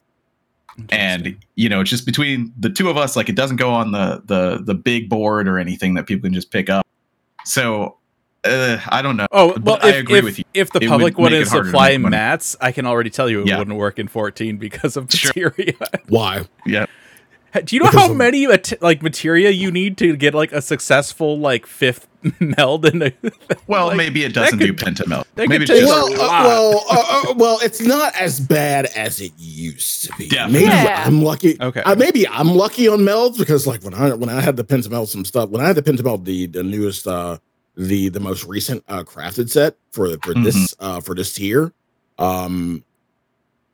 [SPEAKER 6] and you know it's just between the two of us like it doesn't go on the the the big board or anything that people can just pick up so uh, i don't know
[SPEAKER 3] Oh
[SPEAKER 6] But
[SPEAKER 3] well,
[SPEAKER 6] I agree
[SPEAKER 3] if,
[SPEAKER 6] with you.
[SPEAKER 3] if the
[SPEAKER 6] It
[SPEAKER 3] public
[SPEAKER 6] would make
[SPEAKER 3] wouldn't
[SPEAKER 6] it harder to
[SPEAKER 3] supply mats, I can already tell you it
[SPEAKER 6] Yeah.
[SPEAKER 3] wouldn't work in 14 because of
[SPEAKER 6] Sure.
[SPEAKER 4] Why?
[SPEAKER 6] yeah
[SPEAKER 3] Do you know
[SPEAKER 4] Because
[SPEAKER 3] how many like materia you need to get like a successful like fifth meld in a
[SPEAKER 6] well
[SPEAKER 3] like,
[SPEAKER 6] maybe it doesn't do
[SPEAKER 3] could-
[SPEAKER 6] pentamel
[SPEAKER 3] that
[SPEAKER 6] maybe
[SPEAKER 3] could
[SPEAKER 6] it's
[SPEAKER 3] take
[SPEAKER 6] just
[SPEAKER 3] a
[SPEAKER 4] Well, uh, well, uh, uh, well, it's not as bad as it used to be.
[SPEAKER 6] Definitely.
[SPEAKER 4] Maybe
[SPEAKER 5] Yeah.
[SPEAKER 4] I'm lucky.
[SPEAKER 3] Okay.
[SPEAKER 4] uh, maybe I'm lucky on melds because, like, when I when I had the Pentameld some stuff, when I had the Pentameld the the newest, uh the the most recent uh crafted set for for this uh for this tier, um,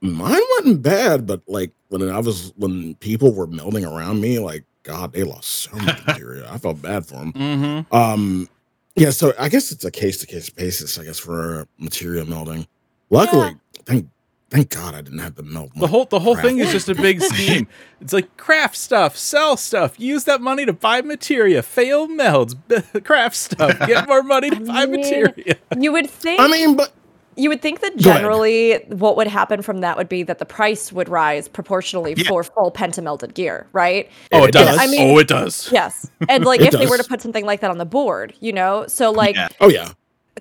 [SPEAKER 4] mine wasn't bad, but like when I was when people were melding around me, like God, they lost so much material. I felt bad for them.
[SPEAKER 3] Mm-hmm.
[SPEAKER 4] Um, yeah, so I guess it's a case to case basis. I guess for material melding. Luckily, thank thank God I didn't have to melt.
[SPEAKER 3] The whole the whole
[SPEAKER 4] crap.
[SPEAKER 3] thing is just a big scheme. It's like craft stuff, sell stuff, use that money to buy materia, fail melds, craft stuff, get more money to buy
[SPEAKER 5] I mean,
[SPEAKER 3] materia.
[SPEAKER 5] You would think
[SPEAKER 4] I mean, but
[SPEAKER 5] you would think that generally what would happen from that would be that the price would rise proportionally
[SPEAKER 6] Yeah.
[SPEAKER 5] for full pentamelded gear, right?
[SPEAKER 3] Oh, it
[SPEAKER 4] It
[SPEAKER 3] does.
[SPEAKER 4] does.
[SPEAKER 5] I mean-
[SPEAKER 3] oh, it does.
[SPEAKER 5] Yes. And like
[SPEAKER 4] It
[SPEAKER 5] if they were to put something like that on the board, you know? So like
[SPEAKER 6] Yeah.
[SPEAKER 4] oh yeah,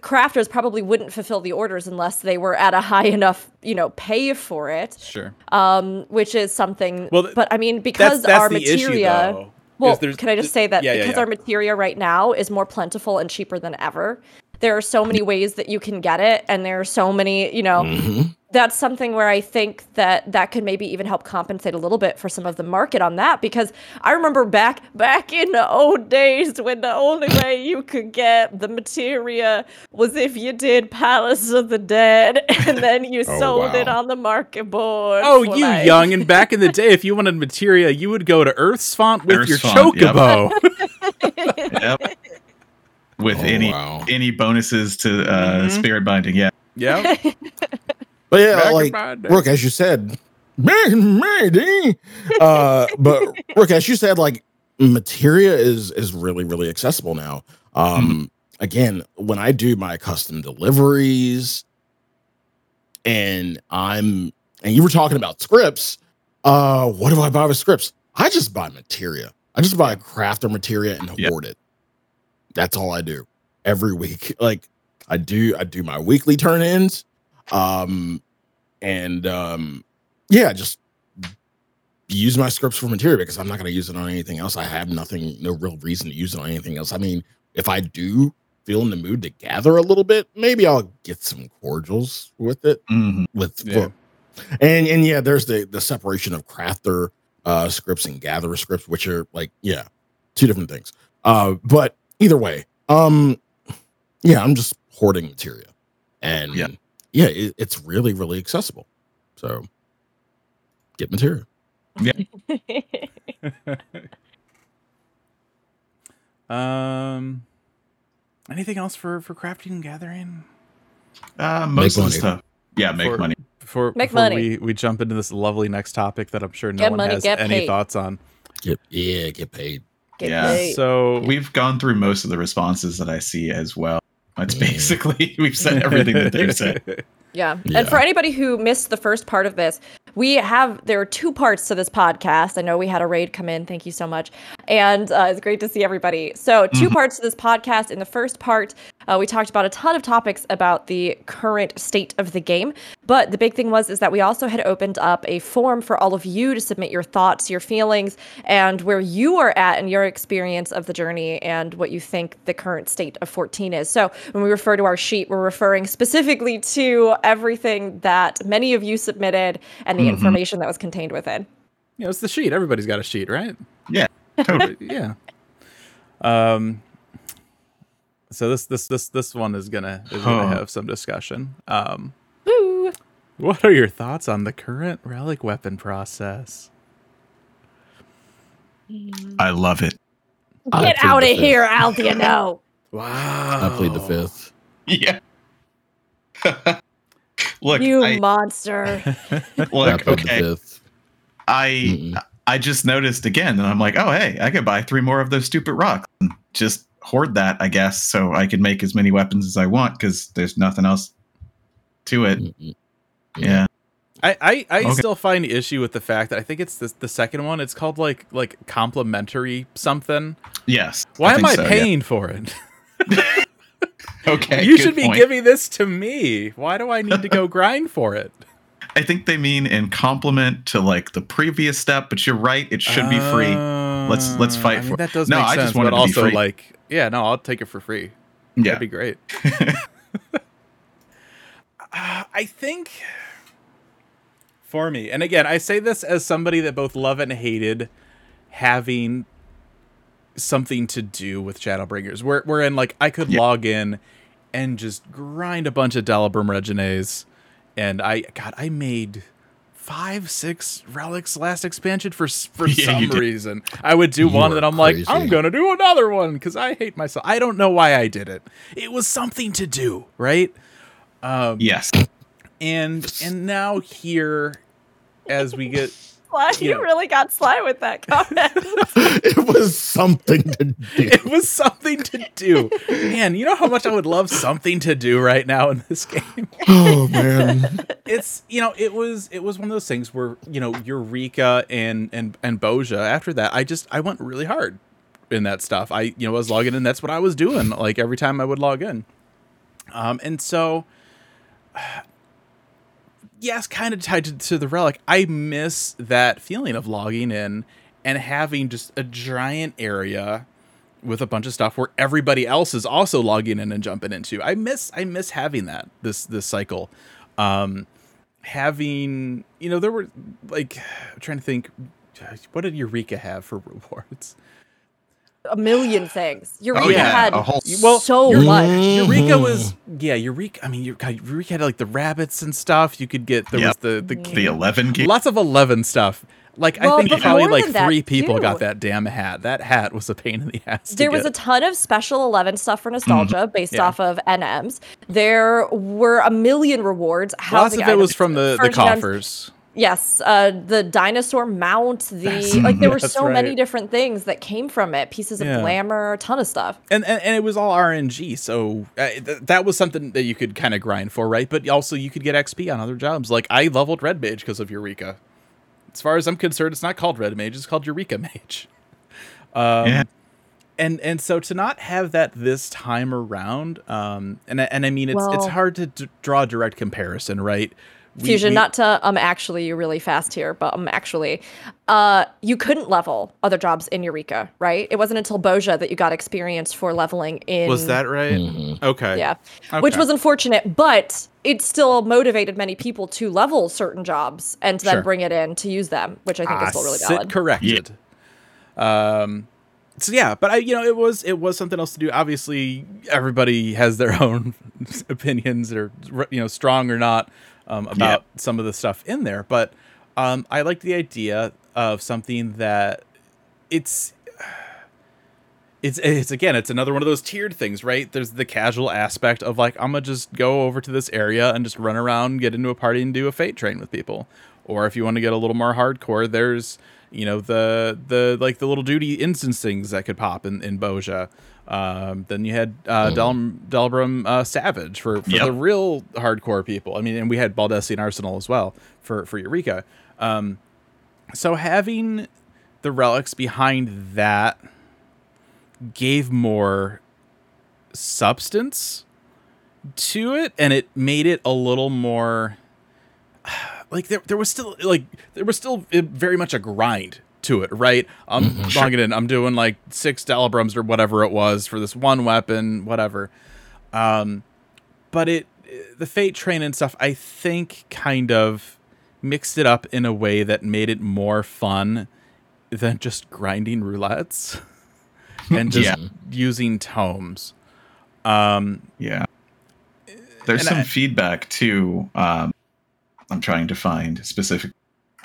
[SPEAKER 5] crafters probably wouldn't fulfill the orders unless they were at a high enough, you know, pay for it.
[SPEAKER 3] Sure.
[SPEAKER 5] Um, which is something
[SPEAKER 3] Well, th-
[SPEAKER 5] but I mean because
[SPEAKER 3] That's that's
[SPEAKER 5] our
[SPEAKER 3] the issue, though.
[SPEAKER 5] Well, can I just say that
[SPEAKER 3] yeah, yeah,
[SPEAKER 5] because
[SPEAKER 3] yeah.
[SPEAKER 5] our materia right now is more plentiful and cheaper than ever, there are so many ways that you can get it, and there are so many, you know,
[SPEAKER 4] Mhm.
[SPEAKER 5] that's something where I think that that could maybe even help compensate a little bit for some of the market on that because I remember back back in the old days when the only way you could get the materia was if you did Palace of the Dead and then you
[SPEAKER 4] Oh,
[SPEAKER 5] sold it on the market board.
[SPEAKER 3] Oh, you
[SPEAKER 5] like-
[SPEAKER 3] young and back in the day, if you wanted materia, you would go to Earth's font with
[SPEAKER 6] Earth's
[SPEAKER 3] your
[SPEAKER 6] Font, yep.
[SPEAKER 3] chocobo.
[SPEAKER 6] Yep. With
[SPEAKER 4] Oh,
[SPEAKER 6] any
[SPEAKER 4] wow.
[SPEAKER 6] any bonuses to uh,
[SPEAKER 3] Mhm.
[SPEAKER 6] spirit binding, yeah.
[SPEAKER 3] yeah.
[SPEAKER 4] But yeah,
[SPEAKER 3] Back
[SPEAKER 4] like
[SPEAKER 3] my.
[SPEAKER 4] Rook, as you said, maybe. Uh, but Rook, as you said, like materia is is really really accessible now. Um, again, when I do my custom deliveries, and I'm and you were talking about scripts. Uh, what do I buy with scripts? I just buy materia. I just buy a crafter materia and
[SPEAKER 6] Yeah.
[SPEAKER 4] hoard it. That's all I do every week. Like I do, I do my weekly turn ins. Um, and um, yeah, just use my scripts for material because I'm not going to use it on anything else. I have nothing, no real reason to use it on anything else. I mean, if I do feel in the mood to gather a little bit, maybe I'll get some cordials with it.
[SPEAKER 6] Mhm.
[SPEAKER 4] With
[SPEAKER 3] Yeah.
[SPEAKER 4] and and yeah, there's the the separation of crafter uh scripts and gatherer scripts, which are like yeah, two different things. Uh, but either way, um, yeah, I'm just hoarding material, and
[SPEAKER 6] Yeah.
[SPEAKER 4] yeah, it, it's really really accessible. So get material.
[SPEAKER 3] um, anything else for for crafting and gathering?
[SPEAKER 6] Uh, most of the stuff. Yeah, make
[SPEAKER 3] For-
[SPEAKER 6] money.
[SPEAKER 3] Before,
[SPEAKER 5] Make
[SPEAKER 3] before
[SPEAKER 5] money.
[SPEAKER 3] we we jump into this lovely next topic that I'm sure no
[SPEAKER 5] Get
[SPEAKER 3] one
[SPEAKER 5] money,
[SPEAKER 3] has any
[SPEAKER 5] paid.
[SPEAKER 3] thoughts on.
[SPEAKER 4] Get yeah, get paid.
[SPEAKER 5] Get
[SPEAKER 6] Yeah.
[SPEAKER 5] paid.
[SPEAKER 3] So
[SPEAKER 6] We've gone through most of the responses that I see as well. That's
[SPEAKER 4] Mm.
[SPEAKER 6] basically we've said everything that they've said.
[SPEAKER 5] Yeah.
[SPEAKER 4] Yeah.
[SPEAKER 5] And for anybody who missed the first part of this, we have there are two parts to this podcast. I know we had a raid come in. Thank you so much. And uh, it's great to see everybody. So, 2
[SPEAKER 6] Mhm.
[SPEAKER 5] parts to this podcast. In the first part, uh, we talked about a ton of topics about the current state of the game. But the big thing was is that we also had opened up a form for all of you to submit your thoughts, your feelings, and where you are at in your experience of the journey and what you think the current state of 14 is. So when we refer to our sheet, we're referring specifically to everything that many of you submitted and the
[SPEAKER 6] Mhm.
[SPEAKER 5] information that was contained within.
[SPEAKER 3] you know, it's the sheet. Everybody's got a sheet, right?
[SPEAKER 6] Yeah, totally.
[SPEAKER 3] yeah. Um. So this this this this one is gonna is gonna
[SPEAKER 6] Huh.
[SPEAKER 3] have some discussion. Um.
[SPEAKER 5] Woo!
[SPEAKER 3] What are your thoughts on the current relic weapon process?
[SPEAKER 6] I love it.
[SPEAKER 5] Get out of
[SPEAKER 4] fifth.
[SPEAKER 5] here, Aldiano.
[SPEAKER 3] Wow.
[SPEAKER 4] I plead the fifth.
[SPEAKER 6] Yeah. look,
[SPEAKER 5] you
[SPEAKER 6] I,
[SPEAKER 5] monster.
[SPEAKER 4] I
[SPEAKER 6] look,
[SPEAKER 4] plead
[SPEAKER 6] okay.
[SPEAKER 4] the fifth.
[SPEAKER 6] I
[SPEAKER 4] Mm-mm.
[SPEAKER 6] I just noticed again, and I'm like, oh hey, I could buy three more of those stupid rocks. And just hoard that, I guess, so I can make as many weapons as I want because there's nothing else to it.
[SPEAKER 4] Mm-mm.
[SPEAKER 6] Yeah.
[SPEAKER 3] I I, I
[SPEAKER 6] Okay.
[SPEAKER 3] still find issue with the fact that I think it's the the second one. It's called like like complimentary something.
[SPEAKER 6] Yes.
[SPEAKER 3] Why am I
[SPEAKER 6] so, yeah.
[SPEAKER 3] paying for it?
[SPEAKER 6] Okay.
[SPEAKER 3] you
[SPEAKER 6] good
[SPEAKER 3] should be
[SPEAKER 6] point.
[SPEAKER 3] giving this to me. Why do I need to go grind for it?
[SPEAKER 6] I think they mean in compliment to like the previous step, but you're right. It should be free. Oh. Let's-
[SPEAKER 3] let's
[SPEAKER 6] fight
[SPEAKER 3] I mean,
[SPEAKER 6] for-
[SPEAKER 3] that. Does
[SPEAKER 6] No,
[SPEAKER 3] make
[SPEAKER 6] I just want to be
[SPEAKER 3] also
[SPEAKER 6] free.
[SPEAKER 3] like, yeah, no, I'll take it for free.
[SPEAKER 6] Yeah.
[SPEAKER 3] That'd be great. Uh, I think for me, and again, I say this as somebody that both love and hated having something to do with Shadowbringers. Where in like I could
[SPEAKER 6] Yeah.
[SPEAKER 3] log in and just grind a bunch of Delubrum Reginae, and I God, I made five, six relics last expansion for for
[SPEAKER 6] Yeah,
[SPEAKER 3] some reason. I would do
[SPEAKER 4] You
[SPEAKER 3] one, and I'm like, I'm gonna do another one because I hate myself. I don't know why I did it. It was something to do, right?
[SPEAKER 6] Um, Yes.
[SPEAKER 3] And and now here, as we get
[SPEAKER 5] Sly, you
[SPEAKER 3] Yeah.
[SPEAKER 5] really got Sly with that comment.
[SPEAKER 4] it was something to do.
[SPEAKER 3] it was something to do. Man, you know how much I would love something to do right now in this game.
[SPEAKER 4] Oh man.
[SPEAKER 3] It's you know, it was it was one of those things where, you know, Eureka and and and Bozja, after that, I just I went really hard in that stuff. I you know, was logging in, that's what I was doing, like every time I would log in. Um and so yes, kind of tied to, to the relic. I miss that feeling of logging in and having just a giant area with a bunch of stuff where everybody else is also logging in and jumping into. I miss I miss having that this this cycle. Um having you know there were like I'm trying to think what did Eureka have for rewards?
[SPEAKER 5] A million things. Eureka
[SPEAKER 6] Oh, yeah,
[SPEAKER 5] had
[SPEAKER 6] a whole-
[SPEAKER 3] Well,
[SPEAKER 5] so
[SPEAKER 3] Eureka-
[SPEAKER 5] much.
[SPEAKER 3] Eureka was yeah, Eureka I mean Eureka, Eureka had like the rabbits and stuff. You could get there
[SPEAKER 6] Yep.
[SPEAKER 3] was the the
[SPEAKER 6] The 11 game.
[SPEAKER 3] lots of 11 stuff. Like I think probably like
[SPEAKER 5] than that,
[SPEAKER 3] three people
[SPEAKER 5] too.
[SPEAKER 3] got that damn hat. That hat was a pain in the ass. to
[SPEAKER 5] There was a ton of special 11 stuff for nostalgia based
[SPEAKER 3] Mm-hmm. Yeah.
[SPEAKER 5] off of NMs. There were a million rewards.
[SPEAKER 3] Lots
[SPEAKER 5] housing
[SPEAKER 3] of it was from the,
[SPEAKER 5] for
[SPEAKER 3] the
[SPEAKER 5] gems.
[SPEAKER 3] coffers.
[SPEAKER 5] Yes, uh, the dinosaur mount, the like there were
[SPEAKER 3] That's
[SPEAKER 5] so many different things that came from it. Pieces of
[SPEAKER 3] Yeah.
[SPEAKER 5] glamour, a ton of stuff.
[SPEAKER 3] and, and and it was all RNG, so uh, th- that was something that you could kind of grind for, right? But also you could get XP on other jobs. Like I leveled Red Mage because of Eureka. As far as I'm concerned, it's not called Red Mage; it's called Eureka Mage. Um,
[SPEAKER 6] Yeah.
[SPEAKER 3] and and so to not have that this time around, um, and I- and I mean it's it's hard to d- draw a direct comparison, right? We-
[SPEAKER 5] Fusion,
[SPEAKER 3] we-
[SPEAKER 5] not to um actually you really fast here, but um actually, uh you couldn't level other jobs in Eureka, right? It wasn't until Bozja that you got experience for leveling in
[SPEAKER 3] was that right? Okay,
[SPEAKER 5] Yeah. Which was unfortunate, but it still motivated many people to level certain jobs and to then bring it in to use them, which I think
[SPEAKER 3] Ah,
[SPEAKER 5] is still really
[SPEAKER 3] sit
[SPEAKER 5] valid.
[SPEAKER 3] corrected. Um, so yeah, but I, you know, it was it was something else to do. Obviously, everybody has their own opinions, or you know, strong or not, um, about some of the stuff in there. But um, I like the idea of something that it's. It's, it's again it's another one of those tiered things right there's the casual aspect of like i'm gonna just go over to this area and just run around get into a party and do a fate train with people or if you want to get a little more hardcore there's you know the the like the little duty instance things that could pop in in Bozja. Um, then you had uh, Del- Delubrum uh, Savage for, for
[SPEAKER 6] Yep.
[SPEAKER 3] the real hardcore people. I mean, and we had Baldesion Arsenal as well for for Eureka. Um, so having the relics behind that gave more substance to it, and it made it a little more like there, there was still like there was still uh, very much a grind to it, right? I'm logging in. I'm doing like six Delubrums or whatever it was for this one weapon, whatever. Um, but it the Fate Train and stuff, I think, kind of mixed it up in a way that made it more fun than just grinding roulettes and just
[SPEAKER 6] Yeah.
[SPEAKER 3] using tomes. Um,
[SPEAKER 6] Yeah. There's some
[SPEAKER 3] I-
[SPEAKER 6] feedback too. Um, I'm trying to find specific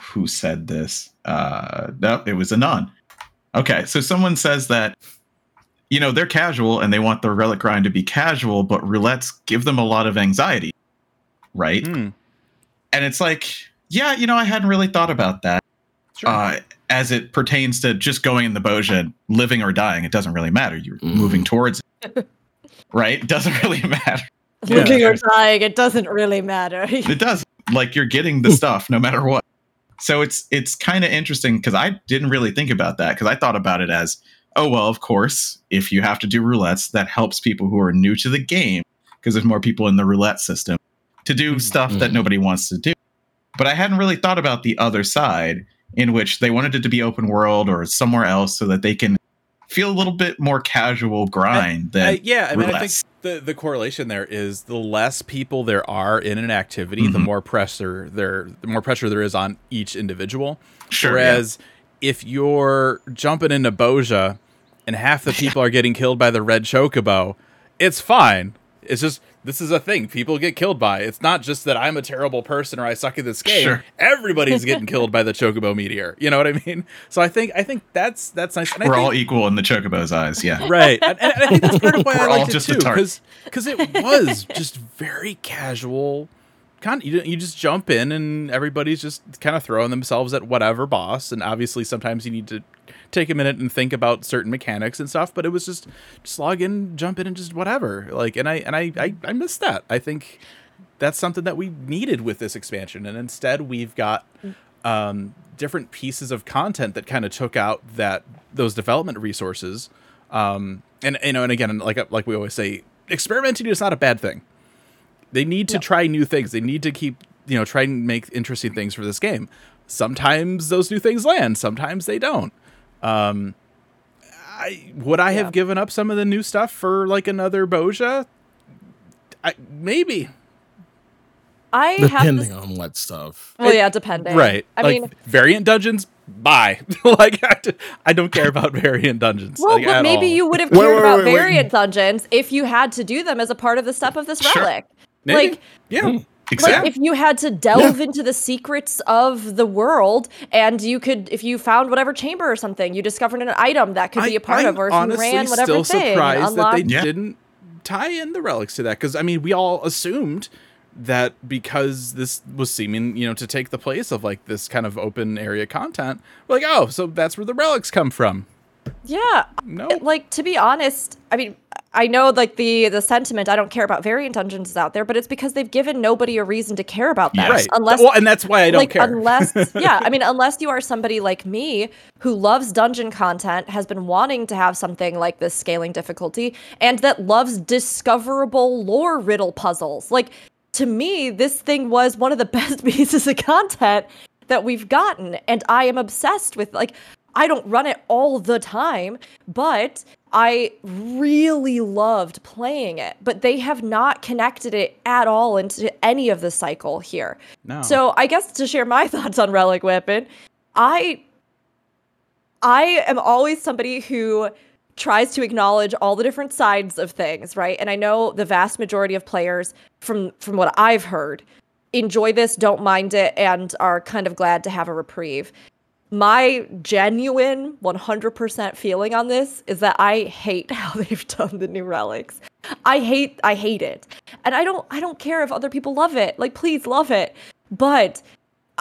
[SPEAKER 6] who said this. Uh, no, it was Anon. Okay, so someone says that you know they're casual and they want the relic grind to be casual, but roulettes give them a lot of anxiety, right?
[SPEAKER 3] hmm,
[SPEAKER 6] And it's like, yeah, you know, I hadn't really thought about that.
[SPEAKER 3] sure.
[SPEAKER 6] Uh, as it pertains to just going in the Bozja, living or dying, it doesn't really matter. You're
[SPEAKER 4] Mhm.
[SPEAKER 6] moving towards it, right? It doesn't really matter.
[SPEAKER 3] Yeah.
[SPEAKER 5] Looking or dying, it doesn't really matter.
[SPEAKER 6] It does. Like you're getting the stuff no matter what. So it's it's kind of interesting because I didn't really think about that because I thought about it as, oh well, of course, if you have to do roulettes, that helps people who are new to the game because there's more people in the roulette system to do
[SPEAKER 3] Mhm.
[SPEAKER 6] stuff that
[SPEAKER 4] Mhm.
[SPEAKER 6] nobody wants to do. But I hadn't really thought about the other side in which they wanted it to be open world or somewhere else so that they can feel a little bit more casual grind than
[SPEAKER 3] I- yeah, I mean, I think the the correlation there is the less people there are in an activity, the
[SPEAKER 6] Mhm.
[SPEAKER 3] more pressure there, the more pressure there is on each individual.
[SPEAKER 6] Sure, yeah.
[SPEAKER 3] Whereas if you're jumping into Bozja and half the people are getting killed by the red chocobo, it's fine. It's just this is a thing people get killed by. It's not just that I'm a terrible person or I suck at this game.
[SPEAKER 6] Sure.
[SPEAKER 3] Everybody's getting killed by the chocobo meteor. You know what I mean? So I think I think that's that's nice. And
[SPEAKER 6] We're
[SPEAKER 3] think,
[SPEAKER 6] all equal in the chocobo's eyes. Yeah.
[SPEAKER 3] right, and, and I think that's part of why I
[SPEAKER 6] We're all
[SPEAKER 3] liked it too, because because it was just very casual. Con- you you just jump in and everybody's just kind of throwing themselves at whatever boss, and obviously sometimes you need to take a minute and think about certain mechanics and stuff. But it was just just log in, jump in, and just whatever. Like, and I and I I, I miss that. I think that's something that we needed with this expansion, and instead we've got um, different pieces of content that kind of took out that those development resources. Um, and you know, and again, like like we always say, experimenting is not a bad thing. They need to try new things. They need to keep you know try and make interesting things for this game. Sometimes those new things land. Sometimes they don't. Um, I would I
[SPEAKER 5] Yeah.
[SPEAKER 3] have given up some of the new stuff for like another Bozja? I, maybe
[SPEAKER 5] I have
[SPEAKER 4] Depending on what stuff.
[SPEAKER 5] well, yeah, depending.
[SPEAKER 3] right.
[SPEAKER 5] I
[SPEAKER 3] like,
[SPEAKER 5] mean,
[SPEAKER 3] variant dungeons. Bye. like I, don't care about variant dungeons.
[SPEAKER 5] well,
[SPEAKER 3] like,
[SPEAKER 5] but maybe
[SPEAKER 3] all.
[SPEAKER 5] you would have cared
[SPEAKER 4] wait,
[SPEAKER 5] about
[SPEAKER 4] wait, wait.
[SPEAKER 5] variant dungeons if you had to do them as a part of the step of this
[SPEAKER 6] Sure.
[SPEAKER 5] relic.
[SPEAKER 3] Maybe.
[SPEAKER 5] Like,
[SPEAKER 3] yeah.
[SPEAKER 5] Like if you had to delve into the secrets of the world and you could if you found whatever chamber or something you discovered an item that could be a part
[SPEAKER 3] I'm
[SPEAKER 5] of or if you
[SPEAKER 3] honestly
[SPEAKER 5] ran whatever
[SPEAKER 3] still
[SPEAKER 5] thing
[SPEAKER 3] surprised that they
[SPEAKER 6] Yeah.
[SPEAKER 3] didn't tie in the relics to that because I mean we all assumed that because this was seeming you know to take the place of like this kind of open area content we're like oh so that's where the relics come from
[SPEAKER 5] yeah.
[SPEAKER 3] No.
[SPEAKER 5] Like to be honest i mean i know like the the sentiment i don't care about variant dungeons is out there but it's because they've given nobody a reason to care about that.
[SPEAKER 3] Right.
[SPEAKER 5] Unless
[SPEAKER 3] well and that's why I don't
[SPEAKER 5] like
[SPEAKER 3] care.
[SPEAKER 5] unless yeah i mean unless you are somebody like me who loves dungeon content has been wanting to have something like this scaling difficulty and that loves discoverable lore riddle puzzles. Like to me this thing was one of the best pieces of content that we've gotten and i am obsessed with like i don't run it all the time but I really loved playing it, but they have not connected it at all into any of the cycle here.
[SPEAKER 3] no
[SPEAKER 5] So I guess to share my thoughts on Relic Weapon, I I am always somebody who tries to acknowledge all the different sides of things, right? And I know the vast majority of players from from what I've heard enjoy this, don't mind it and are kind of glad to have a reprieve. My genuine 100% feeling on this is that I hate how they've done the new relics. I hate I hate it. And I don't I don't care if other people love it. Like please love it. But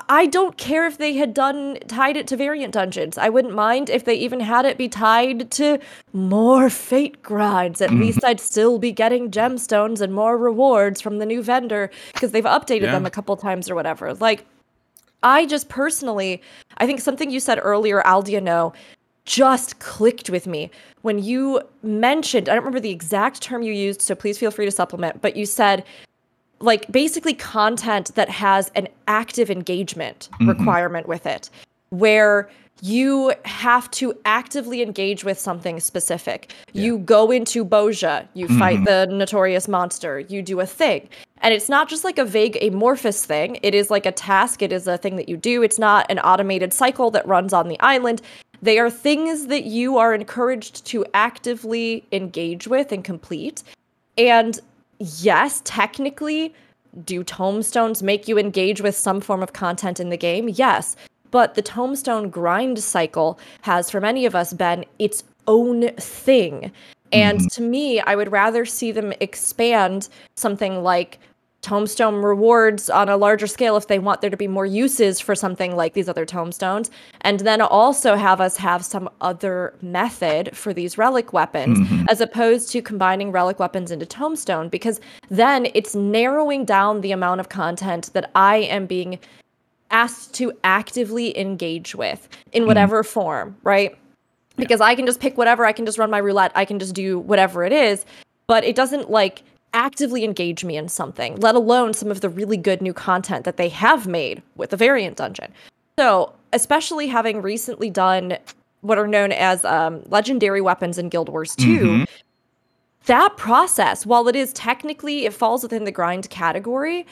[SPEAKER 5] I don't care if they had done tied it to variant dungeons. I wouldn't mind if they even had it be tied to more fate grinds. At least mm-hmm. I'd still be getting gemstones and more rewards from the new vendor because they've updated
[SPEAKER 3] Yeah.
[SPEAKER 5] them a couple times or whatever. Like I just personally, I think something you said earlier, Aldiano, just clicked with me. When you mentioned, I don't remember the exact term you used, so please feel free to supplement, but you said like basically content that has an active engagement mm-hmm. requirement with it where you have to actively engage with something specific. You go into Bozja, you mm-hmm. fight the notorious monster, you do a thing. And it's not just like a vague amorphous thing, it is like a task, it is a thing that you do. It's not an automated cycle that runs on the island. They are things that you are encouraged to actively engage with and complete. And yes, technically, do tomestones make you engage with some form of content in the game? Yes. But the tomestone grind cycle has, for many of us, been its own thing. And mm-hmm. to me, I would rather see them expand something like tomestone rewards on a larger scale if they want there to be more uses for something like these other tomestones and then also have us have some other method for these relic weapons mm-hmm. as opposed to combining relic weapons into tomestone because then it's narrowing down the amount of content that I am being asked to actively engage with in whatever form right? Because I can just pick whatever, I can just run my roulette, I can just do whatever it is, but it doesn't like actively engage me in something, let alone some of the really good new content that they have made with the variant dungeon. So, especially having recently done what are known as um, legendary weapons in Guild Wars 2, that process, while it is technically, it falls within the grind category,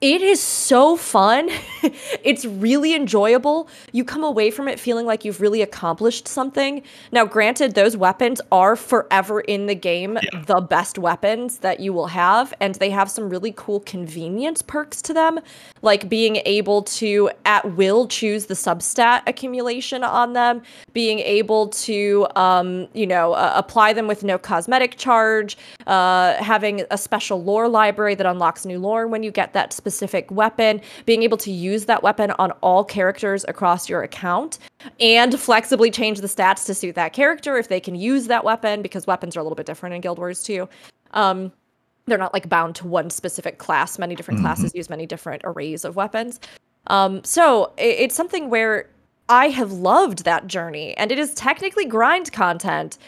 [SPEAKER 5] it is so fun. it's really enjoyable. You come away from it feeling like you've really accomplished something. Now, granted, those weapons are forever in the game
[SPEAKER 6] Yeah.
[SPEAKER 5] the best weapons that you will have, and they have some really cool convenience perks to them, like being able to at will choose the substat accumulation on them, being able to, um, you know, uh, apply them with no cosmetic charge, uh, having a special lore library that unlocks new lore when you get that specific weapon, being able to use that weapon on all characters across your account, and flexibly change the stats to suit that character if they can use that weapon, because weapons are a little bit different in Guild Wars 2. Um, they're not like bound to one specific class. Many different classes use many different arrays of weapons. Um, so i- it's something where I have loved that journey, and it is technically grind content.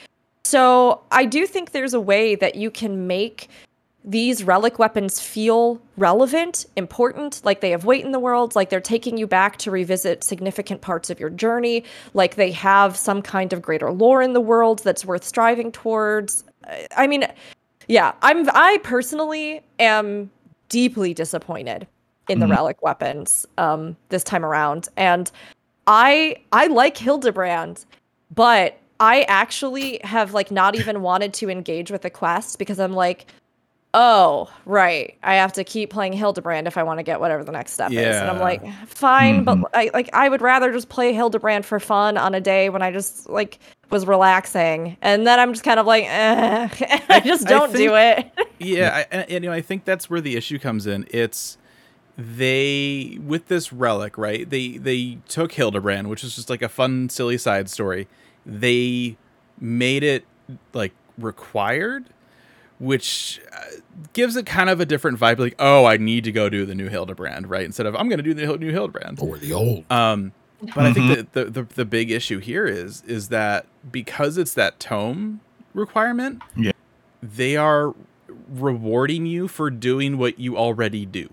[SPEAKER 5] So I do think there's a way that you can make these relic weapons feel relevant, important, like they have weight in the world, like they're taking you back to revisit significant parts of your journey, like they have some kind of greater lore in the world that's worth striving towards. I- mean, yeah, I'm I personally am deeply disappointed in the
[SPEAKER 6] Mhm.
[SPEAKER 5] relic weapons um this time around and I I like Hildibrand, but I actually have like not even wanted to engage with the quest because I'm like, oh, right. I have to keep playing Hildibrand if I want to get whatever the next step is. And I'm like, fine,
[SPEAKER 6] Mhm.
[SPEAKER 5] but I like I would rather just play Hildibrand for fun on a day when I just like was relaxing. And then I'm just kind of like, eh, I just don't do it.
[SPEAKER 3] yeah, I, you know, I think that's where the issue comes in. It's they with this relic, right? They they took Hildibrand, which is just like a fun, silly side story. They made it like required, which uh, gives it kind of a different vibe. Like, oh, I need to go do the new Hildibrand, right? Instead of I'm going to do the Hil- new Hildibrand.
[SPEAKER 4] Or the old.
[SPEAKER 3] Um, but I think that the, the the big issue here is is that because it's that tome requirement,
[SPEAKER 6] Yeah.
[SPEAKER 3] they are rewarding you for doing what you already do.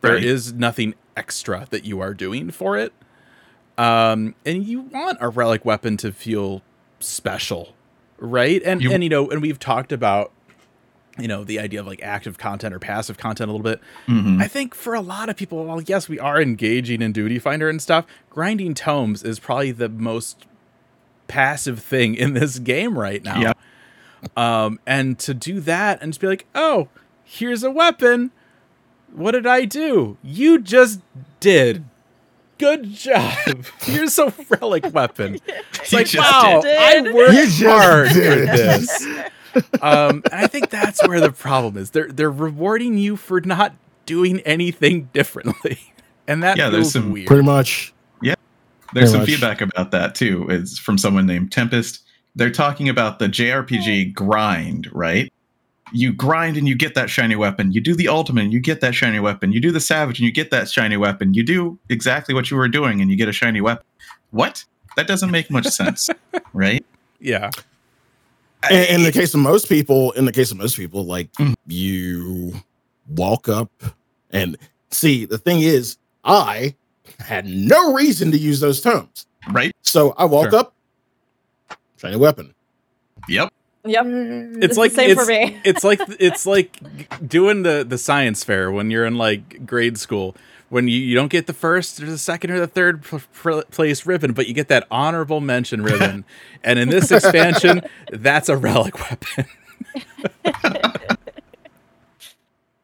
[SPEAKER 3] There is
[SPEAKER 6] Right.
[SPEAKER 3] nothing extra that you are doing for it. Um, and you want a relic weapon to feel special, right? And
[SPEAKER 6] You-
[SPEAKER 3] and you know, and we've talked about you know the idea of like active content or passive content a little bit.
[SPEAKER 6] Mhm.
[SPEAKER 3] I think for a lot of people, while yes, we are engaging in Duty Finder and stuff, grinding tomes is probably the most passive thing in this game right now.
[SPEAKER 6] Yeah.
[SPEAKER 3] Um, and to do that and just be like, oh, here's a weapon. What did I do? You just did. Good job. Here's a relic weapon. It's like, wow,
[SPEAKER 5] did.
[SPEAKER 3] I
[SPEAKER 4] You
[SPEAKER 3] worked
[SPEAKER 4] just
[SPEAKER 3] hard for this. um, and I think that's where the problem is. They're they're rewarding you for not doing anything differently, and that
[SPEAKER 6] Yeah, there's
[SPEAKER 3] feels
[SPEAKER 6] some
[SPEAKER 3] weird.
[SPEAKER 4] Pretty much.
[SPEAKER 6] Yeah, there's
[SPEAKER 4] Pretty
[SPEAKER 6] some
[SPEAKER 4] much.
[SPEAKER 6] feedback about that too. It's from someone named Tempest. They're talking about the JRPG grind, right? You grind and you get that shiny weapon. You do the ultimate and you get that shiny weapon. You do the savage and you get that shiny weapon. You do exactly what you were doing and you get a shiny weapon. What? That doesn't make much sense, right?
[SPEAKER 3] yeah,
[SPEAKER 4] In, in the case of most people, in the case of most people, like
[SPEAKER 6] Mhm.
[SPEAKER 4] you walk up and see, the thing is, I had no reason to use those tomes.
[SPEAKER 6] Right?
[SPEAKER 4] So I walk
[SPEAKER 3] Sure.
[SPEAKER 4] up, shiny weapon.
[SPEAKER 6] Yep.
[SPEAKER 5] Yep.
[SPEAKER 3] Mm, it's
[SPEAKER 5] the
[SPEAKER 3] like
[SPEAKER 5] same
[SPEAKER 3] it's,
[SPEAKER 5] for me.
[SPEAKER 3] it's like it's like doing the the science fair when you're in like grade school when you, you don't get the first or the second or the third pl- pl- place ribbon but you get that honorable mention ribbon and in this expansion that's a relic weapon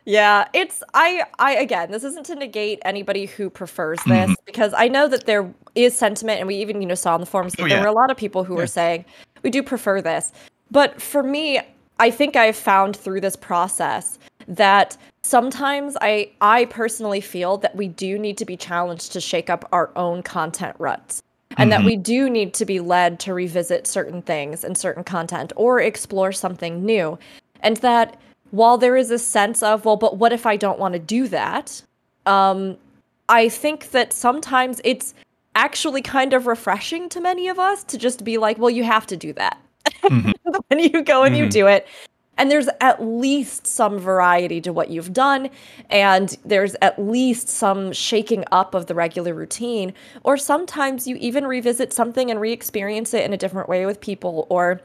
[SPEAKER 5] Yeah, it's I I again, this isn't to negate anybody who prefers this mm-hmm. because I know that there is sentiment and we even, you know, saw on the forums oh, that
[SPEAKER 6] Oh,
[SPEAKER 5] there
[SPEAKER 6] yeah.
[SPEAKER 5] were a lot of people who
[SPEAKER 3] Yeah.
[SPEAKER 5] were saying we do prefer this. But for me, I think I've found through this process that sometimes I I personally feel that we do need to be challenged to shake up our own content ruts. And that
[SPEAKER 6] Mhm.
[SPEAKER 5] we do need to be led to revisit certain things and certain content or explore something new. And that while there is a sense of, well, but what if I don't want to do that? Um, I think that sometimes it's actually kind of refreshing to many of us to just be like, well, you have to do that.
[SPEAKER 6] Mhm.
[SPEAKER 5] when you go and you
[SPEAKER 3] Mhm.
[SPEAKER 5] do it. And there's at least some variety to what you've done, and there's at least some shaking up of the regular routine. Or sometimes you even revisit something and re experience it in a different way with people, or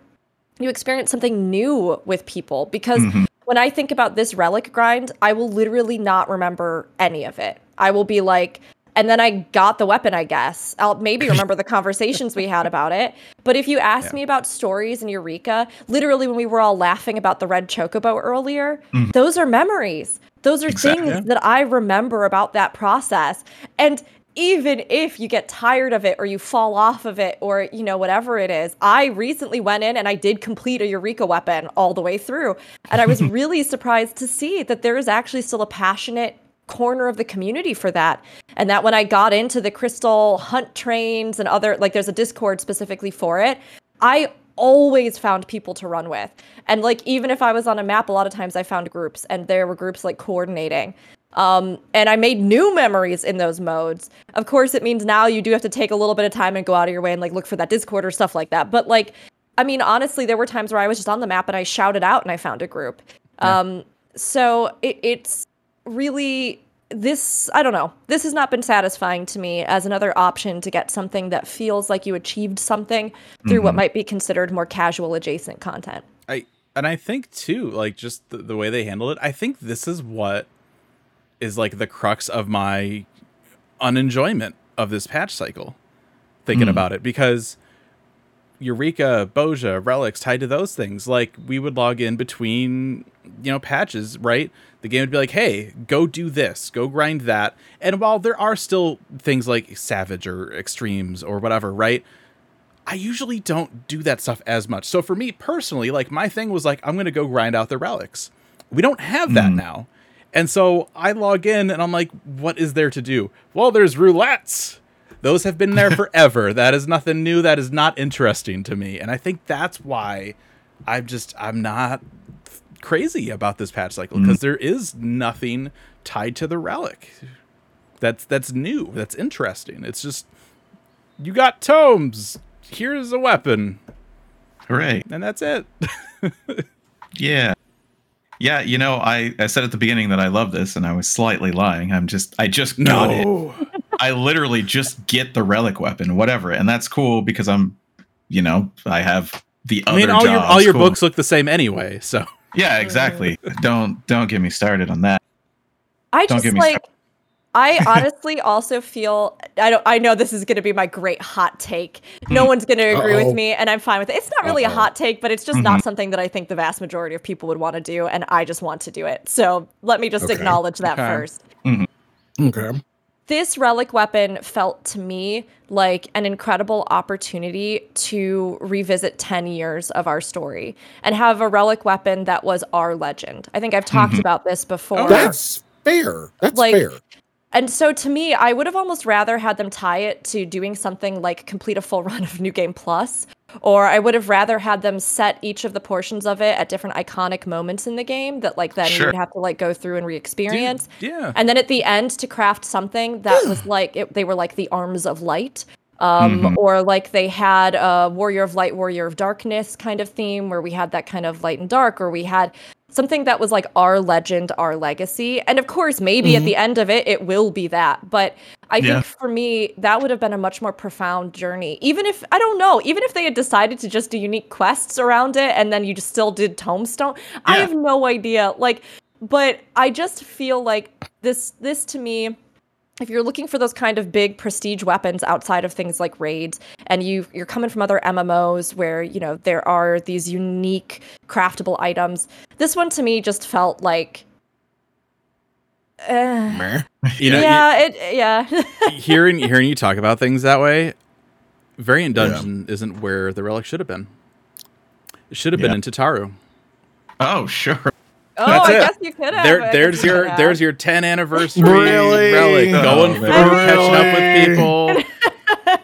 [SPEAKER 5] you experience something new with people because
[SPEAKER 6] Mhm.
[SPEAKER 5] when I think about this relic grind, I will literally not remember any of it. I will be like, and then I got the weapon, I guess. I'll maybe remember the conversations we had about it. But if you ask
[SPEAKER 3] Yeah.
[SPEAKER 5] me about stories in Eureka, literally when we were all laughing about the red chocobo earlier, mm-hmm. those are memories. Those are
[SPEAKER 6] Exactly.
[SPEAKER 5] things that I remember about that process. And even if you get tired of it or you fall off of it or you know whatever it is i recently went in and i did complete a eureka weapon all the way through and i was really surprised to see that there is actually still a passionate corner of the community for that and that when i got into the crystal hunt trains and other like there's a discord specifically for it i always found people to run with and like even if i was on a map a lot of times i found groups and there were groups like coordinating um, and I made new memories in those modes. Of course, it means now you do have to take a little bit of time and go out of your way and like look for that Discord or stuff like that. But like, I mean, honestly, there were times where I was just on the map and I shouted out and I found a group. Um, so it, it's really this. I don't know. This has not been satisfying to me as another option to get something that feels like you achieved something through what mm-hmm. might be considered more casual adjacent content.
[SPEAKER 3] I and I think too, like just the, the way they handle it, I think this is what is like the crux of my unenjoyment of this patch cycle. Thinking mm. about it because Eureka, Bozja, relics tied to those things. Like we would log in between, you know, patches, right? The game would be like, "Hey, go do this, go grind that." And while there are still things like Savage or Extremes or whatever, right? I usually don't do that stuff as much. So for me personally, like my thing was like, I'm gonna go grind out the relics. We don't have that hmm. now. And so I log in and I'm like, what is there to do? Well, there's roulettes. Those have been there forever. that is nothing new. That is not interesting to me. And I think that's why I'm just I'm not crazy about this patch cycle mm. because there is nothing tied to the relic. That's that's new. That's interesting. It's just you got tomes. Here's a weapon,
[SPEAKER 6] Hooray.
[SPEAKER 3] and that's it.
[SPEAKER 6] Yeah. Yeah, you know, I, I said at the beginning that I love this and I was slightly lying. I'm just I just got it. I literally just get the relic weapon, whatever. And that's cool because I'm you know, I have the other.
[SPEAKER 3] I mean, all your all your
[SPEAKER 6] cool.
[SPEAKER 3] books look the same anyway. So
[SPEAKER 6] Yeah, exactly. don't don't get me started on that.
[SPEAKER 5] I
[SPEAKER 6] Don't
[SPEAKER 5] just
[SPEAKER 6] get me
[SPEAKER 5] like I honestly also feel I don't I know this is going to be my great hot take. No mm-hmm. one's going to agree
[SPEAKER 4] Uh-oh.
[SPEAKER 5] with me and I'm fine with it. It's not really
[SPEAKER 3] Uh-oh.
[SPEAKER 5] a hot take, but it's just not mm-hmm. something that I think the vast majority of people would want to do and I just want to do it. So, let me just
[SPEAKER 4] Okay.
[SPEAKER 5] acknowledge that
[SPEAKER 3] Okay.
[SPEAKER 5] first. Mm-hmm.
[SPEAKER 4] Okay.
[SPEAKER 5] This relic weapon felt to me like an incredible opportunity to revisit 10 years of our story and have a relic weapon that was our legend. I think I've talked mm-hmm. about this before.
[SPEAKER 4] Oh, that's fair. That's
[SPEAKER 5] Like,
[SPEAKER 4] fair.
[SPEAKER 5] And so to me, I would have almost rather had them tie it to doing something like complete a full run of New Game Plus, or I would have rather had them set each of the portions of it at different iconic moments in the game that like then you'd have to like go through and re-experience.
[SPEAKER 3] yeah.
[SPEAKER 5] And then at the end to craft something that was like it, they were like the arms of light. Um, or like they had a warrior of light, warrior of darkness kind of theme where we had that kind of light and dark, or we had something that was like our legend, our legacy. And of course, maybe at mm-hmm. the end of it, it will be that. But I
[SPEAKER 6] Yeah.
[SPEAKER 5] think for me, that would have been a much more profound journey. Even if, I don't know, even if they had decided to just do unique quests around it and then you just still did Tomestone, I have no idea. Like, but I just feel like this, this to me, if you're looking for those kind of big prestige weapons outside of things like raids and you you're coming from other MMOs where you know there are these unique craftable items this one to me just felt like uh,
[SPEAKER 3] You know,
[SPEAKER 5] yeah it yeah
[SPEAKER 3] hearing hearing you talk about things that way, Variant Dungeon isn't where the relic should have been. It should have been
[SPEAKER 6] Yeah.
[SPEAKER 3] in Tataru.
[SPEAKER 6] Oh, sure.
[SPEAKER 5] Oh
[SPEAKER 3] That's
[SPEAKER 5] I
[SPEAKER 3] it.
[SPEAKER 5] guess you could have
[SPEAKER 3] There, there's your
[SPEAKER 5] have.
[SPEAKER 3] there's your 10 anniversary
[SPEAKER 4] Really?
[SPEAKER 3] relic
[SPEAKER 6] Oh,
[SPEAKER 3] going through,
[SPEAKER 6] man.
[SPEAKER 3] catching up with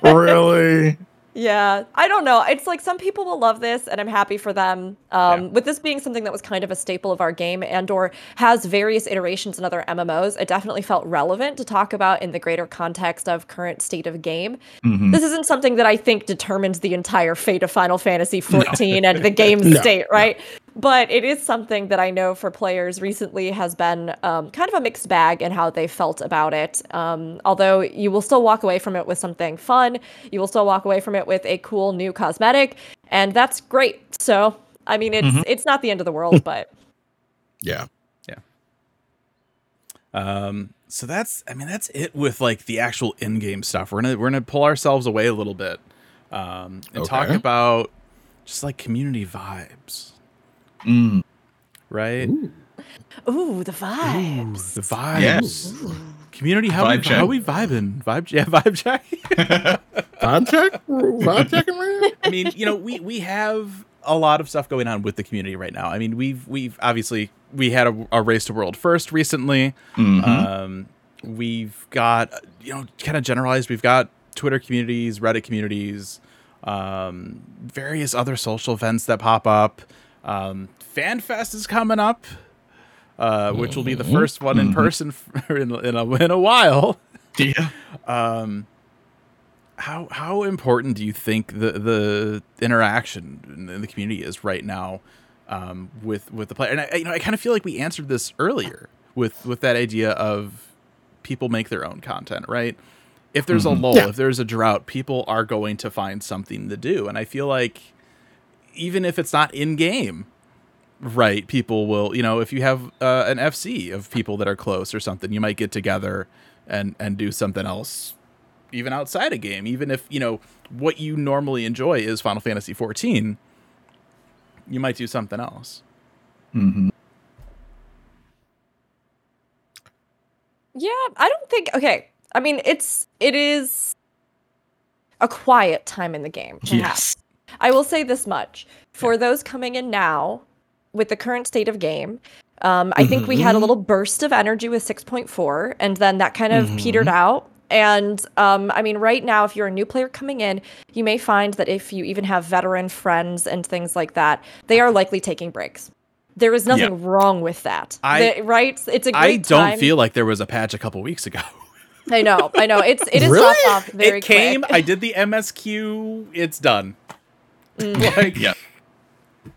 [SPEAKER 3] people.
[SPEAKER 4] really?
[SPEAKER 5] Yeah, I don't know. It's like some people will love this, and I'm happy for them. Um,
[SPEAKER 3] Yeah.
[SPEAKER 5] With this being something that was kind of a staple of our game, and/or has various iterations in other MMOs, it definitely felt relevant to talk about in the greater context of current state of game.
[SPEAKER 6] Mhm.
[SPEAKER 5] This isn't something that I think determines the entire fate of Final Fantasy 14 and the game's
[SPEAKER 4] No.
[SPEAKER 5] state, right? But it is something that I know for players recently has been um, kind of a mixed bag in how they felt about it. Um, although you will still walk away from it with something fun, you will still walk away from it with a cool new cosmetic, and that's great. So, I mean, it's it's not the end of the world, but
[SPEAKER 4] Yeah. Yeah.
[SPEAKER 3] Um, so that's I mean that's it with like the actual in-game stuff. We're gonna we're gonna pull ourselves away a little bit, um, and talk about just like community vibes,
[SPEAKER 6] Mm,
[SPEAKER 3] right?
[SPEAKER 4] Ooh.
[SPEAKER 5] Ooh, the vibes.
[SPEAKER 3] The vibes.
[SPEAKER 6] yes.
[SPEAKER 3] Community, how
[SPEAKER 6] Vibe
[SPEAKER 3] we
[SPEAKER 6] check.
[SPEAKER 3] how we vibing? Vibe, yeah, vibe check.
[SPEAKER 4] Vibe check? Vibe checking right now?
[SPEAKER 3] I mean, you know, we we have a lot of stuff going on with the community right now. I mean, we've we've obviously we had a, a race to world first recently.
[SPEAKER 6] Mhm.
[SPEAKER 3] Um, we've got you know kind of generalized. We've got Twitter communities, Reddit communities, um, various other social events that pop up. Um, FanFest is coming up, uh, which will be the first one in
[SPEAKER 6] Mhm.
[SPEAKER 3] person in, in, a, in a while.
[SPEAKER 6] yeah.
[SPEAKER 3] Um, how how important do you think the the interaction in, the community is right now um, with with the player? And I, you know, I kind of feel like we answered this earlier with with that idea of people make their own content, right? If there's a
[SPEAKER 6] Mhm.
[SPEAKER 3] lull,
[SPEAKER 4] Yeah.
[SPEAKER 3] if there's a drought, people are going to find something to do, and I feel like even if it's not in game, right? People will, you know, if you have uh, an FC of people that are close or something, you might get together and and do something else, even outside a game. Even if you know what you normally enjoy is Final Fantasy 14, you might do something else.
[SPEAKER 6] mm-hmm.
[SPEAKER 5] Yeah, I don't think. Okay, I mean, it's it is a quiet time in the game. Perhaps.
[SPEAKER 6] Yes.
[SPEAKER 5] I will say this much for those coming in now with the current state of game. Um, I think we had a
[SPEAKER 4] Mhm.
[SPEAKER 5] little burst of energy with 6.4, and then that kind of
[SPEAKER 4] Mhm.
[SPEAKER 5] petered out. And um, I mean, right now, if you're a new player coming in, you may find that if you even have veteran friends and things like that, they are likely taking breaks. There is nothing wrong with that,
[SPEAKER 3] I-
[SPEAKER 5] The- right? It's a great
[SPEAKER 3] I don't
[SPEAKER 5] time.
[SPEAKER 3] feel like there was a patch a couple weeks ago.
[SPEAKER 5] I know, I know. It's it is
[SPEAKER 4] Really?
[SPEAKER 5] off very
[SPEAKER 3] it came.
[SPEAKER 5] quick.
[SPEAKER 3] I did the MSQ. It's done.
[SPEAKER 5] Mm.
[SPEAKER 3] like,
[SPEAKER 6] Yeah.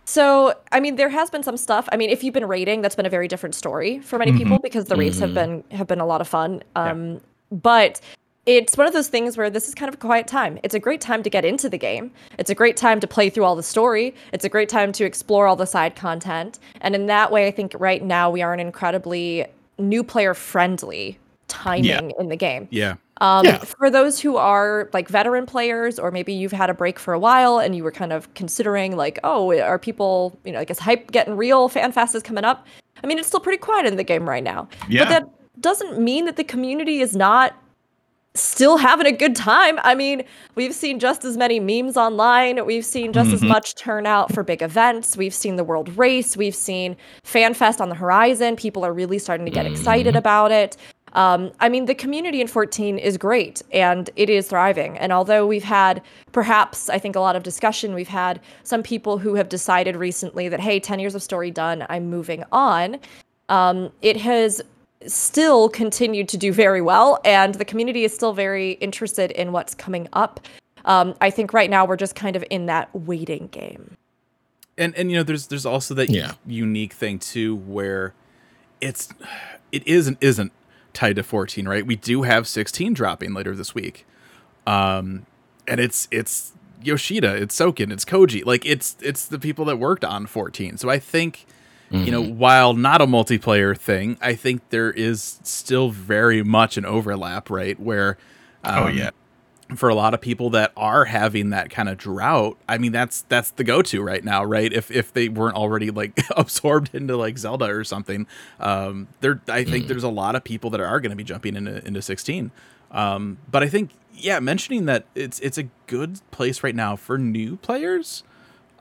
[SPEAKER 5] So, I mean, there has been some stuff. I mean, if you've been raiding, that's been a very different story for many people because the raids have been have been a lot of fun. Um, but it's one of those things where this is kind of a quiet time. It's a great time to get into the game. It's a great time to play through all the story. It's a great time to explore all the side content. And in that way, I think right now we are an incredibly new player friendly timing in the game.
[SPEAKER 3] yeah.
[SPEAKER 5] Um,
[SPEAKER 4] Yeah.
[SPEAKER 5] For those who are like veteran players, or maybe you've had a break for a while and you were kind of considering, like, oh, are people, you know, I guess hype getting real? FanFest is coming up. I mean, it's still pretty quiet in the game right now.
[SPEAKER 6] Yeah.
[SPEAKER 5] But that doesn't mean that the community is not still having a good time. I mean, we've seen just as many memes online. We've seen just as
[SPEAKER 6] Mhm.
[SPEAKER 5] much turnout for big events. We've seen the World Race. We've seen FanFest on the horizon. People are really starting to get excited about it. Um, I mean, the community in 14 is great and it is thriving. And although we've had perhaps, I think, a lot of discussion, we've had some people who have decided recently that, hey, 10 years of story done, I'm moving on. Um, it has still continued to do very well, and the community is still very interested in what's coming up. Um, I think right now we're just kind of in that waiting game.
[SPEAKER 3] and and you know there's there's also that
[SPEAKER 4] Yeah.
[SPEAKER 3] unique thing too where it's it is and isn't tied to 14 right? We do have 16 dropping later this week. Um and it's it's yoshida it's soken it's koji. Like it's it's the people that worked on 14 so i think you know while not a multiplayer thing i think there is still very much an overlap right? Where
[SPEAKER 6] Oh,
[SPEAKER 3] um,
[SPEAKER 6] yeah.
[SPEAKER 3] For a lot of people that are having that kind of drought i mean that's that's the go-to right now right? If if they weren't already like absorbed into like zelda or something um there i think there's a lot of people that are going to be jumping into into 16 um but i think yeah mentioning that it's it's a good place right now for new players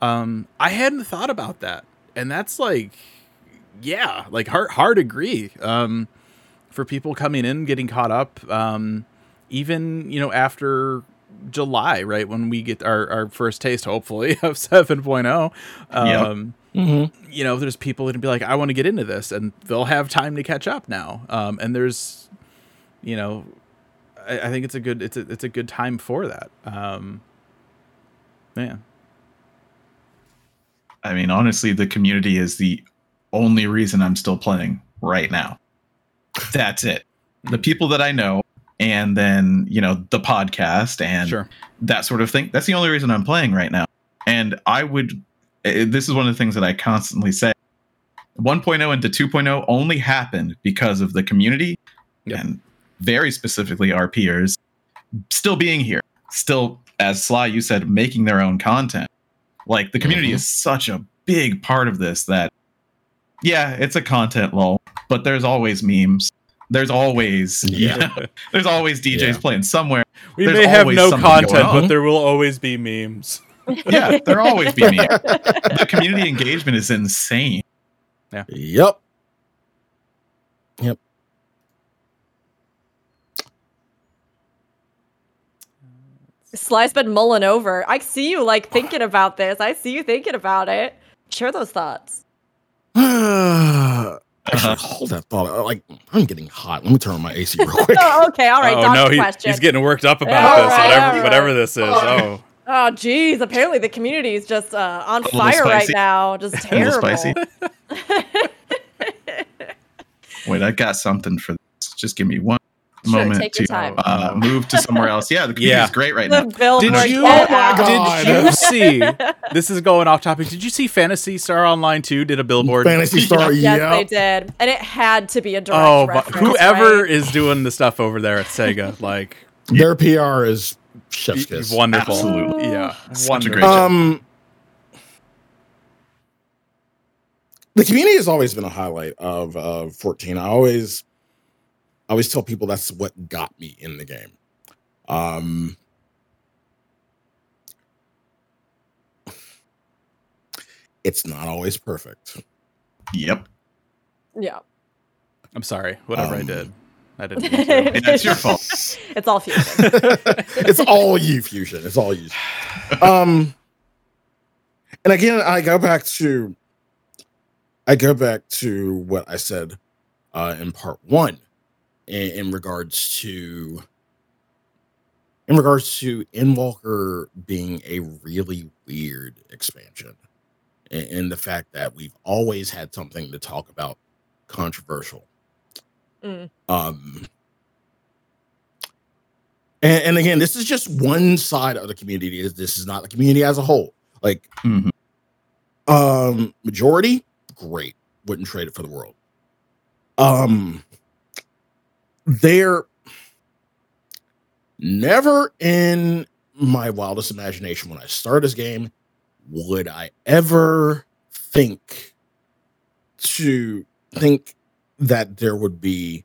[SPEAKER 3] um i hadn't thought about that. And that's like yeah like hard hard agree um for people coming in getting caught up um even you know after july right when we get our, our first taste hopefully of 7.0 um
[SPEAKER 4] Mm-hmm.
[SPEAKER 3] you know there's people that be like i want to get into this and they'll have time to catch up now um and there's you know i, I think it's a good it's a, it's a good time for that um yeah
[SPEAKER 6] I mean, honestly, the community is the only reason I'm still playing right now. That's it. The people that I know, and then, you know, the podcast and
[SPEAKER 3] sure
[SPEAKER 6] that sort of thing. That's the only reason I'm playing right now. And I would, this is one of the things that I constantly say. 1.0 into 2.0 only happened because of the community
[SPEAKER 3] Yep.
[SPEAKER 6] and very specifically our peers still being here, still, as Sly, you said, making their own content. Like the community
[SPEAKER 4] Mhm.
[SPEAKER 6] is such a big part of this that, yeah, it's a content lull, but there's always memes. There's always,
[SPEAKER 4] Yeah.
[SPEAKER 6] yeah, there's always DJs
[SPEAKER 4] Yeah.
[SPEAKER 6] playing somewhere.
[SPEAKER 3] We
[SPEAKER 6] There's
[SPEAKER 3] may have
[SPEAKER 6] always
[SPEAKER 3] no content, but there will always be memes.
[SPEAKER 6] Yeah, there'll always be memes. the community engagement is insane. Yeah.
[SPEAKER 4] Yep. Yep.
[SPEAKER 5] Sly's been mulling over. I see you like thinking about this. I see you thinking about it. Share those thoughts.
[SPEAKER 4] Actually, hold that thought. Like, I'm getting hot. Let me turn on my AC real quick.
[SPEAKER 5] Oh, okay, all right.
[SPEAKER 3] oh no, he-
[SPEAKER 5] question.
[SPEAKER 3] he's getting worked up about
[SPEAKER 5] All
[SPEAKER 3] this.
[SPEAKER 5] right,
[SPEAKER 3] whatever,
[SPEAKER 5] all right.
[SPEAKER 3] whatever this is. Oh,
[SPEAKER 5] Oh, geez. Apparently, the community is just uh, on
[SPEAKER 6] little
[SPEAKER 5] fire right now. Just terrible.
[SPEAKER 6] spicy. Wait, I got something for this. Just give me one
[SPEAKER 5] Sure,
[SPEAKER 6] moment to
[SPEAKER 5] time.
[SPEAKER 6] uh, move to somewhere else. Yeah, the community
[SPEAKER 3] Yeah.
[SPEAKER 6] is great right
[SPEAKER 5] The
[SPEAKER 6] now.
[SPEAKER 5] billboard.
[SPEAKER 3] Did you?
[SPEAKER 4] Oh my. God.
[SPEAKER 3] Did you see? This is going off topic. Did you see Phantasy Star Online 2 did a billboard?
[SPEAKER 4] Phantasy Star,
[SPEAKER 5] Yes,
[SPEAKER 4] yeah.
[SPEAKER 5] they did, and it had to be a direct
[SPEAKER 3] Oh, but whoever
[SPEAKER 5] right?
[SPEAKER 3] is doing the stuff over there at Sega, like
[SPEAKER 4] Their PR is chef's
[SPEAKER 3] y-
[SPEAKER 4] kiss.
[SPEAKER 3] wonderful.
[SPEAKER 6] Absolutely.
[SPEAKER 3] Yeah,
[SPEAKER 6] Such a great job.
[SPEAKER 4] Um, the community has always been a highlight of uh, 14. I always, I always tell people that's what got me in the game. Um, it's not always perfect.
[SPEAKER 6] Yep.
[SPEAKER 5] Yeah,
[SPEAKER 3] I'm sorry. Whatever I
[SPEAKER 4] Um,
[SPEAKER 3] did, I didn't. mean to.
[SPEAKER 6] Hey, that's your fault.
[SPEAKER 5] it's all fusion.
[SPEAKER 4] it's all you fusion. It's all you. Um, and again, I go back to, I go back to what I said uh, in part one, in, in regards to, in regards to Endwalker being a really weird expansion, and, and the fact that we've always had something to talk about controversial.
[SPEAKER 5] Mm.
[SPEAKER 4] Um, and, and again, this is just one side of the community. Is This is not the community as a whole. Like,
[SPEAKER 6] Mhm.
[SPEAKER 4] um, majority, great. Wouldn't trade it for the world. Um, they're never in my wildest imagination when I start this game would I ever think to think that there would be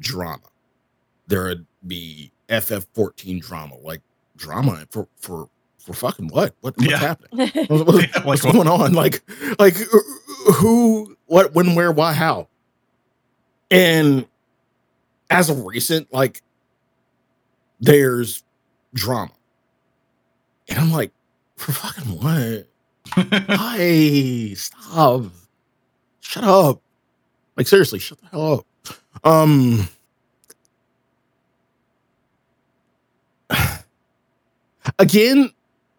[SPEAKER 4] drama. There would be FF14 drama, like drama for for for fucking what? What what's
[SPEAKER 6] Yeah.
[SPEAKER 4] happening? What- what-
[SPEAKER 6] Yeah,
[SPEAKER 4] what's
[SPEAKER 6] what?
[SPEAKER 4] going on? Like like uh, who, what, when, where, why, how? And as of recent, like there's drama, and I'm like, for fucking what? Why? Stop. Shut up. Like seriously, shut the hell up. Um again,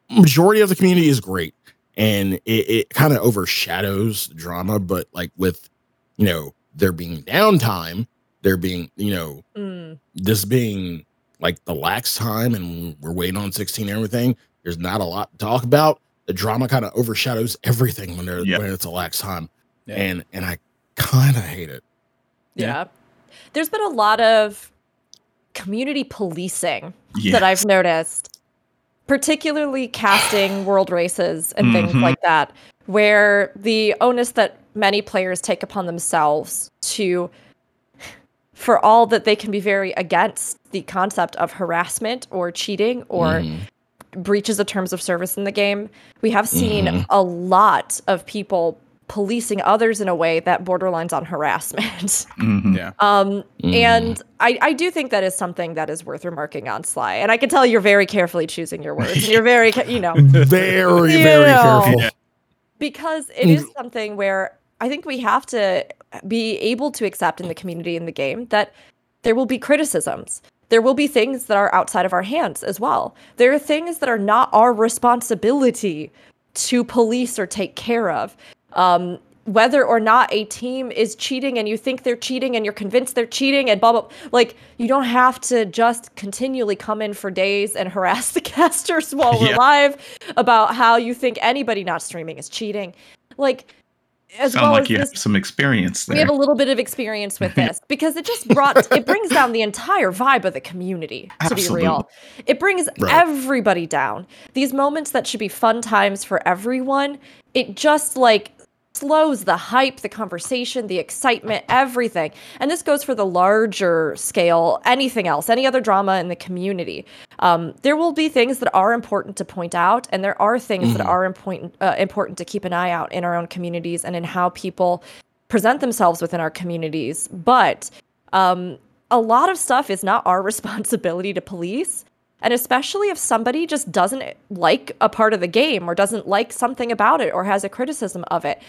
[SPEAKER 4] majority of the community is great and it, it kind of overshadows drama, but like with you know, there being downtime, there being, you know,
[SPEAKER 5] Mm.
[SPEAKER 4] this being like the lax time and we're waiting on 16 and everything, there's not a lot to talk about. The drama kind of overshadows everything when they're
[SPEAKER 6] Yep.
[SPEAKER 4] when it's a lax time.
[SPEAKER 3] Yeah.
[SPEAKER 4] And and I kind of hate it.
[SPEAKER 5] Yeah.
[SPEAKER 3] Yeah.
[SPEAKER 5] There's been a lot of community policing
[SPEAKER 6] Yeah.
[SPEAKER 5] that I've noticed, particularly casting world races and things
[SPEAKER 6] Mhm.
[SPEAKER 5] like that, where the onus that many players take upon themselves to, for all that they can be very against the concept of harassment or cheating or
[SPEAKER 4] Mhm.
[SPEAKER 5] breaches of terms of service in the game, we have seen
[SPEAKER 4] Mhm.
[SPEAKER 5] a lot of people policing others in a way that borderlines on harassment.
[SPEAKER 6] Mhm.
[SPEAKER 3] Yeah.
[SPEAKER 5] Um,
[SPEAKER 4] Mhm.
[SPEAKER 5] and I, I do think that is something that is worth remarking on Sly. And I can tell you're very carefully choosing your words. And you're very, you know,
[SPEAKER 4] very, very
[SPEAKER 5] Yeah.
[SPEAKER 4] careful.
[SPEAKER 6] Yeah.
[SPEAKER 5] because it is something where I think we have to be able to accept in the community in the game that there will be criticisms. There will be things that are outside of our hands as well. There are things that are not our responsibility to police or take care of. Um, whether or not a team is cheating and you think they're cheating and you're convinced they're cheating and blah blah like you don't have to just continually come in for days and harass the casters while we're live about how you think anybody not streaming is cheating like as
[SPEAKER 6] Sound
[SPEAKER 5] well
[SPEAKER 6] like
[SPEAKER 5] as
[SPEAKER 6] you
[SPEAKER 5] this
[SPEAKER 6] have some experience there.
[SPEAKER 5] we have a little bit of experience with this because it just brought it brings down the entire vibe of the community to be real it brings
[SPEAKER 4] Right.
[SPEAKER 5] everybody down these moments that should be fun times for everyone it just like slows the hype the conversation the excitement everything and this goes for the larger scale anything else any other drama in the community um, there will be things that are important to point out and there are things that are important uh, important to keep an eye out in our own communities and in how people present themselves within our communities. But um, a lot of stuff is not our responsibility to police. And especially if somebody just doesn't like a part of the game or doesn't like something about it or has a criticism of it,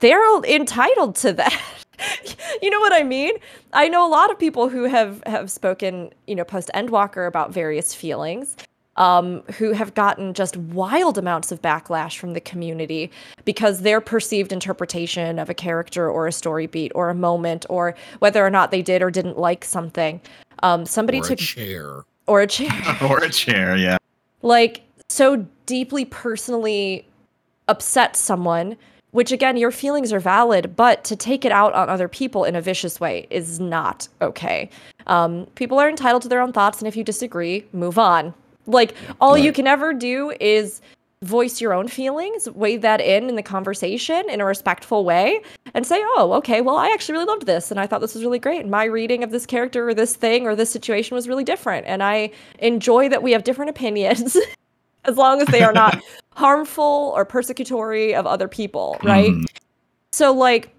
[SPEAKER 5] they're entitled to that. you know what I mean? I know a lot of people who have have spoken, you know, post Endwalker about various feelings, um, who have gotten just wild amounts of backlash from the community because their perceived interpretation of a character or a story beat or a moment or whether or not they did or didn't like something. Um, somebody took
[SPEAKER 4] chair.
[SPEAKER 5] Or a chair.
[SPEAKER 6] Or a chair, yeah.
[SPEAKER 5] like so deeply personally upset someone which again your feelings are valid but to take it out on other people in a vicious way is not okay. Um, people are entitled to their own thoughts and if you disagree move on. Like all you can ever do is voice your own feelings weigh that in in the conversation in a respectful way and say oh okay well i actually really loved this and i thought this was really great my reading of this character or this thing or this situation was really different and i enjoy that we have different opinions as long as they are not harmful or persecutory of other people, right?
[SPEAKER 6] Mhm.
[SPEAKER 5] So, like,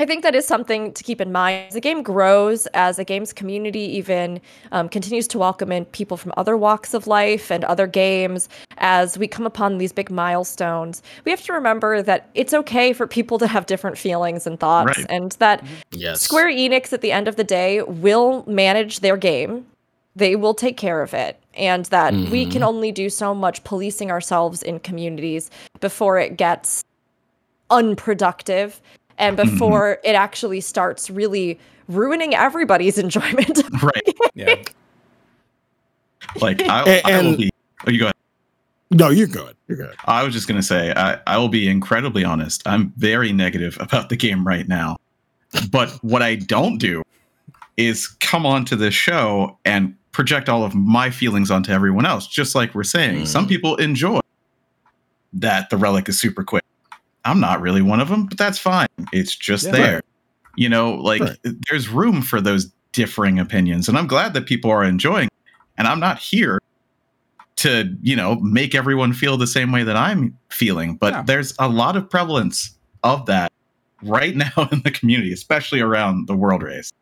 [SPEAKER 5] I think that is something to keep in mind. As the game grows, as the game's community even um, continues to welcome in people from other walks of life and other games, as we come upon these big milestones, we have to remember that it's okay for people to have different feelings and thoughts,
[SPEAKER 6] Right.
[SPEAKER 5] and that
[SPEAKER 4] Yes.
[SPEAKER 5] Square Enix at the end of the day will manage their game. They will take care of it. And that we can only do so much policing ourselves in communities before it gets unproductive and before it actually starts really ruining everybody's enjoyment.
[SPEAKER 6] Right.
[SPEAKER 3] Yeah.
[SPEAKER 6] Like I,
[SPEAKER 4] And-
[SPEAKER 6] I will be. Oh, you go ahead.
[SPEAKER 4] No, you're good. You're good.
[SPEAKER 6] I was just gonna say I, I will be incredibly honest. I'm very negative about the game right now. But what I don't do is come onto this show and project all of my feelings onto everyone else. Just like we're saying, some
[SPEAKER 4] Mm.
[SPEAKER 6] people enjoy that the relic is super quick. I'm not really one of them, but that's fine. It's just
[SPEAKER 3] Yeah.
[SPEAKER 6] there. You know, like
[SPEAKER 4] Right.
[SPEAKER 6] there's room for those differing opinions, and I'm glad that people are enjoying. And I'm not here to you know make everyone feel the same way that i'm feeling but
[SPEAKER 3] Yeah.
[SPEAKER 6] there's a lot of prevalence of that right now in the community especially around the world race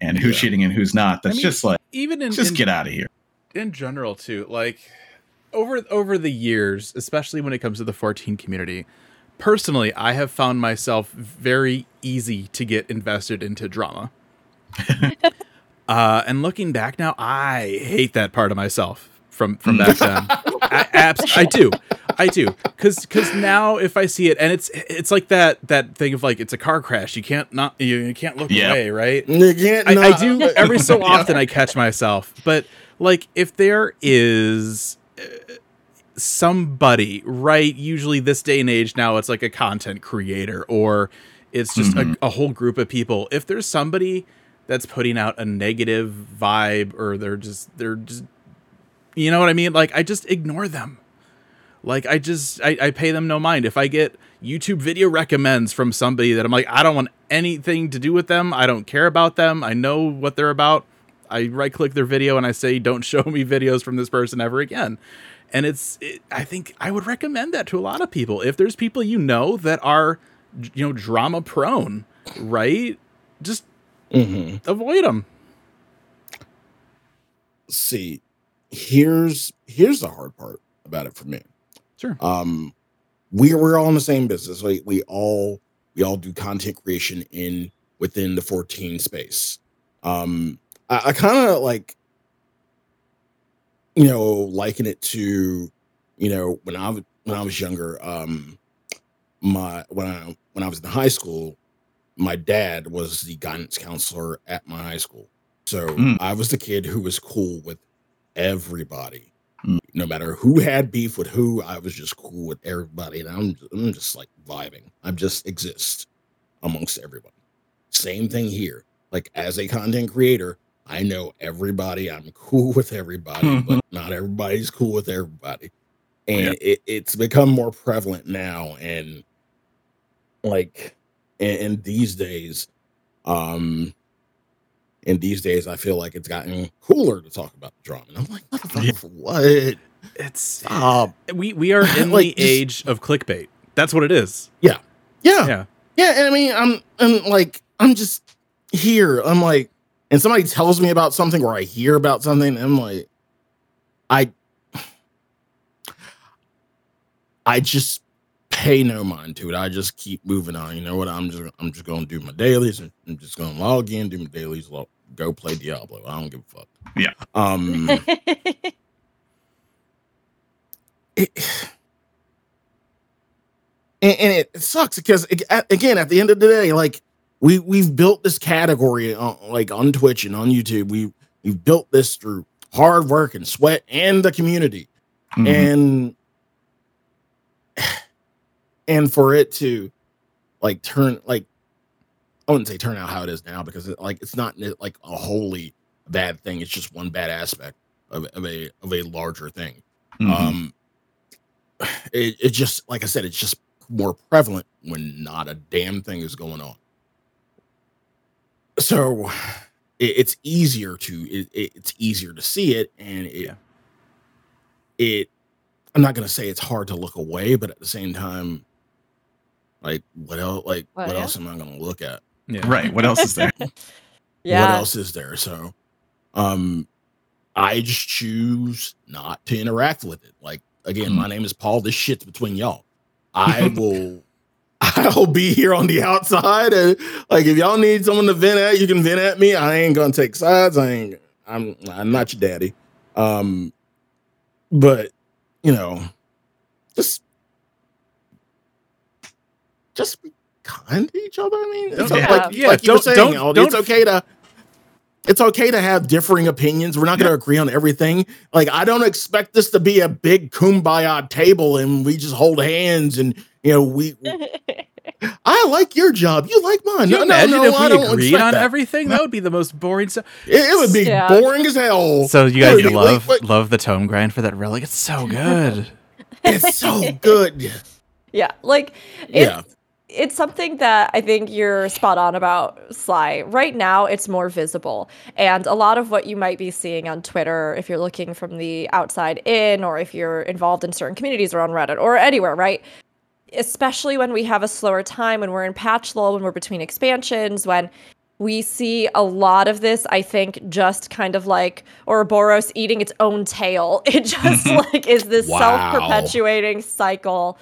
[SPEAKER 6] and who's
[SPEAKER 4] Yeah.
[SPEAKER 6] cheating and who's not that's
[SPEAKER 3] mean,
[SPEAKER 6] just like
[SPEAKER 3] Even in,
[SPEAKER 6] just
[SPEAKER 3] in
[SPEAKER 6] get out of here
[SPEAKER 3] in general too like over over the years especially when it comes to the 14 community personally i have found myself very easy to get invested into drama. Uh and looking back now i hate that part of myself from from back then. I, abs- I do. I do. Because because now if i see it and it's it's like that that thing of like it's a car crash. You can't not you, you can't look
[SPEAKER 6] Yeah.
[SPEAKER 3] away right?
[SPEAKER 4] You can't
[SPEAKER 3] I, I do every so often I catch myself. But like if there is uh, somebody, right, usually this day and age now it's like a content creator or it's just
[SPEAKER 6] Mhm.
[SPEAKER 3] a, a whole group of people. If there's somebody that's putting out a negative vibe or they're just they're just you know what I mean? Like I just ignore them. Like I just I, I pay them no mind. If I get YouTube video recommends from somebody that I'm like, I don't want anything to do with them. I don't care about them. I know what they're about. I right click their video and I say, don't show me videos from this person ever again. And it's, it, I think I would recommend that to a lot of people. If there's people you know that are, you know, drama prone, right? Just
[SPEAKER 4] Mhm.
[SPEAKER 3] avoid them.
[SPEAKER 4] See, here's here's the hard part about it for me.
[SPEAKER 3] Sure.
[SPEAKER 4] um we we're all in the same business like we all we all do content creation in within the 14 space um i, I kind of like you know liken it to you know when i was when i was younger um my when i when i was in high school my dad was the guidance counselor at my high school so
[SPEAKER 6] Mm.
[SPEAKER 4] i was the kid who was cool with everybody
[SPEAKER 6] Mm.
[SPEAKER 4] no matter who had beef with who, I was just cool with everybody, and I'm I'm just like vibing. I'm just exist amongst everyone. Same thing here. Like as a content creator, I know everybody. I'm cool with everybody, but not everybody's cool with everybody. And
[SPEAKER 6] Yeah.
[SPEAKER 4] it, it's become more prevalent now. And like and, and these days, um, in these days, I feel like it's gotten cooler to talk about the drama. And I'm like, motherfucker,
[SPEAKER 6] Yeah.
[SPEAKER 4] what?
[SPEAKER 3] It's
[SPEAKER 4] Stop.
[SPEAKER 3] we we are in
[SPEAKER 4] Like,
[SPEAKER 3] the age of clickbait. That's what it is.
[SPEAKER 4] Yeah.
[SPEAKER 3] Yeah.
[SPEAKER 4] Yeah, and I mean, I'm I'm like I'm just here. I'm like, and somebody tells me about something or I hear about something, and I'm like, I I just pay no mind to it. I just keep moving on. You know what? I'm just I'm just gonna do my dailies and I'm just gonna log in, do my dailies, lo- go play Diablo. I don't give a fuck.
[SPEAKER 6] Yeah.
[SPEAKER 4] Um it, and, and it sucks because ag- again at the end of the day like we we've built this category on, like on twitch and on youtube. We we've built this through hard work and sweat and the community.
[SPEAKER 6] Mhm.
[SPEAKER 4] and and for it to like turn like i wouldn't say turn out how it is now because it, like it's not like a wholly bad thing. It's just one bad aspect of, of a of a larger thing.
[SPEAKER 6] Mhm.
[SPEAKER 4] um it, it just like i said it's just more prevalent when not a damn thing is going on so it, it's easier to it, it- it's easier to see it and it
[SPEAKER 3] Yeah.
[SPEAKER 4] it i'm not going to say it's hard to look away but at the same time like what else like
[SPEAKER 5] Well,
[SPEAKER 4] what
[SPEAKER 5] yeah.
[SPEAKER 4] else am i going to look at
[SPEAKER 3] Yeah.
[SPEAKER 6] right. What else is there?
[SPEAKER 5] yeah.
[SPEAKER 4] what else is there so um i just choose not to interact with it like again
[SPEAKER 6] Mm.
[SPEAKER 4] my name is paul this shit's between y'all i will i'll be here on the outside and like if y'all need someone to vent at you can vent at me i ain't gonna take sides i ain't i'm i'm not your daddy um but you know just just be kind to each other i mean it's
[SPEAKER 3] Yeah.
[SPEAKER 4] like,
[SPEAKER 3] Yeah,
[SPEAKER 4] like you were saying
[SPEAKER 3] don't-
[SPEAKER 4] Aldi, it's okay to it's okay to have differing opinions. We're not going to agree on everything. Like I don't expect this to be a big kumbaya table and we just hold hands and you know we. I like your job. You like mine.
[SPEAKER 3] Can you
[SPEAKER 4] no, no,
[SPEAKER 3] imagine
[SPEAKER 4] no.
[SPEAKER 3] if
[SPEAKER 4] I
[SPEAKER 3] we
[SPEAKER 4] don't
[SPEAKER 3] agreed on
[SPEAKER 4] that.
[SPEAKER 3] everything? That would be the most boring stuff.
[SPEAKER 4] It, it would be
[SPEAKER 5] Yeah.
[SPEAKER 4] boring as hell.
[SPEAKER 3] So you guys
[SPEAKER 4] would be-
[SPEAKER 3] love
[SPEAKER 4] wait, wait.
[SPEAKER 3] love the tome grind for that relic. It's so good.
[SPEAKER 4] It's so good.
[SPEAKER 5] Yeah, like it's
[SPEAKER 4] Yeah.
[SPEAKER 5] it's something that I think you're spot on about, Sly. Right now, it's more visible, and a lot of what you might be seeing on Twitter, if you're looking from the outside in, or if you're involved in certain communities or on Reddit or anywhere, right? Especially when we have a slower time, when we're in patch lull, when we're between expansions, when we see a lot of this, I think, just kind of like Ouroboros eating its own tail. It just like is this
[SPEAKER 4] Wow.
[SPEAKER 5] self-perpetuating cycle.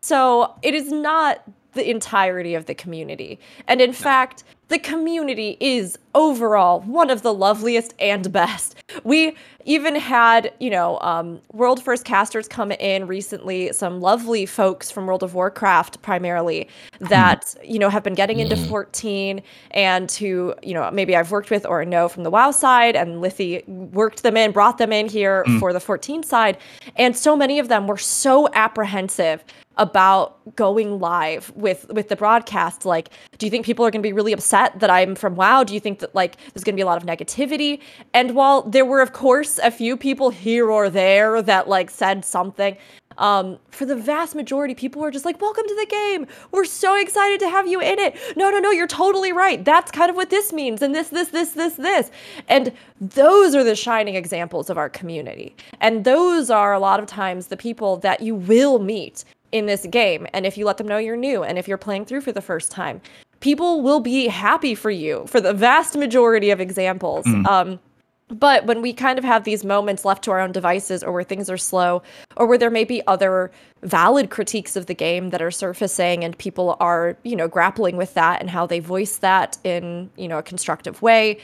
[SPEAKER 5] So it is not the entirety of the community. And in fact, the community is overall one of the loveliest and best. We even had, you know, um, World First Casters come in recently, some lovely folks from World of Warcraft primarily hmm. that, you know, have been getting into hmm. 14 and who, you know, maybe I've worked with or know from the WoW side and Lithy worked them in, brought them in here hmm. for the 14 side. And so many of them were so apprehensive about going live with with the broadcast like do you think people are going to be really upset that i'm from wow do you think that like there's going to be a lot of negativity? And while there were of course a few people here or there that like said something um for the vast majority people were just like welcome to the game. We're so excited to have you in it. No no no you're totally right. That's kind of what this means and this this this this this. And those are the shining examples of our community. And those are a lot of times the people that you will meet in this game. And if you let them know you're new and if you're playing through for the first time, people will be happy for you for the vast majority of examples. Um, but when we kind of have these moments left to our own devices or where things are slow or where there may be other valid critiques of the game that are surfacing and people are, you know, grappling with that and how they voice that in, you know, a constructive way,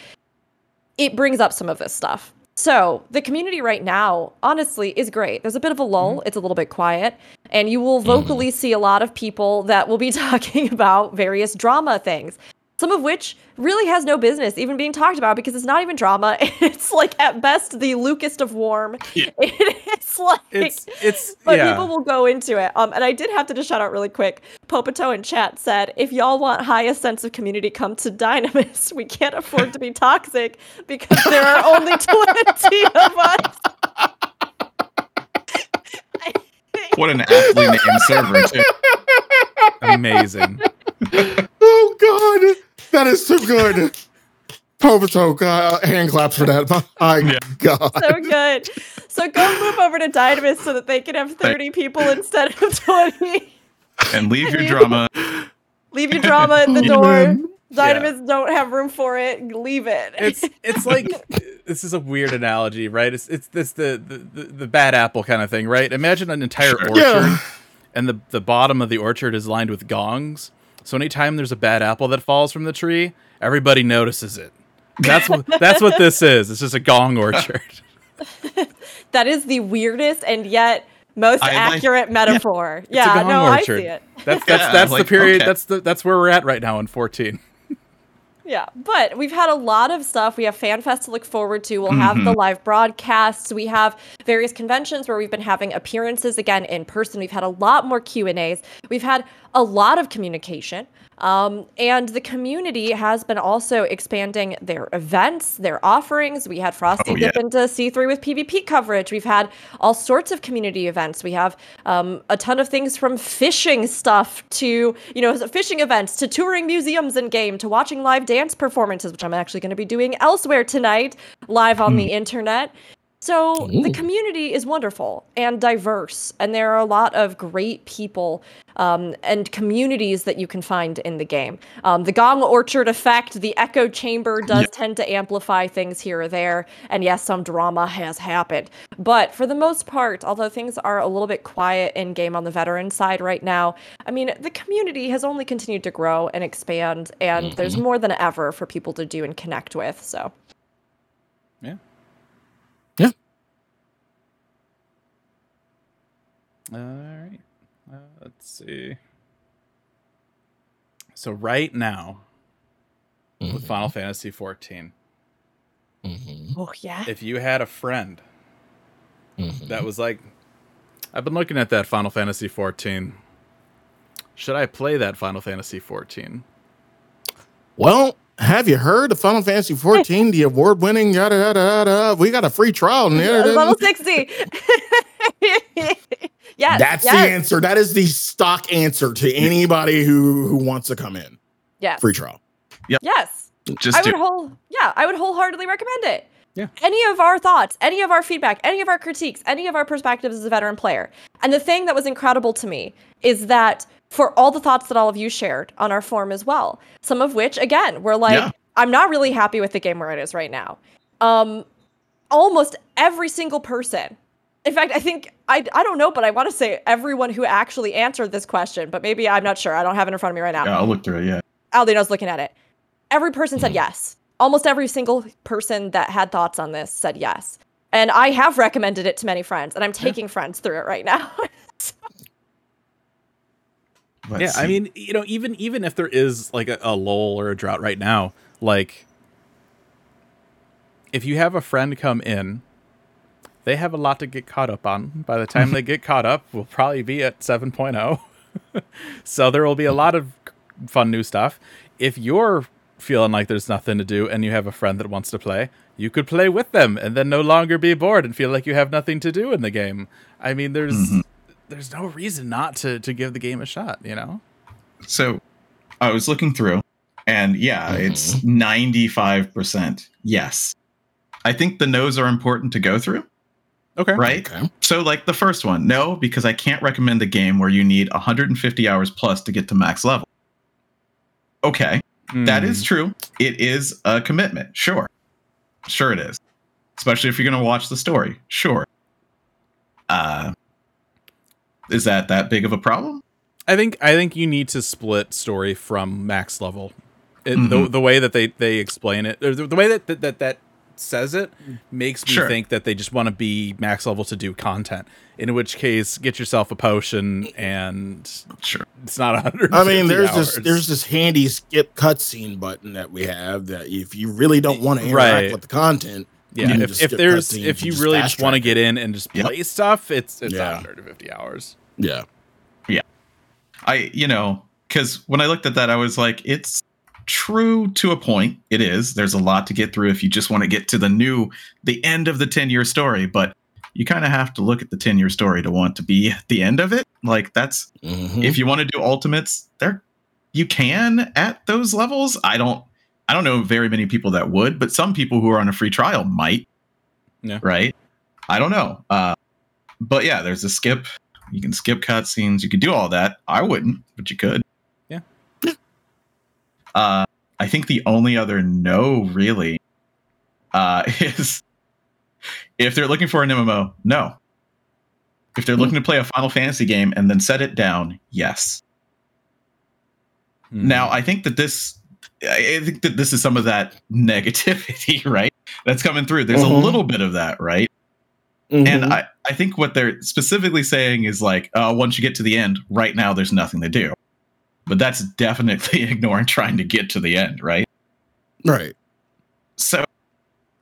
[SPEAKER 5] it brings up some of this stuff. So the community right now, honestly, is great. There's a bit of a lull. Mm-hmm. It's a little bit quiet. And you will mm-hmm. vocally see a lot of people that will be talking about various drama things. Some of which really has no business even being talked about because it's not even drama. It's like at best the Lucas of Warm. it's like
[SPEAKER 3] It's it's
[SPEAKER 5] but
[SPEAKER 3] yeah.
[SPEAKER 5] people will go into it. Um, and I did have to just shout out really quick. Popoto in chat said, "If y'all want highest sense of community, come to Dynamis. We can't afford to be toxic because there are only twenty of us."
[SPEAKER 6] What an aptly named server, too.
[SPEAKER 3] amazing.
[SPEAKER 4] Oh God, that is too good. Povato, God, uh, hand claps for that. My
[SPEAKER 6] Yeah.
[SPEAKER 4] God.
[SPEAKER 5] so good. So go move over to Dynamis so that they can have thirty people instead of twenty.
[SPEAKER 6] And leave your drama.
[SPEAKER 5] Leave your drama at the door.
[SPEAKER 4] man.
[SPEAKER 5] Dynamis don't have room for it. Leave it.
[SPEAKER 3] It's it's like this is a weird analogy, right? It's it's this the the, the, the bad apple kind of thing, right? Imagine an entire
[SPEAKER 6] Sure.
[SPEAKER 3] orchard
[SPEAKER 4] Yeah.
[SPEAKER 3] and the the bottom of the orchard is lined with gongs. So anytime there's a bad apple that falls from the tree, everybody notices it. That's what that's what this is. It's just a gong orchard.
[SPEAKER 5] that is the weirdest and yet most
[SPEAKER 6] I like-
[SPEAKER 5] accurate metaphor.
[SPEAKER 3] It's a
[SPEAKER 5] Yeah,
[SPEAKER 3] gong
[SPEAKER 5] no, I see it.
[SPEAKER 3] That's that's
[SPEAKER 6] Yeah,
[SPEAKER 3] that's the
[SPEAKER 6] like,
[SPEAKER 3] period.
[SPEAKER 6] okay.
[SPEAKER 3] That's the that's where we're at right now in 14.
[SPEAKER 5] Yeah, but we've had a lot of stuff. We have FanFest to look forward to. We'll have the mm-hmm. live broadcasts. We have various conventions where we've been having appearances again in person. We've had a lot more Q and A's. We've had a lot of communication. Um, and the community has been also expanding their events, their offerings. We had Frosty
[SPEAKER 6] Oh, yeah.
[SPEAKER 5] dip into C3 with PvP coverage. We've had all sorts of community events. We have um, a ton of things from fishing stuff to, you know, fishing events to touring museums in game to watching live dance performances, which I'm actually going to be doing elsewhere tonight, live on the internet. So the community is wonderful and diverse, and there are a lot of great people um, and communities that you can find in the game. Um, the Gong Orchard effect, the echo chamber does tend to amplify things here or there, and yes, some drama has happened. But for the most part, although things are a little bit quiet in game on the veteran side right now, I mean, the community has only continued to grow and expand, and there's more than ever for people to do and connect with. So.
[SPEAKER 3] Yeah.
[SPEAKER 4] Yeah.
[SPEAKER 3] All right. Uh, let's see. So right now, with Final Fantasy 14,
[SPEAKER 4] Mhm.
[SPEAKER 5] Oh yeah.
[SPEAKER 3] if you had a friend
[SPEAKER 4] Mhm.
[SPEAKER 3] that was like, I've been looking at that Final Fantasy 14. Should I play that Final Fantasy 14?
[SPEAKER 4] Well, have you heard of Final Fantasy 14, the award winning yada yada yada? We got a free trial. and yada, yada.
[SPEAKER 5] level 60 yes
[SPEAKER 4] That's
[SPEAKER 5] yes,
[SPEAKER 4] the answer. That is the stock answer to anybody who who wants to come in.
[SPEAKER 5] Yeah.
[SPEAKER 4] Free trial. Yeah.
[SPEAKER 5] Yes
[SPEAKER 6] Just
[SPEAKER 5] i would whole yeah i would wholeheartedly recommend it
[SPEAKER 3] Yeah.
[SPEAKER 5] any of our thoughts any of our feedback any of our critiques any of our perspectives as a veteran player and the thing that was incredible to me is that for all the thoughts that all of you shared on our forum as well some of which again were like
[SPEAKER 6] Yeah.
[SPEAKER 5] i'm not really happy with the game where it is right now um almost every single person in fact i think i, I don't know but i want to say everyone who actually answered this question but maybe i'm not sure i don't have it in front of me right now
[SPEAKER 6] yeah, I'll look through it. Yeah.
[SPEAKER 5] Aldino's looking at it. Every person said mm-hmm. yes. Almost every single person that had thoughts on this said yes. And I have recommended it to many friends, and I'm taking friends through it right now.
[SPEAKER 6] Let's
[SPEAKER 3] yeah, I mean, you know, even even if there is like a, a lull or a drought right now, like if you have a friend come in, they have a lot to get caught up on. By the time they get caught up, we'll probably be at 7.0. so there will be a lot of fun new stuff. If you're feeling like there's nothing to do and you have a friend that wants to play, you could play with them and then no longer be bored and feel like you have nothing to do in the game. I mean, there's mm-hmm. there's no reason not to to give the game a shot, you know?
[SPEAKER 6] So I was looking through, and yeah, mm-hmm. it's 95% yes. I think the no's are important to go through,
[SPEAKER 3] Okay.
[SPEAKER 6] right?
[SPEAKER 4] Okay.
[SPEAKER 6] So, like the first one, no, because I can't recommend a game where you need 150 hours plus to get to max level. Okay, that is true. It is a commitment. Sure. Sure, it is. Especially if you're going to watch the story. Sure. Uh, is that that big of a problem?
[SPEAKER 3] I think I think you need to split story from max level. It, the,
[SPEAKER 6] Mhm.
[SPEAKER 3] the way that they, they explain it, the, the way that that, that that says it makes me
[SPEAKER 6] Sure.
[SPEAKER 3] think that they just want to be max level to do content. In which case, get yourself a potion, and
[SPEAKER 6] Sure.
[SPEAKER 3] it's not a hundred.
[SPEAKER 4] I mean, there's this there's this handy skip cutscene button that we have that if you really don't want to interact
[SPEAKER 3] Right.
[SPEAKER 4] with the content,
[SPEAKER 3] yeah.
[SPEAKER 4] you can
[SPEAKER 3] If,
[SPEAKER 4] just
[SPEAKER 3] if there's
[SPEAKER 4] cutscenes
[SPEAKER 3] if
[SPEAKER 4] and
[SPEAKER 3] you really just want to get in and just
[SPEAKER 6] Yep.
[SPEAKER 3] play stuff, it's it's
[SPEAKER 4] Yeah.
[SPEAKER 3] 150 hours.
[SPEAKER 4] Yeah, yeah.
[SPEAKER 6] I, you know, because when I looked at that, I was like, it's true to a point. It is. There's a lot to get through if you just want to get to the new, the end of the 10 year story. But you kind of have to look at the 10 year story to want to be at the end of it. Like, that's,
[SPEAKER 4] Mhm.
[SPEAKER 6] if you want to do ultimates, there, you can at those levels. I don't, I don't know very many people that would, but some people who are on a free trial might.
[SPEAKER 3] Yeah.
[SPEAKER 6] Right. I don't know. Uh, but yeah, there's a skip. You can skip cutscenes. You could do all that. I wouldn't, but you could. Uh, I think the only other no really uh, is if they're looking for an MMO, no. If they're looking to play a Final Fantasy game and then set it down, yes.
[SPEAKER 3] Hmm.
[SPEAKER 6] Now, I think that this, I think that this is some of that negativity, right? That's coming through. There's
[SPEAKER 4] Mhm.
[SPEAKER 6] a little bit of that, right?
[SPEAKER 4] Mhm.
[SPEAKER 6] And I, I think what they're specifically saying is like, uh, once you get to the end, right now there's nothing to do. But that's definitely ignoring trying to get to the end, right?
[SPEAKER 4] right.
[SPEAKER 6] So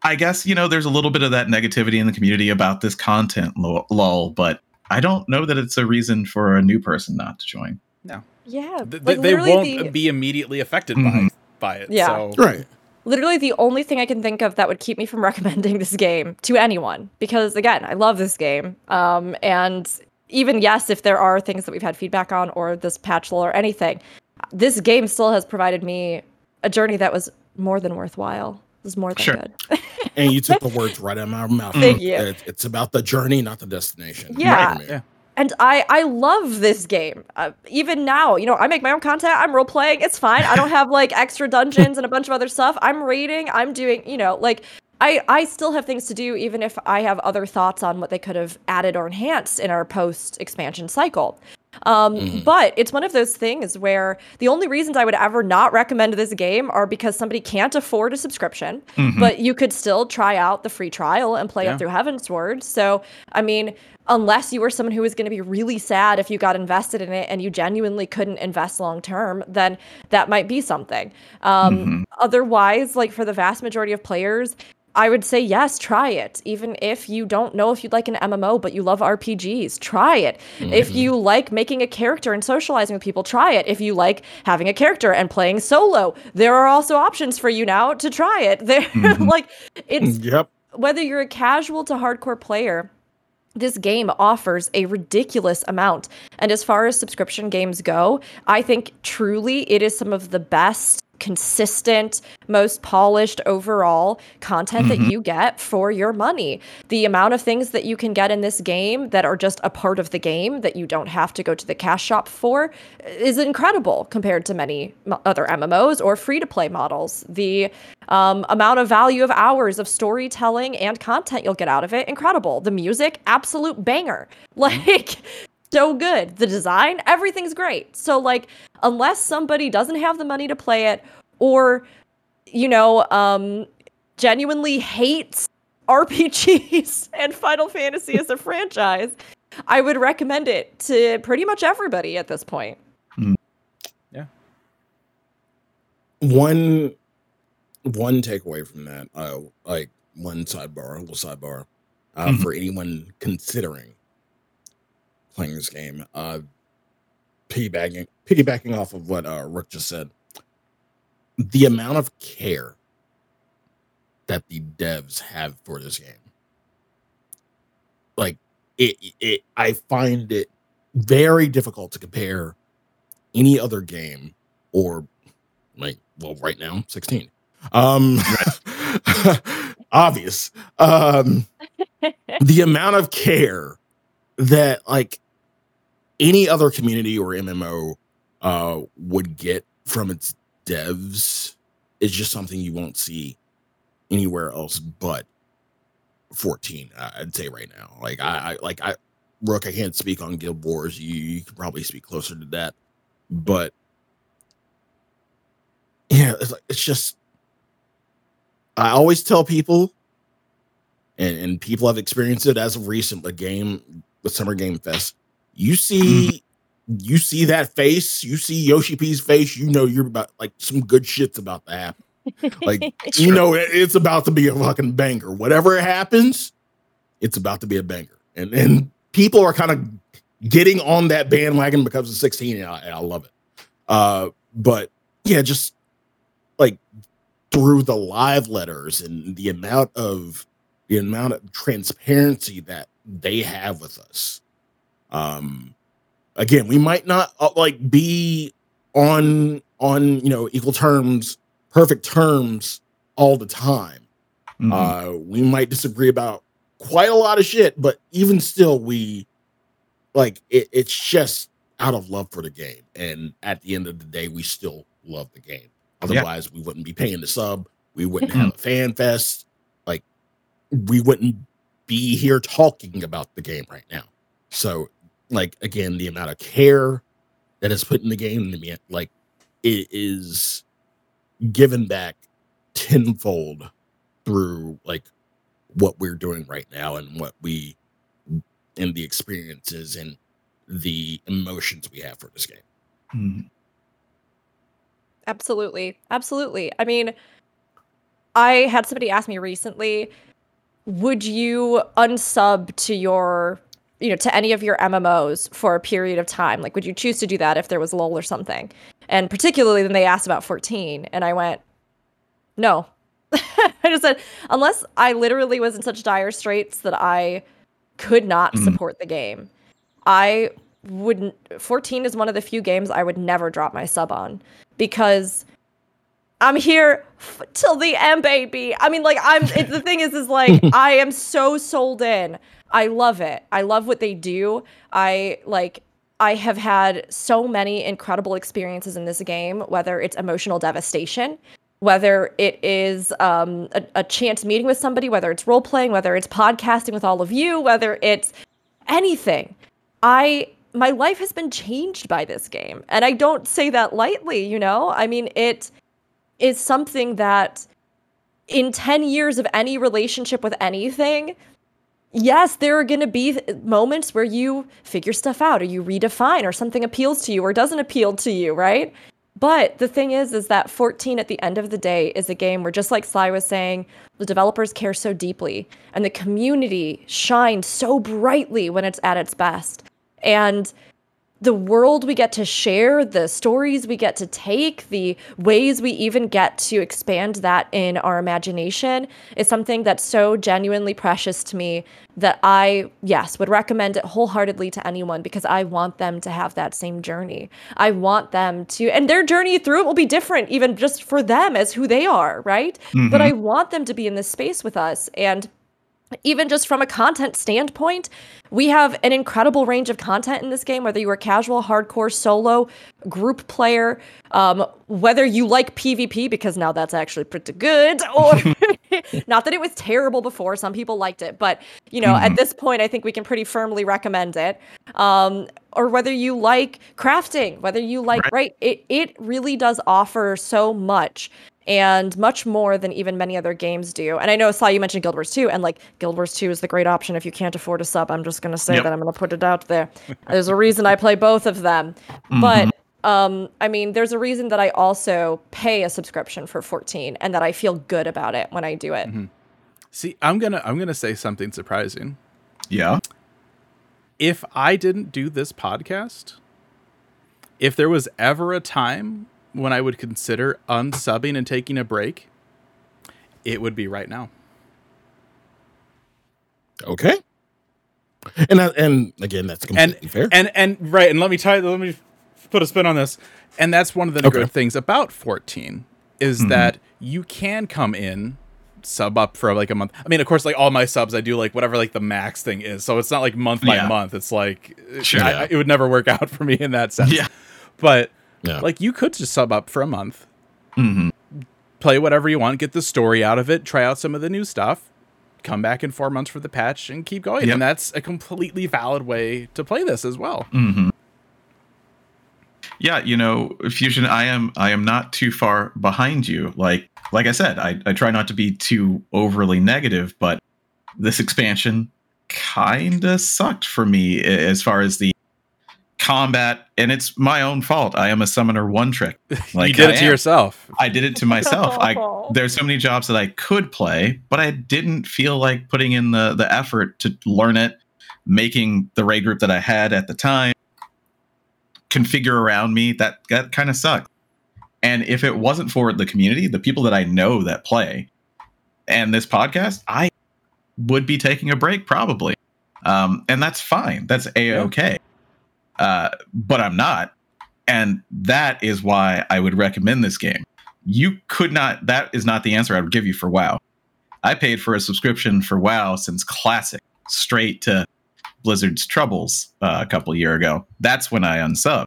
[SPEAKER 6] I guess, you know, there's a little bit of that negativity in the community about this content lu- lull, but I don't know that it's a reason for a new person not to join. No.
[SPEAKER 5] Yeah,
[SPEAKER 3] Th-
[SPEAKER 5] like
[SPEAKER 3] they won't
[SPEAKER 5] the,
[SPEAKER 3] be immediately affected
[SPEAKER 6] Mhm.
[SPEAKER 3] by by it.
[SPEAKER 5] Yeah.
[SPEAKER 3] So
[SPEAKER 4] Right.
[SPEAKER 5] literally the only thing I can think of that would keep me from recommending this game to anyone because again, I love this game. Um, and even yes, if there are things that we've had feedback on or this patch lull or anything, this game still has provided me a journey that was more than worthwhile. It was more than
[SPEAKER 6] Sure.
[SPEAKER 5] good.
[SPEAKER 4] And you took the words right out of my mouth.
[SPEAKER 5] Thank you.
[SPEAKER 4] It- it's about the journey, not the destination.
[SPEAKER 5] Yeah.
[SPEAKER 4] For me.
[SPEAKER 3] Yeah.
[SPEAKER 5] and I I love this game. Uh, even now, you know, I make my own content. I'm role playing. It's fine. I don't have like extra dungeons and a bunch of other stuff. I'm raiding. I'm doing, you know, like I I still have things to do even if I have other thoughts on what they could have added or enhanced in our post expansion cycle. Um,
[SPEAKER 4] Mhm.
[SPEAKER 5] but it's one of those things where the only reasons I would ever not recommend this game are because somebody can't afford a subscription,
[SPEAKER 6] Mhm.
[SPEAKER 5] but you could still try out the free trial and play
[SPEAKER 3] Yeah.
[SPEAKER 5] it through Heavensward. So, I mean, unless you were someone who was going to be really sad if you got invested in it and you genuinely couldn't invest long term, then that might be something. Um,
[SPEAKER 6] Mhm.
[SPEAKER 5] Otherwise, like for the vast majority of players, I would say yes, try it. Even if you don't know if you'd like an MMO, but you love RPGs, try it. If you like making a character and socializing with people, try it. If you like having a character and playing solo, there are also options for you now to try it. There,
[SPEAKER 6] Mhm.
[SPEAKER 5] like it's
[SPEAKER 4] Yep.
[SPEAKER 5] whether you're a casual to hardcore player, this game offers a ridiculous amount. And as far as subscription games go, I think truly it is some of the best, consistent, most polished overall content that
[SPEAKER 6] Mhm.
[SPEAKER 5] you get for your money. The amount of things that you can get in this game that are just a part of the game that you don't have to go to the cash shop for is incredible compared to many m- other MMOs or free to play models. The um, amount of value of hours of storytelling and content you'll get out of it, incredible. The music, absolute banger. Like, so good. The design, everything's great. So, like, unless somebody doesn't have the money to play it or, you know, um, genuinely hates RPGs and Final Fantasy as a franchise, I would recommend it to pretty much everybody at this point. Yeah.
[SPEAKER 4] One one takeaway from that, uh, like one sidebar, a little sidebar, uh,
[SPEAKER 6] Mhm.
[SPEAKER 4] for anyone considering playing this game. Uh, piggybacking piggybacking off of what uh, Rook just said, the amount of care that the devs have for this game, like it, it, I find it very difficult to compare any other game or like well right now 16 um obvious. Um the amount of care that like any other community or mmo uh would get from its devs is just something you won't see anywhere else but 14 uh, i'd say right now like i, I like i rook i can't speak on guild wars you, you could probably speak closer to that but yeah it's, like, it's just i always tell people and, and people have experienced it as of recent. The game, the Summer Game Fest, you see, you see that face, you see Yoshi P's face, you know you're about like some good shit's about to happen. Like you know, it- it's about to be a fucking banger. Whatever happens, it's about to be a banger, and and people are kind of getting on that bandwagon because of 16, and I, and I love it. Uh, but yeah, just like through the live letters and the amount of the amount of transparency that they have with us. Um, again, we might not uh, like be on on you know equal terms, perfect terms all the time.
[SPEAKER 6] Mhm.
[SPEAKER 4] Uh, we might disagree about quite a lot of shit, but even still, we like it, it's just out of love for the game. And at the end of the day, we still love the game. Otherwise, we wouldn't be paying the sub. We wouldn't have a fan fest. Like, we wouldn't be here talking about the game right now. So, like, again, the amount of care that is put in the game, the amount- like, it is given back tenfold through like what we're doing right now and what we and the experiences and the emotions we have for this game.
[SPEAKER 6] Mhm.
[SPEAKER 5] Absolutely. Absolutely. I mean, I had somebody ask me recently, would you unsub to your, you know, to any of your MMOs for a period of time? Like, would you choose to do that if there was lull or something? And particularly then they asked about 14, and I went, no. I just said, unless I literally was in such dire straits that I could not
[SPEAKER 6] Mhm.
[SPEAKER 5] support the game, I wouldn't. 14 is one of the few games I would never drop my sub on because I'm here f- till the end, baby. I mean, like, I'm. It, the thing is, is like, I am so sold in. I love it. I love what they do. I like. I have had so many incredible experiences in this game, whether it's emotional devastation, whether it is um, a, a chance meeting with somebody, whether it's role playing, whether it's podcasting with all of you, whether it's anything. I my life has been changed by this game, and I don't say that lightly. You know, I mean it is something that in 10 years of any relationship with anything yes there are going to be moments where you figure stuff out or you redefine or something appeals to you or doesn't appeal to you right? But the thing is is that 14 at the end of the day is a game where just like sly was saying the developers care so deeply and the community shines so brightly when it's at its best. And the world we get to share, the stories we get to take, the ways we even get to expand that in our imagination is something that's so genuinely precious to me that I, yes, would recommend it wholeheartedly to anyone because I want them to have that same journey. I want them to, and their journey through it will be different, even just for them as who they are, right? But mm-hmm. I want them to be in this space with us. And even just from a content standpoint, we have an incredible range of content in this game, whether you are casual, hardcore, solo, group player, um, whether you like PvP, because now that's actually pretty good, or not that it was terrible before, some people liked it, but you know, at this point, I think we can pretty firmly recommend it. Um, or whether you like crafting, whether you like,
[SPEAKER 6] Right.
[SPEAKER 5] right, it, it really does offer so much and much more than even many other games do. And I know, Saw you mentioned Guild Wars 2, and like Guild Wars 2 is the great option if you can't afford a sub. I'm just going to say
[SPEAKER 6] Yep.
[SPEAKER 5] that. I'm going to put it out there. There's a reason I play both of them.
[SPEAKER 6] Mm-hmm.
[SPEAKER 5] But um, I mean, there's a reason that I also pay a subscription for 14 and that I feel good about it when I do it.
[SPEAKER 3] See, I'm gonna I'm gonna say something surprising.
[SPEAKER 6] Yeah.
[SPEAKER 3] If I didn't do this podcast, if there was ever a time when I would consider unsubbing and taking a break, it would be right now.
[SPEAKER 4] Okay. And that, and again, that's
[SPEAKER 3] and
[SPEAKER 4] completely fair.
[SPEAKER 3] and and right and let me tie let me put a spin on this and that's one of the
[SPEAKER 4] Okay.
[SPEAKER 3] good things about 14 is hmm. that you can come in sub up for like a month i mean of course like all my subs i do like whatever like the max thing is so it's not like month by
[SPEAKER 6] Yeah.
[SPEAKER 3] month it's like
[SPEAKER 6] Sure.
[SPEAKER 3] I- I- it would never work out for me in that sense
[SPEAKER 6] Yeah.
[SPEAKER 3] but
[SPEAKER 4] Yeah.
[SPEAKER 3] like you could just sub up for a month
[SPEAKER 6] hmm
[SPEAKER 3] play whatever you want get the story out of it try out some of the new stuff come back in four months for the patch and keep going
[SPEAKER 6] Yep.
[SPEAKER 3] and that's a completely valid way to play this as well
[SPEAKER 6] hmm Yeah, you know, Fusion, I am I am not too far behind you. Like like I said, I, I try not to be too overly negative, but this expansion kind of sucked for me as far as the combat, and it's my own fault. I am a summoner one trick. Like
[SPEAKER 3] you did
[SPEAKER 6] I
[SPEAKER 3] it to
[SPEAKER 6] am.
[SPEAKER 3] yourself.
[SPEAKER 6] I did it to myself. I there's so many jobs that I could play, but I didn't feel like putting in the the effort to learn it, making the raid group that I had at the time configure around me. That that kind of sucked. And if it wasn't for the community, the people that I know that play, and this podcast, I would be taking a break probably. Um, and that's fine. That's a okay. Uh, but I'm not, and that is why I would recommend this game. You could not that is not the answer i would give you for wow. I paid for a subscription for wow since classic straight to blizzard's troubles uh, a couple year ago. That's when i unsubbed.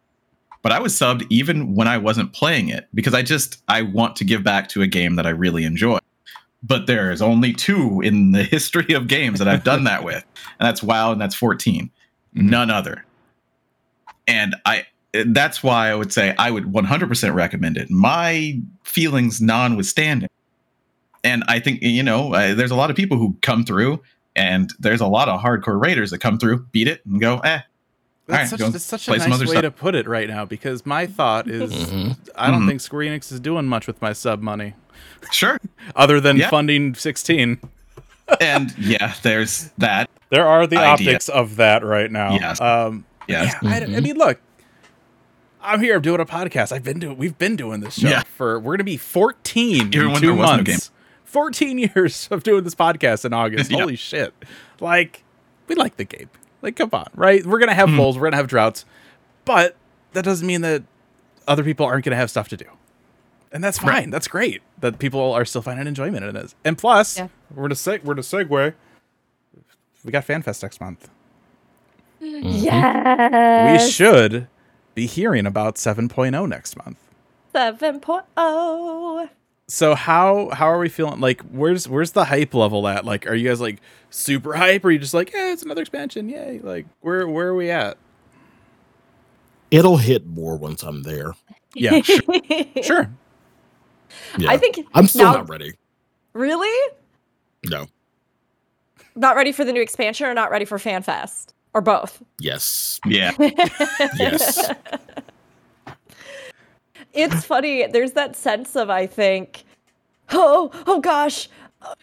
[SPEAKER 6] But i was subbed even when i wasn't playing it because i just i want to give back to a game that i really enjoy. But there's only two in the history of games that i've done that with and that's wow and that's 14 none other and i that's why I would say I would 100% recommend it. My feelings notwithstanding. And I think, you know, uh, there's a lot of people who come through, and there's a lot of hardcore raiders that come through, beat it, and go, eh.
[SPEAKER 3] That's
[SPEAKER 6] right,
[SPEAKER 3] such, that's such a
[SPEAKER 6] play some
[SPEAKER 3] nice way
[SPEAKER 6] stuff.
[SPEAKER 3] to put it right now because my thought is
[SPEAKER 4] Mhm.
[SPEAKER 3] I don't
[SPEAKER 6] Mhm.
[SPEAKER 3] think Square Enix is doing much with my sub money
[SPEAKER 6] Sure.
[SPEAKER 3] other than
[SPEAKER 6] Yeah.
[SPEAKER 3] funding 16.
[SPEAKER 6] and yeah, there's that.
[SPEAKER 3] There are the
[SPEAKER 6] Idea.
[SPEAKER 3] optics of that right now.
[SPEAKER 6] Yes.
[SPEAKER 3] Um,
[SPEAKER 6] Yes.
[SPEAKER 3] yeah, I, I
[SPEAKER 4] Mhm.
[SPEAKER 3] mean, look, I'm here. I'm doing a podcast. I've been doing. We've been doing this show
[SPEAKER 6] Yeah.
[SPEAKER 3] for. We're gonna be 14
[SPEAKER 6] Even
[SPEAKER 3] in
[SPEAKER 6] when
[SPEAKER 3] two
[SPEAKER 6] there was no
[SPEAKER 3] months. 14 years of doing this podcast in August.
[SPEAKER 6] Yeah.
[SPEAKER 3] Holy shit! Like, we like the game. Like, come on, right? We're gonna have
[SPEAKER 6] Mhm.
[SPEAKER 3] lulls. We're gonna have droughts, but that doesn't mean that other people aren't gonna have stuff to do. And that's fine.
[SPEAKER 6] Right.
[SPEAKER 3] That's great that people are still finding enjoyment in it. And plus,
[SPEAKER 5] Yeah.
[SPEAKER 3] we're to seg- we're to segue. We got FanFest next month. Mm-hmm.
[SPEAKER 5] Yes.
[SPEAKER 3] We should be hearing about 7.0 next month.
[SPEAKER 5] 7.0.
[SPEAKER 3] So how how are we feeling? Like, where's where's the hype level at? Like, are you guys like super hype, or are you just like, yeah, it's another expansion, yay? Like, where where are we at?
[SPEAKER 4] It'll hit more once I'm there.
[SPEAKER 3] Yeah, sure. sure.
[SPEAKER 4] Yeah.
[SPEAKER 5] I think
[SPEAKER 4] I'm still
[SPEAKER 5] now-
[SPEAKER 4] not ready.
[SPEAKER 5] Really?
[SPEAKER 4] No.
[SPEAKER 5] Not ready for the new expansion or not ready for FanFest? Or both?
[SPEAKER 4] Yes.
[SPEAKER 6] Yeah.
[SPEAKER 4] Yes.
[SPEAKER 5] it's funny. There's that sense of I think, oh, oh gosh,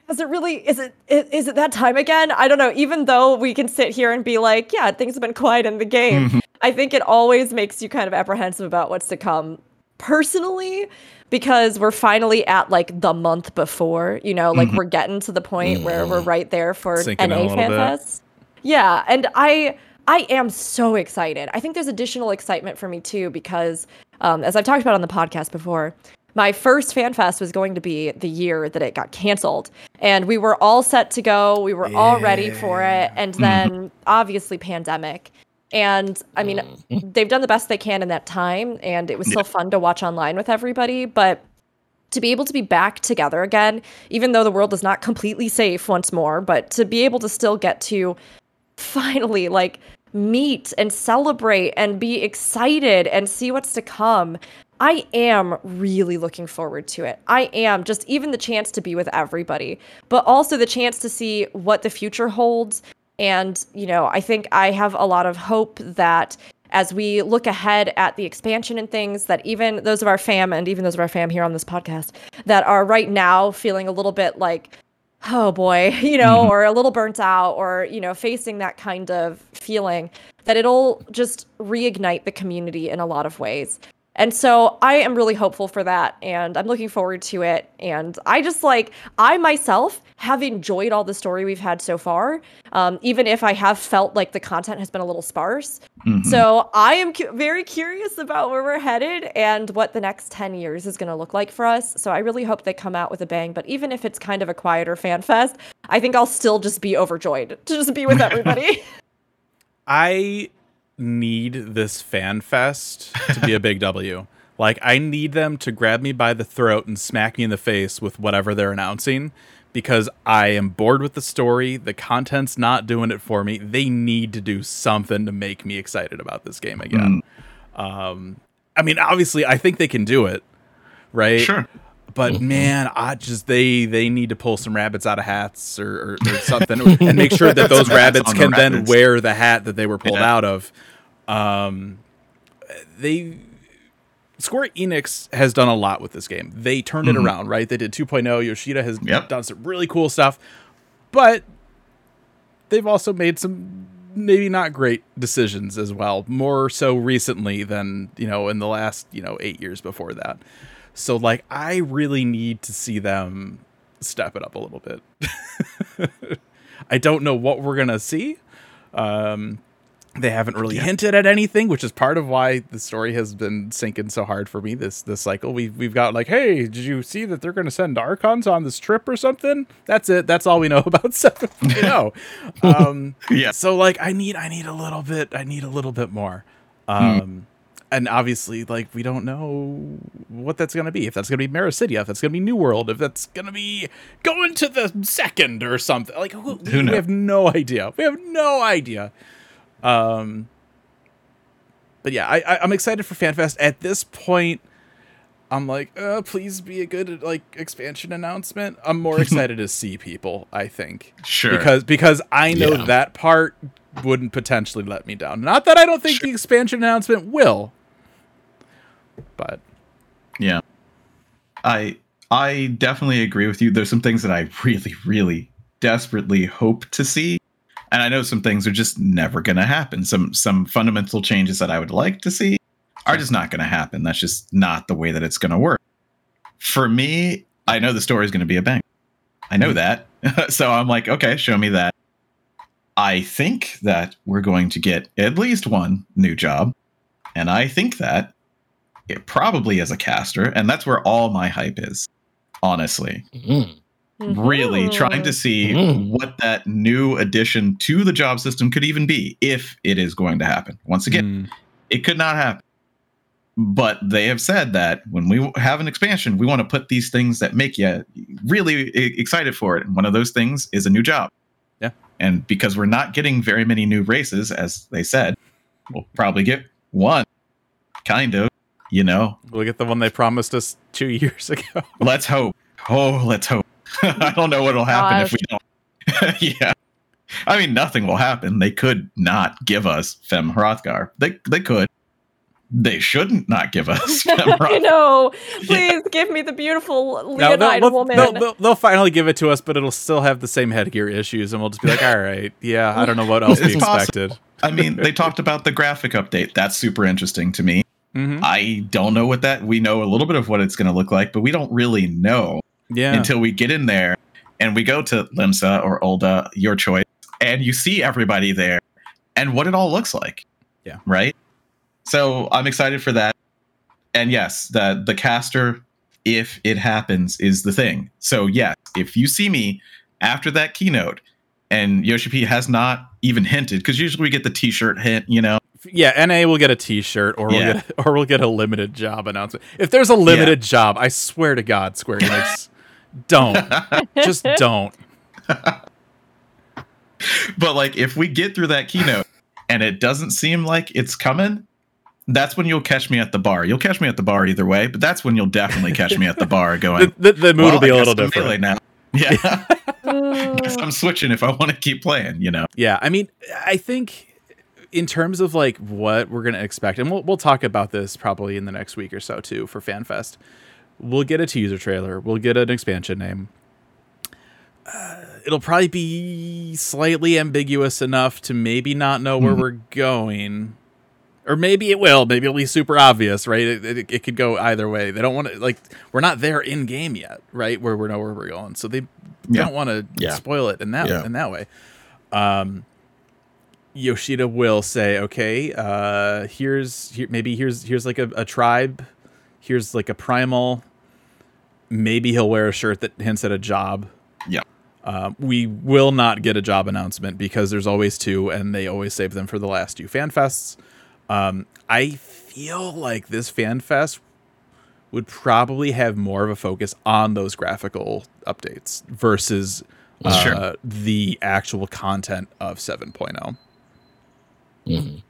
[SPEAKER 5] is it really? Is it is it that time again? I don't know. Even though we can sit here and be like, yeah, things have been quiet in the game. I think it always makes you kind of apprehensive about what's to come. Personally, because we're finally at like the month before, you know, like
[SPEAKER 6] Mhm.
[SPEAKER 5] we're getting to the point where we're right there for
[SPEAKER 3] Sinking in a
[SPEAKER 5] NA
[SPEAKER 3] little bit.
[SPEAKER 5] FanFest. Yeah, and I I am so excited. I think there's additional excitement for me too because um, as I've talked about on the podcast before, my first FanFest was going to be the year that it got canceled, and we were all set to go. We were all ready for it, and then obviously pandemic. And I mean, they've done the best they can in that time, and it was still fun to watch online with everybody, but to be able to be back together again, even though the world is not completely safe once more, but to be able to still get to finally like meet and celebrate and be excited and see what's to come. I am really looking forward to it. I am just even the chance to be with everybody, but also the chance to see what the future holds. And, you know, I think I have a lot of hope that as we look ahead at the expansion and things that even those of our fam and even those of our fam here on this podcast that are right now feeling a little bit like oh boy you know mm-hmm. or a little burnt out or you know facing that kind of feeling that it'll just reignite the community in a lot of ways and so I am really hopeful for that and I'm looking forward to it. And I just like, I myself have enjoyed all the story we've had so far, um, even if I have felt like the content has been a little sparse.
[SPEAKER 6] Mhm.
[SPEAKER 5] So I am cu- very curious about where we're headed and what the next 10 years is going to look like for us. So I really hope they come out with a bang. But even if it's kind of a quieter fan fest, I think I'll still just be overjoyed to just be with everybody.
[SPEAKER 3] I need this fan fest to be a big W. Like I need them to grab me by the throat and smack me in the face with whatever they're announcing because I am bored with the story. The content's not doing it for me. They need to do something to make me excited about this game again. Um I mean obviously I think they can do it, right?
[SPEAKER 6] Sure.
[SPEAKER 3] But
[SPEAKER 4] Mhm.
[SPEAKER 3] man, I just they they need to pull some rabbits out of hats or, or, or something, and make sure that those rabbits
[SPEAKER 6] on the
[SPEAKER 3] can then
[SPEAKER 6] rabbits.
[SPEAKER 3] wear the hat that they were pulled
[SPEAKER 6] Yeah.
[SPEAKER 3] out of. Um, they Square Enix has done a lot with this game. They turned it
[SPEAKER 6] Mhm.
[SPEAKER 3] around, right? They did 2.0. Yoshida has
[SPEAKER 6] Yep.
[SPEAKER 3] done some really cool stuff, but they've also made some maybe not great decisions as well. More so recently than you know in the last you know eight years before that. So like, I really need to see them step it up a little bit. I don't know what we're gonna see. Um, they haven't really
[SPEAKER 6] Yeah.
[SPEAKER 3] hinted at anything, which is part of why the story has been sinking so hard for me this this cycle. We've we've got like, hey, did you see that they're going to send Archons on this trip or something? That's it. That's all we know about Seven. You know. um,
[SPEAKER 6] Yeah.
[SPEAKER 3] so like, I need I need a little bit. I need a little bit more. Um, and obviously, like, we don't know what that's going to be. If that's going to be Meracydia, if that's going to be New World, if that's going to be going to the second or something. Like, who,
[SPEAKER 6] Who
[SPEAKER 3] we have no idea. We have no idea. Um, but yeah, I, I I'm excited for FanFest. At this point, I'm like, uh, please be a good like expansion announcement. I'm more excited to see people. I think
[SPEAKER 6] Sure.
[SPEAKER 3] because because I know
[SPEAKER 4] Yeah.
[SPEAKER 3] that part wouldn't potentially let me down. Not that I don't think the expansion announcement will, but
[SPEAKER 6] Yeah. I I definitely agree with you. There's some things that I really, really desperately hope to see. And I know some things are just never gonna happen. Some some fundamental changes that I would like to see are just not gonna happen. That's just not the way that it's gonna work. For me, I know the story is gonna be a bang. I know that. so I'm like, okay, show me that. I think that we're going to get at least one new job. And I think that probably as a caster, and that's where all my hype is, honestly.
[SPEAKER 4] Mm.
[SPEAKER 6] Really trying
[SPEAKER 5] Mm-hmm.
[SPEAKER 6] to see
[SPEAKER 4] Mhm.
[SPEAKER 6] what that new addition to the job system could even be, if it is going to happen. Once again,
[SPEAKER 3] mm,
[SPEAKER 6] it could not happen. But they have said that when we have an expansion, we want to put these things that make you really excited for it. And one of those things is a new job.
[SPEAKER 3] Yeah.
[SPEAKER 6] And because we're not getting very many new races, as they said, we'll probably get one, kind of, you know.
[SPEAKER 3] we'll get the one they promised us two years ago.
[SPEAKER 6] Let's hope. Oh, let's hope. I don't know what'll happen if we don't. yeah. I mean, nothing will happen. They could not give us Fem Hrothgar. They they could. They shouldn't not give us Fem
[SPEAKER 5] I know. Please give me the beautiful
[SPEAKER 3] No,
[SPEAKER 5] Leonine
[SPEAKER 3] they'll,
[SPEAKER 5] woman.
[SPEAKER 3] they'll, they'll, they'll finally give it to us, but it'll still have the same headgear issues, and we'll just be like, all right, yeah, I don't know what else we
[SPEAKER 6] It's possible.
[SPEAKER 3] expected.
[SPEAKER 6] I mean, they talked about the graphic update. That's super interesting to me.
[SPEAKER 3] Hmm
[SPEAKER 6] I don't know what that. We know a little bit of what it's going to look like, but we don't really know
[SPEAKER 3] Yeah,
[SPEAKER 6] until we get in there and we go to Limsa or Ul'dah, your choice, and you see everybody there and what it all looks like.
[SPEAKER 3] Yeah.
[SPEAKER 6] Right. So I'm excited for that. And yes, the the caster, if it happens, is the thing. So yes, if you see me after that keynote and Yoshi P has not even hinted, because usually we get the t-shirt hint, you know.
[SPEAKER 3] Yeah. Na will get a T-shirt, or we'll
[SPEAKER 6] Yeah.
[SPEAKER 3] get, or we'll get a limited job announcement. If there's a limited job, I swear to God, Square Enix, don't, just don't.
[SPEAKER 6] but like if we get through that keynote and it doesn't seem like it's coming that's when you'll catch me at the bar you'll catch me at the bar either way but that's when you'll definitely catch me at the bar going
[SPEAKER 3] the, the mood
[SPEAKER 6] well,
[SPEAKER 3] will be
[SPEAKER 6] I
[SPEAKER 3] a little
[SPEAKER 6] I'm
[SPEAKER 3] different.
[SPEAKER 6] now yeah i'm switching if i want to keep playing you know
[SPEAKER 3] Yeah, I mean, I think in terms of like what we're gonna expect, and we'll we'll talk about this probably in the next week or so too for FanFest. We'll get a teaser trailer. We'll get an expansion name. Uh, it'll probably be slightly ambiguous enough to maybe not know where
[SPEAKER 6] Mhm.
[SPEAKER 3] we're going, or maybe it will. Maybe it'll be super obvious, right? It, it, it could go either way. They don't want to like we're not there in game yet, right? Where we know where we're going, so they
[SPEAKER 6] Yeah.
[SPEAKER 3] don't want to
[SPEAKER 4] Yeah.
[SPEAKER 3] spoil it in that
[SPEAKER 4] Yeah.
[SPEAKER 3] in that way. Um, Yoshida will say, "Okay, uh, here's here, maybe here's here's like a, a tribe, here's like a primal. Maybe he'll wear a shirt that hints at a job.
[SPEAKER 6] Yeah.
[SPEAKER 3] Um, we will not get a job announcement because there's always two, and they always save them for the last two fan fests. Um, I feel like this fan fest would probably have more of a focus on those graphical updates versus uh,
[SPEAKER 6] Sure.
[SPEAKER 3] the actual content of oh. 7.0.
[SPEAKER 4] Mhm.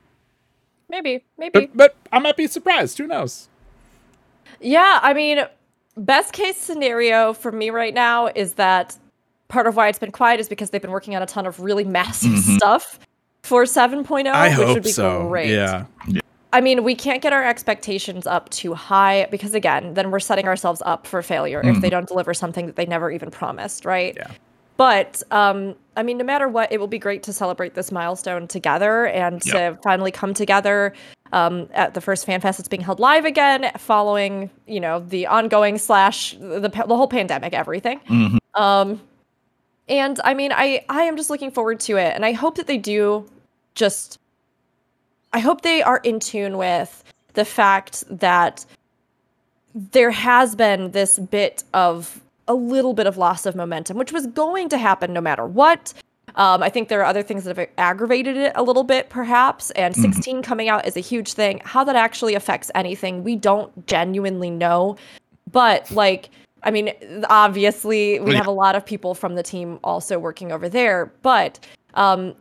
[SPEAKER 5] Maybe, maybe.
[SPEAKER 3] But, but I might be surprised. Who knows?
[SPEAKER 5] Yeah, I mean, best case scenario for me right now is that part of why it's been quiet is because they've been working on a ton of really massive
[SPEAKER 6] Mhm.
[SPEAKER 5] stuff for 7.0,
[SPEAKER 3] I
[SPEAKER 5] which
[SPEAKER 3] hope
[SPEAKER 5] would be
[SPEAKER 3] so.
[SPEAKER 5] great.
[SPEAKER 3] Yeah.
[SPEAKER 5] I mean, we can't get our expectations up too high because again, then we're setting ourselves up for failure if they don't deliver something that they never even promised, right?
[SPEAKER 3] Yeah.
[SPEAKER 5] But um, I mean, no matter what, it will be great to celebrate this milestone together and to finally come together um, at the first fan fest that's being held live again, following you know the ongoing slash the the whole pandemic, everything.
[SPEAKER 6] Mhm.
[SPEAKER 5] Um, and I mean, I I am just looking forward to it, and I hope that they do just. I hope they are in tune with the fact that there has been this bit of a little bit of loss of momentum, which was going to happen no matter what. Um, I think there are other things that have aggravated it a little bit, perhaps. And 16 coming out is a huge thing. How that actually affects anything, we don't genuinely know. But, like, I mean, obviously, we have a lot of people from the team also working over there. But um,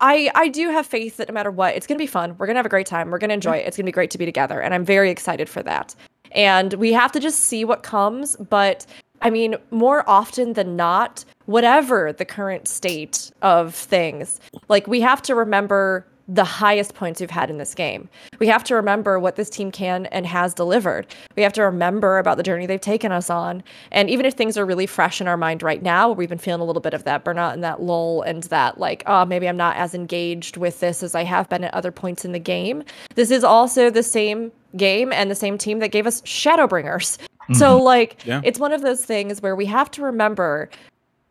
[SPEAKER 5] I I do have faith that no matter what, it's gonna be fun. We're gonna have a great time. We're gonna enjoy it. It's gonna be great to be together, and I'm very excited for that. And we have to just see what comes. But I mean, more often than not, whatever the current state of things, like we have to remember the highest points we've had in this game. We have to remember what this team can and has delivered. We have to remember about the journey they've taken us on. And even if things are really fresh in our mind right now, we've been feeling a little bit of that burnout and that lull and that, like, oh, maybe I'm not as engaged with this as I have been at other points in the game. This is also the same game and the same team that gave us Shadowbringers. So, like,
[SPEAKER 3] Yeah.
[SPEAKER 5] it's one of those things where we have to remember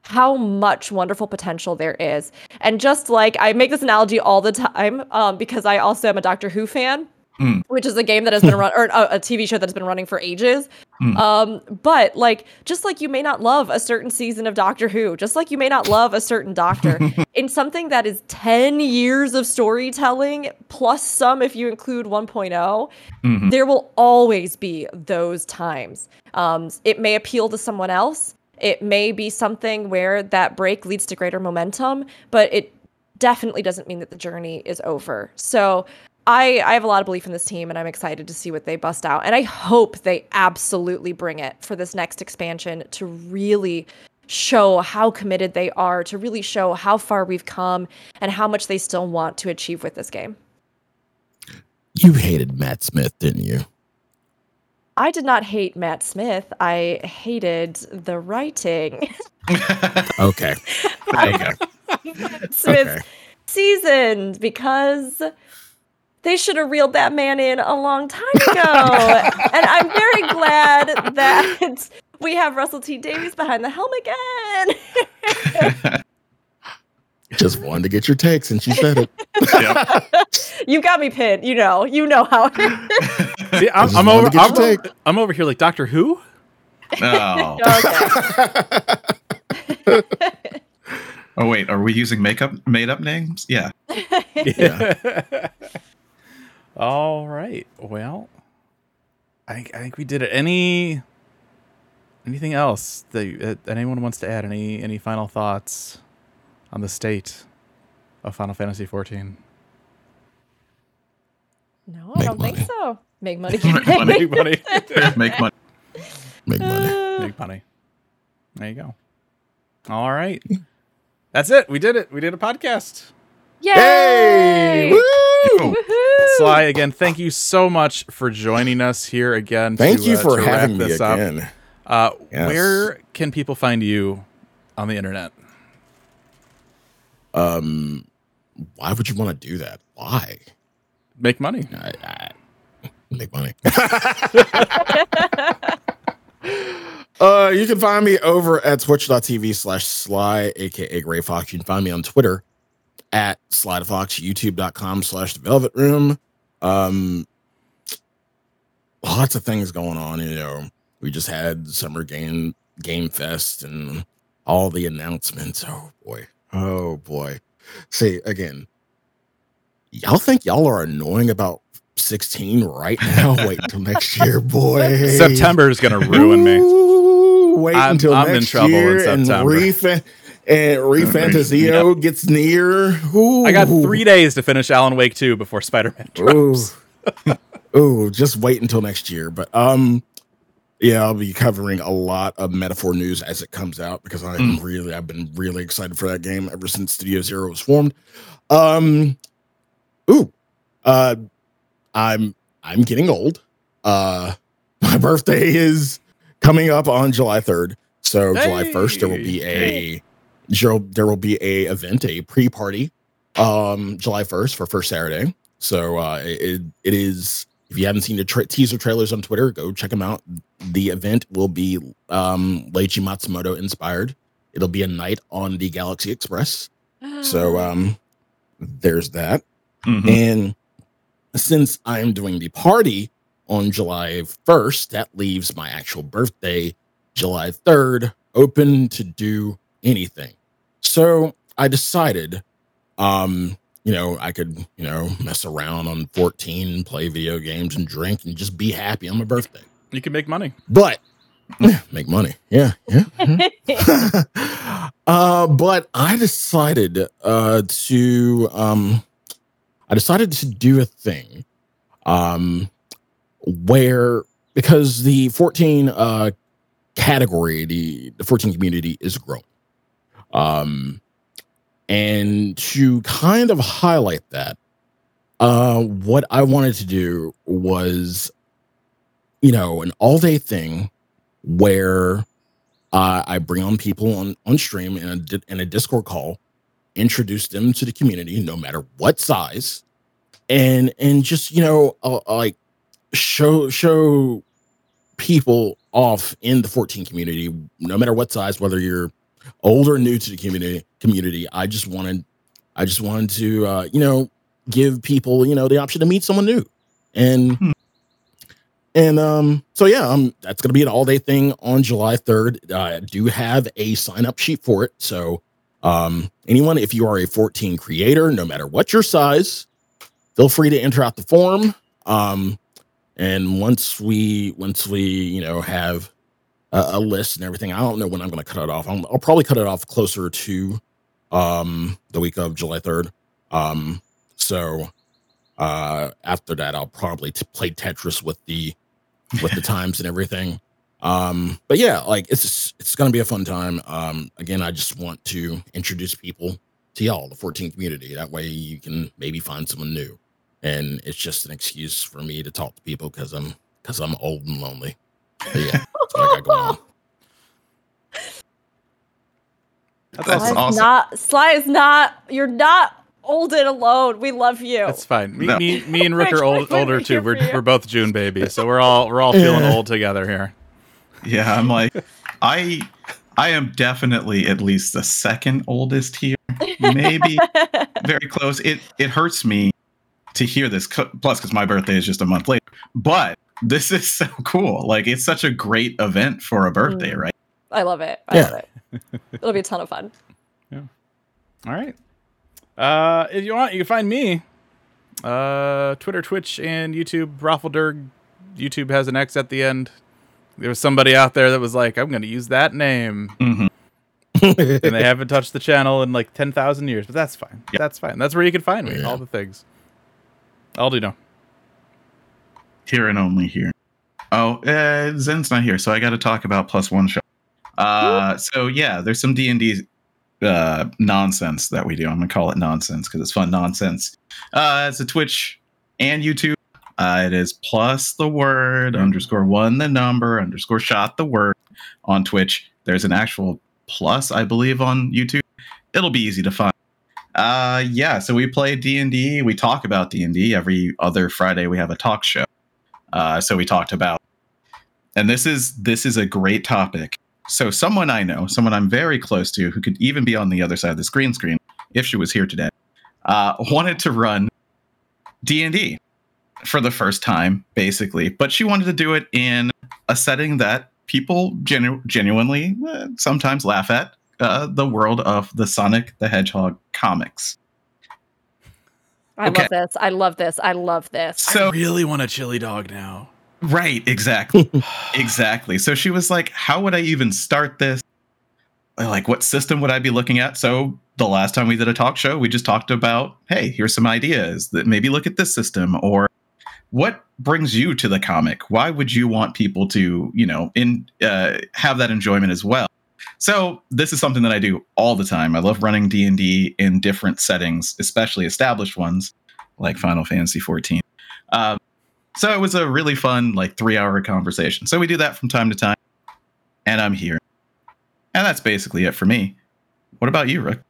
[SPEAKER 5] how much wonderful potential there is. And just like I make this analogy all the time um, because I also am a Doctor Who fan.
[SPEAKER 6] Hmm.
[SPEAKER 5] Which is a game that has been run or a, a TV show that's been running for ages.
[SPEAKER 6] Hmm.
[SPEAKER 5] Um, but like, just like you may not love a certain season of Doctor Who, just like you may not love a certain doctor, in something that is 10 years of storytelling, plus some if you include 1.0,
[SPEAKER 6] Mhm.
[SPEAKER 5] there will always be those times. Um, it may appeal to someone else. It may be something where that break leads to greater momentum, but it definitely doesn't mean that the journey is over. So I, I have a lot of belief in this team and I'm excited to see what they bust out. And I hope they absolutely bring it for this next expansion to really show how committed they are, to really show how far we've come and how much they still want to achieve with this game.
[SPEAKER 4] You hated Matt Smith, didn't you?
[SPEAKER 5] I did not hate Matt Smith. I hated the writing.
[SPEAKER 4] Okay. There you go.
[SPEAKER 5] Matt Smith's
[SPEAKER 4] Okay.
[SPEAKER 5] seasoned because they should have reeled that man in a long time ago. and I'm very glad that we have Russell T Davies behind the helm again.
[SPEAKER 4] Just wanted to get your take since you said it.
[SPEAKER 5] you got me pinned. You know, you know how.
[SPEAKER 3] See, I'm,
[SPEAKER 4] just
[SPEAKER 3] I'm over. I'm,
[SPEAKER 4] your
[SPEAKER 3] over- I'm over here like Doctor Who.
[SPEAKER 6] oh. oh wait, are we using makeup made up names? Yeah.
[SPEAKER 4] Yeah.
[SPEAKER 3] All right. Well, I, I think we did it. Any anything else that uh, anyone wants to add? Any any final thoughts on the state of Final Fantasy 14?
[SPEAKER 5] No, I
[SPEAKER 4] Make
[SPEAKER 5] don't think so. Make money.
[SPEAKER 6] Make money.
[SPEAKER 3] Make money.
[SPEAKER 6] Make money.
[SPEAKER 4] Make money.
[SPEAKER 3] Make money. There you go. All right. That's it. We did it. We did a podcast.
[SPEAKER 5] Yay!
[SPEAKER 4] Woo!
[SPEAKER 3] Sly, again, thank you so much for joining us here again.
[SPEAKER 4] Thank
[SPEAKER 3] to,
[SPEAKER 4] you
[SPEAKER 3] uh,
[SPEAKER 4] for having me
[SPEAKER 3] this up.
[SPEAKER 4] again.
[SPEAKER 3] Uh,
[SPEAKER 4] Yes.
[SPEAKER 3] Where can people find you on the internet?
[SPEAKER 4] Um, why would you want to do that? Why?
[SPEAKER 3] Make money.
[SPEAKER 4] I, I make money. uh, you can find me over at twitch.tv slash sly, aka Gray Fox. You can find me on Twitter at Sly Fox, youtube.com slash the velvet room. Um, lots of things going on, you know. We just had summer game game fest and all the announcements. Oh boy. Oh boy. See again. Y'all think y'all are annoying about 16 right now? Wait until next year, boy.
[SPEAKER 3] September is going to ruin me.
[SPEAKER 4] Ooh, Wait
[SPEAKER 3] I'm-
[SPEAKER 4] until
[SPEAKER 3] I'm in
[SPEAKER 4] next
[SPEAKER 3] trouble in
[SPEAKER 4] year and
[SPEAKER 3] September.
[SPEAKER 4] refan- and Refantazio gets near. Ooh.
[SPEAKER 3] I got three days to finish Alan Wake 2 before Spider Man
[SPEAKER 4] Ooh.
[SPEAKER 3] drops.
[SPEAKER 4] Ooh, just wait until next year. But um, yeah, I'll be covering a lot of Metaphor news as it comes out because I'm
[SPEAKER 6] Mm.
[SPEAKER 4] really, I've been really excited for that game ever since Studio Zero was formed. Um, ooh, uh, I'm I'm getting old. Uh, my birthday is coming up on July 3rd, so July 1st there will be a there there will be a event, a pre party, um, July 1st for first Saturday. So uh, it it is. If you haven't seen the tra- teaser trailers on Twitter, go check them out. The event will be um, Leiji Matsumoto inspired. It'll be a night on the Galaxy Express. So um, there's that.
[SPEAKER 6] Mhm.
[SPEAKER 4] And since I'm doing the party on July 1st, that leaves my actual birthday, July 3rd, open to do anything. So I decided, um, you know, I could, you know, mess around on 14, play video games and drink and just be happy on my birthday.
[SPEAKER 3] You can make money.
[SPEAKER 4] But make money. Yeah. Yeah. mhm. uh, but I decided uh to um I decided to do a thing um where because the 14 uh category, the the 14 community is growing. Um and to kind of highlight that, uh what I wanted to do was you know, an all-day thing where uh, I bring on people on on stream in a in a Discord call, introduce them to the community, no matter what size, and and just you know uh, like show show people off in the 14 community, no matter what size, whether you're old or new to the community. Community, I just wanted I just wanted to uh, you know give people you know the option to meet someone new, and
[SPEAKER 6] Hmm.
[SPEAKER 4] and um, so yeah, um, that's gonna be an all day thing on July 3rd. I do have a sign up sheet for it. So um, anyone, if you are a 14 creator, no matter what your size, feel free to enter out the form. Um, and once we once we you know have a, a list and everything, I don't know when I'm gonna cut it off. I'll, I'll probably cut it off closer to um the week of July 3rd. Um, so uh after that i'll probably t- play tetris with the with the times and everything. Um but yeah like it's it's gonna be a fun time. Um again i just want to introduce people to y'all the 14 community. That way you can maybe find someone new. And it's just an excuse for me to talk to people because i'm because i'm old and lonely. But yeah what i got going on
[SPEAKER 6] That's
[SPEAKER 5] Sly is
[SPEAKER 6] awesome.
[SPEAKER 5] Not Sly is not. You're not old and alone. We love you.
[SPEAKER 3] That's fine. Me,
[SPEAKER 6] No.
[SPEAKER 3] me, me and Rick are old, older too. We're, we're both June babies, so we're all we're all feeling old together here.
[SPEAKER 6] Yeah, I'm like, I, I am definitely at least the second oldest here, maybe very close. It it hurts me to hear this. Plus, because my birthday is just a month later. But this is so cool. Like, it's such a great event for a birthday,
[SPEAKER 5] Mm.
[SPEAKER 6] right?
[SPEAKER 5] I love it. I
[SPEAKER 4] Yeah.
[SPEAKER 5] love it. It'll be a ton of fun. Yeah.
[SPEAKER 3] All right. Uh, if you want, you can find me. Uh, Twitter, Twitch, and YouTube. Raffledurg. YouTube has an X at the end. There was somebody out there that was like, "I'm going to use that name,"
[SPEAKER 6] hmm
[SPEAKER 3] and they haven't touched the channel in like ten thousand years. But that's fine.
[SPEAKER 6] Yep.
[SPEAKER 3] That's fine. That's where you can find me.
[SPEAKER 4] Yeah.
[SPEAKER 3] All the things. I'll do know.
[SPEAKER 6] Here and only here. Oh, uh, Zen's not here, so I got to talk about plus one shot. Uh, so yeah, there's some D and D uh, nonsense that we do. I'm gonna call it nonsense because it's fun nonsense. Uh, it's a Twitch and YouTube. Uh, it is plus the word underscore one the number underscore shot the word on Twitch. There's an actual plus, I believe, on YouTube. It'll be easy to find. Uh, yeah, so we play D and D. We talk about D and D every other Friday. We have a talk show. Uh, so we talked about, and this is this is a great topic. So someone I know, someone I'm very close to, who could even be on the other side of the screen screen if she was here today, uh, wanted to run D and D for the first time, basically, but she wanted to do it in a setting that people genu- genuinely uh, sometimes laugh at. Uh, the world of the Sonic the Hedgehog comics.
[SPEAKER 5] I
[SPEAKER 6] Okay.
[SPEAKER 5] love this. I love this. I love this.
[SPEAKER 6] So
[SPEAKER 3] I really want a chili dog now.
[SPEAKER 6] Right, exactly. exactly. So she was like, How would I even start this? Like, what system would I be looking at? So the last time we did a talk show, we just talked about, hey, here's some ideas that maybe look at this system or what brings you to the comic? Why would you want people to, you know, in uh, have that enjoyment as well? So this is something that I do all the time. I love running D and D in different settings, especially established ones like Final Fantasy 14. Um, so it was a really fun, like three hour conversation. So we do that from time to time, and I'm here, and that's basically it for me. What about you, Rook?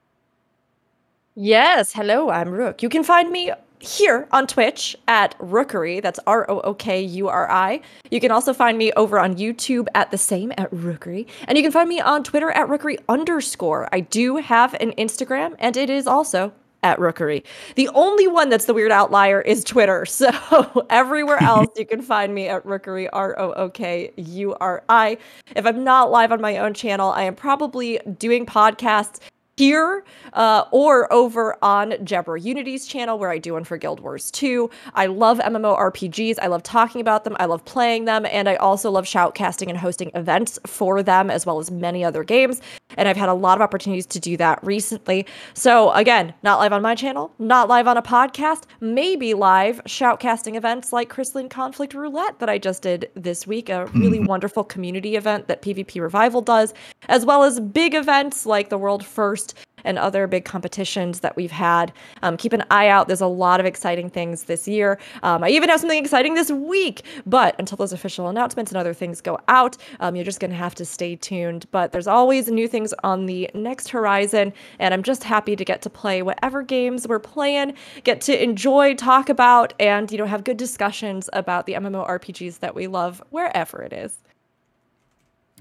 [SPEAKER 5] Yes, hello, I'm Rook. You can find me here on Twitch at Rookuri. That's R O O K U R I. You can also find me over on YouTube at the same at Rookuri. And you can find me on Twitter at Rookuri underscore. I do have an Instagram and it is also at Rookuri. The only one that's the weird outlier is Twitter. So everywhere else you can find me at Rookuri, R O O K U R I. If I'm not live on my own channel, I am probably doing podcasts here uh, or over on Jabber Unity's channel where I do one for Guild Wars 2. I love MMORPGs. I love talking about them. I love playing them. And I also love shoutcasting and hosting events for them as well as many other games. And I've had a lot of opportunities to do that recently. So again, not live on my channel, not live on a podcast, maybe live shoutcasting events like Crystalline Conflict Roulette that I just did this week, a really mm-hmm. wonderful community event that PvP Revival does, as well as big events like the World First and other big competitions that we've had. Um, keep an eye out. There's a lot of exciting things this year. Um, I even have something exciting this week, but until those official announcements and other things go out, um, you're just going to have to stay tuned. But there's always new things on the next horizon, and I'm just happy to get to play whatever games we're playing, get to enjoy, talk about, and you know have good discussions about the MMORPGs that we love wherever it is.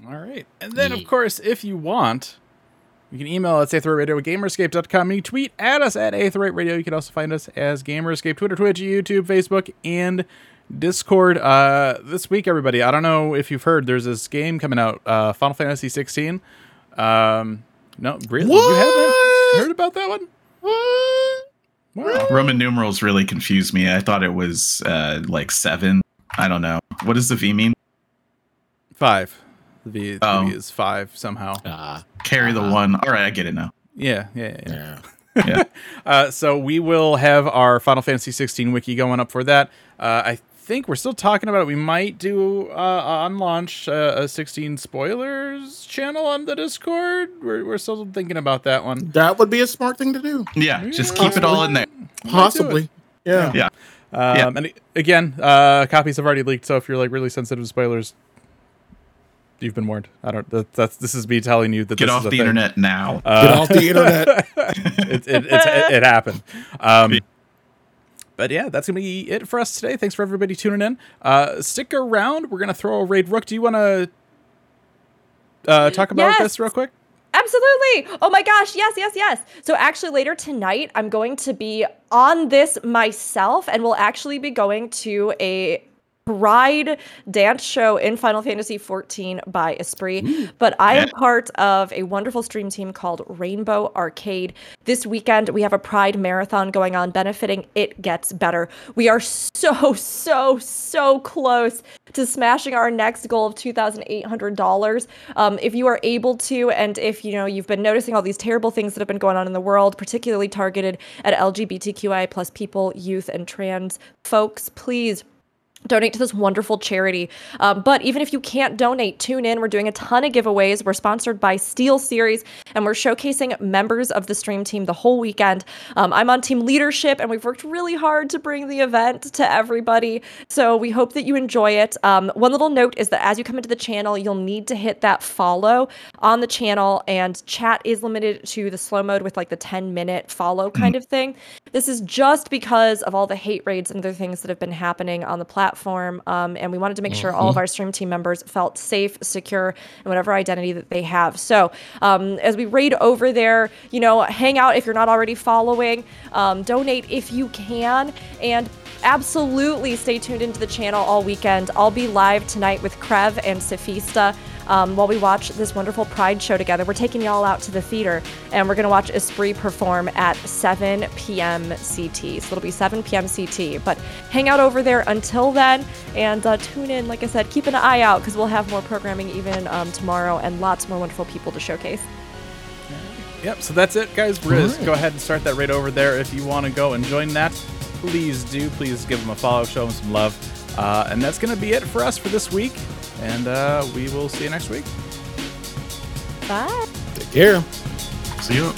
[SPEAKER 3] All right. And then, of course, if you want, you can email us at Radio at gamerscape.com. You tweet at us at Aetheryte Radio. You can also find us as Gamerscape, Twitter, Twitch, YouTube, Facebook, and Discord. Uh, this week, everybody, I don't know if you've heard, there's this game coming out, uh, Final Fantasy 16. Um, no, really? You haven't heard about that one? Wow.
[SPEAKER 6] Roman numerals really confused me. I thought it was uh, like seven. I don't know. What does the V mean?
[SPEAKER 3] Five. The V, the
[SPEAKER 6] Oh.
[SPEAKER 3] v is five somehow.
[SPEAKER 4] Ah,
[SPEAKER 6] Carry the one. All right, I get it now.
[SPEAKER 3] Yeah, yeah, yeah.
[SPEAKER 4] yeah.
[SPEAKER 6] Yeah.
[SPEAKER 3] Uh, so we will have our Final Fantasy 16 wiki going up for that. Uh, I think we're still talking about it. We might do uh, on launch uh, a 16 spoilers channel on the Discord. We're, we're still thinking about that one.
[SPEAKER 4] That would be a smart thing to do.
[SPEAKER 6] Yeah, just keep it all in there.
[SPEAKER 4] Possibly. Yeah.
[SPEAKER 6] Yeah.
[SPEAKER 3] Um,
[SPEAKER 6] Yeah.
[SPEAKER 3] And again, uh, copies have already leaked. So if you're like really sensitive to spoilers, you've been warned. I don't. That, that's this is me telling you that
[SPEAKER 6] Get
[SPEAKER 3] this
[SPEAKER 6] off
[SPEAKER 3] is a
[SPEAKER 6] the
[SPEAKER 3] thing.
[SPEAKER 6] internet now.
[SPEAKER 4] Get off the internet.
[SPEAKER 3] it, it, it's, it, it happened. Um, but yeah, that's gonna be it for us today. Thanks for everybody tuning in. Uh, stick around. We're gonna throw a raid. Rook, do you want to uh, talk about
[SPEAKER 5] Yes.
[SPEAKER 3] this real quick?
[SPEAKER 5] Absolutely. Oh my gosh. Yes, yes, yes. So actually later tonight I'm going to be on this myself and we'll actually be going to a Pride dance show in Final Fantasy XIV by Esprit. But I am part of a wonderful stream team called Rainbow Arcade. This weekend, we have a Pride marathon going on benefiting It Gets Better. We are so, so, so close to smashing our next goal of $2,800. Um, if you are able to, and if you know you've been noticing all these terrible things that have been going on in the world, particularly targeted at LGBTQI plus people, youth, and trans folks, please donate to this wonderful charity. Um, but even if you can't donate, tune in. We're doing a ton of giveaways. We're sponsored by SteelSeries, and we're showcasing members of the stream team the whole weekend. Um, I'm on team leadership, and we've worked really hard to bring the event to everybody. So we hope that you enjoy it. Um, one little note is that as you come into the channel, you'll need to hit that follow on the channel, and chat is limited to the slow mode with like the 10 minute follow kind of thing. This is just because of all the hate raids and other things that have been happening on the platform. Um, and we wanted to make sure all of our stream team members felt safe, secure, and whatever identity that they have. So um, as we raid over there, you know, hang out if you're not already following, um, donate if you can, and absolutely stay tuned into the channel all weekend. I'll be live tonight with Krev and Sophista um, while we watch this wonderful Pride show together. We're taking y'all out to the theater and we're going to watch Esprit perform at 7 p.m. CT. So it'll be 7 p.m. CT. But hang out over there until then and uh, tune in. Like I said, keep an eye out because we'll have more programming even um, tomorrow and lots more wonderful people to showcase.
[SPEAKER 3] Yep. So that's it, guys. We're gonna go ahead and start that raid over there if you want to go and join that. please do. Please give them a follow, show them some love. Uh, and that's going to be it for us for this week. And uh, we will see you next week.
[SPEAKER 5] Bye.
[SPEAKER 4] Take care.
[SPEAKER 6] See you.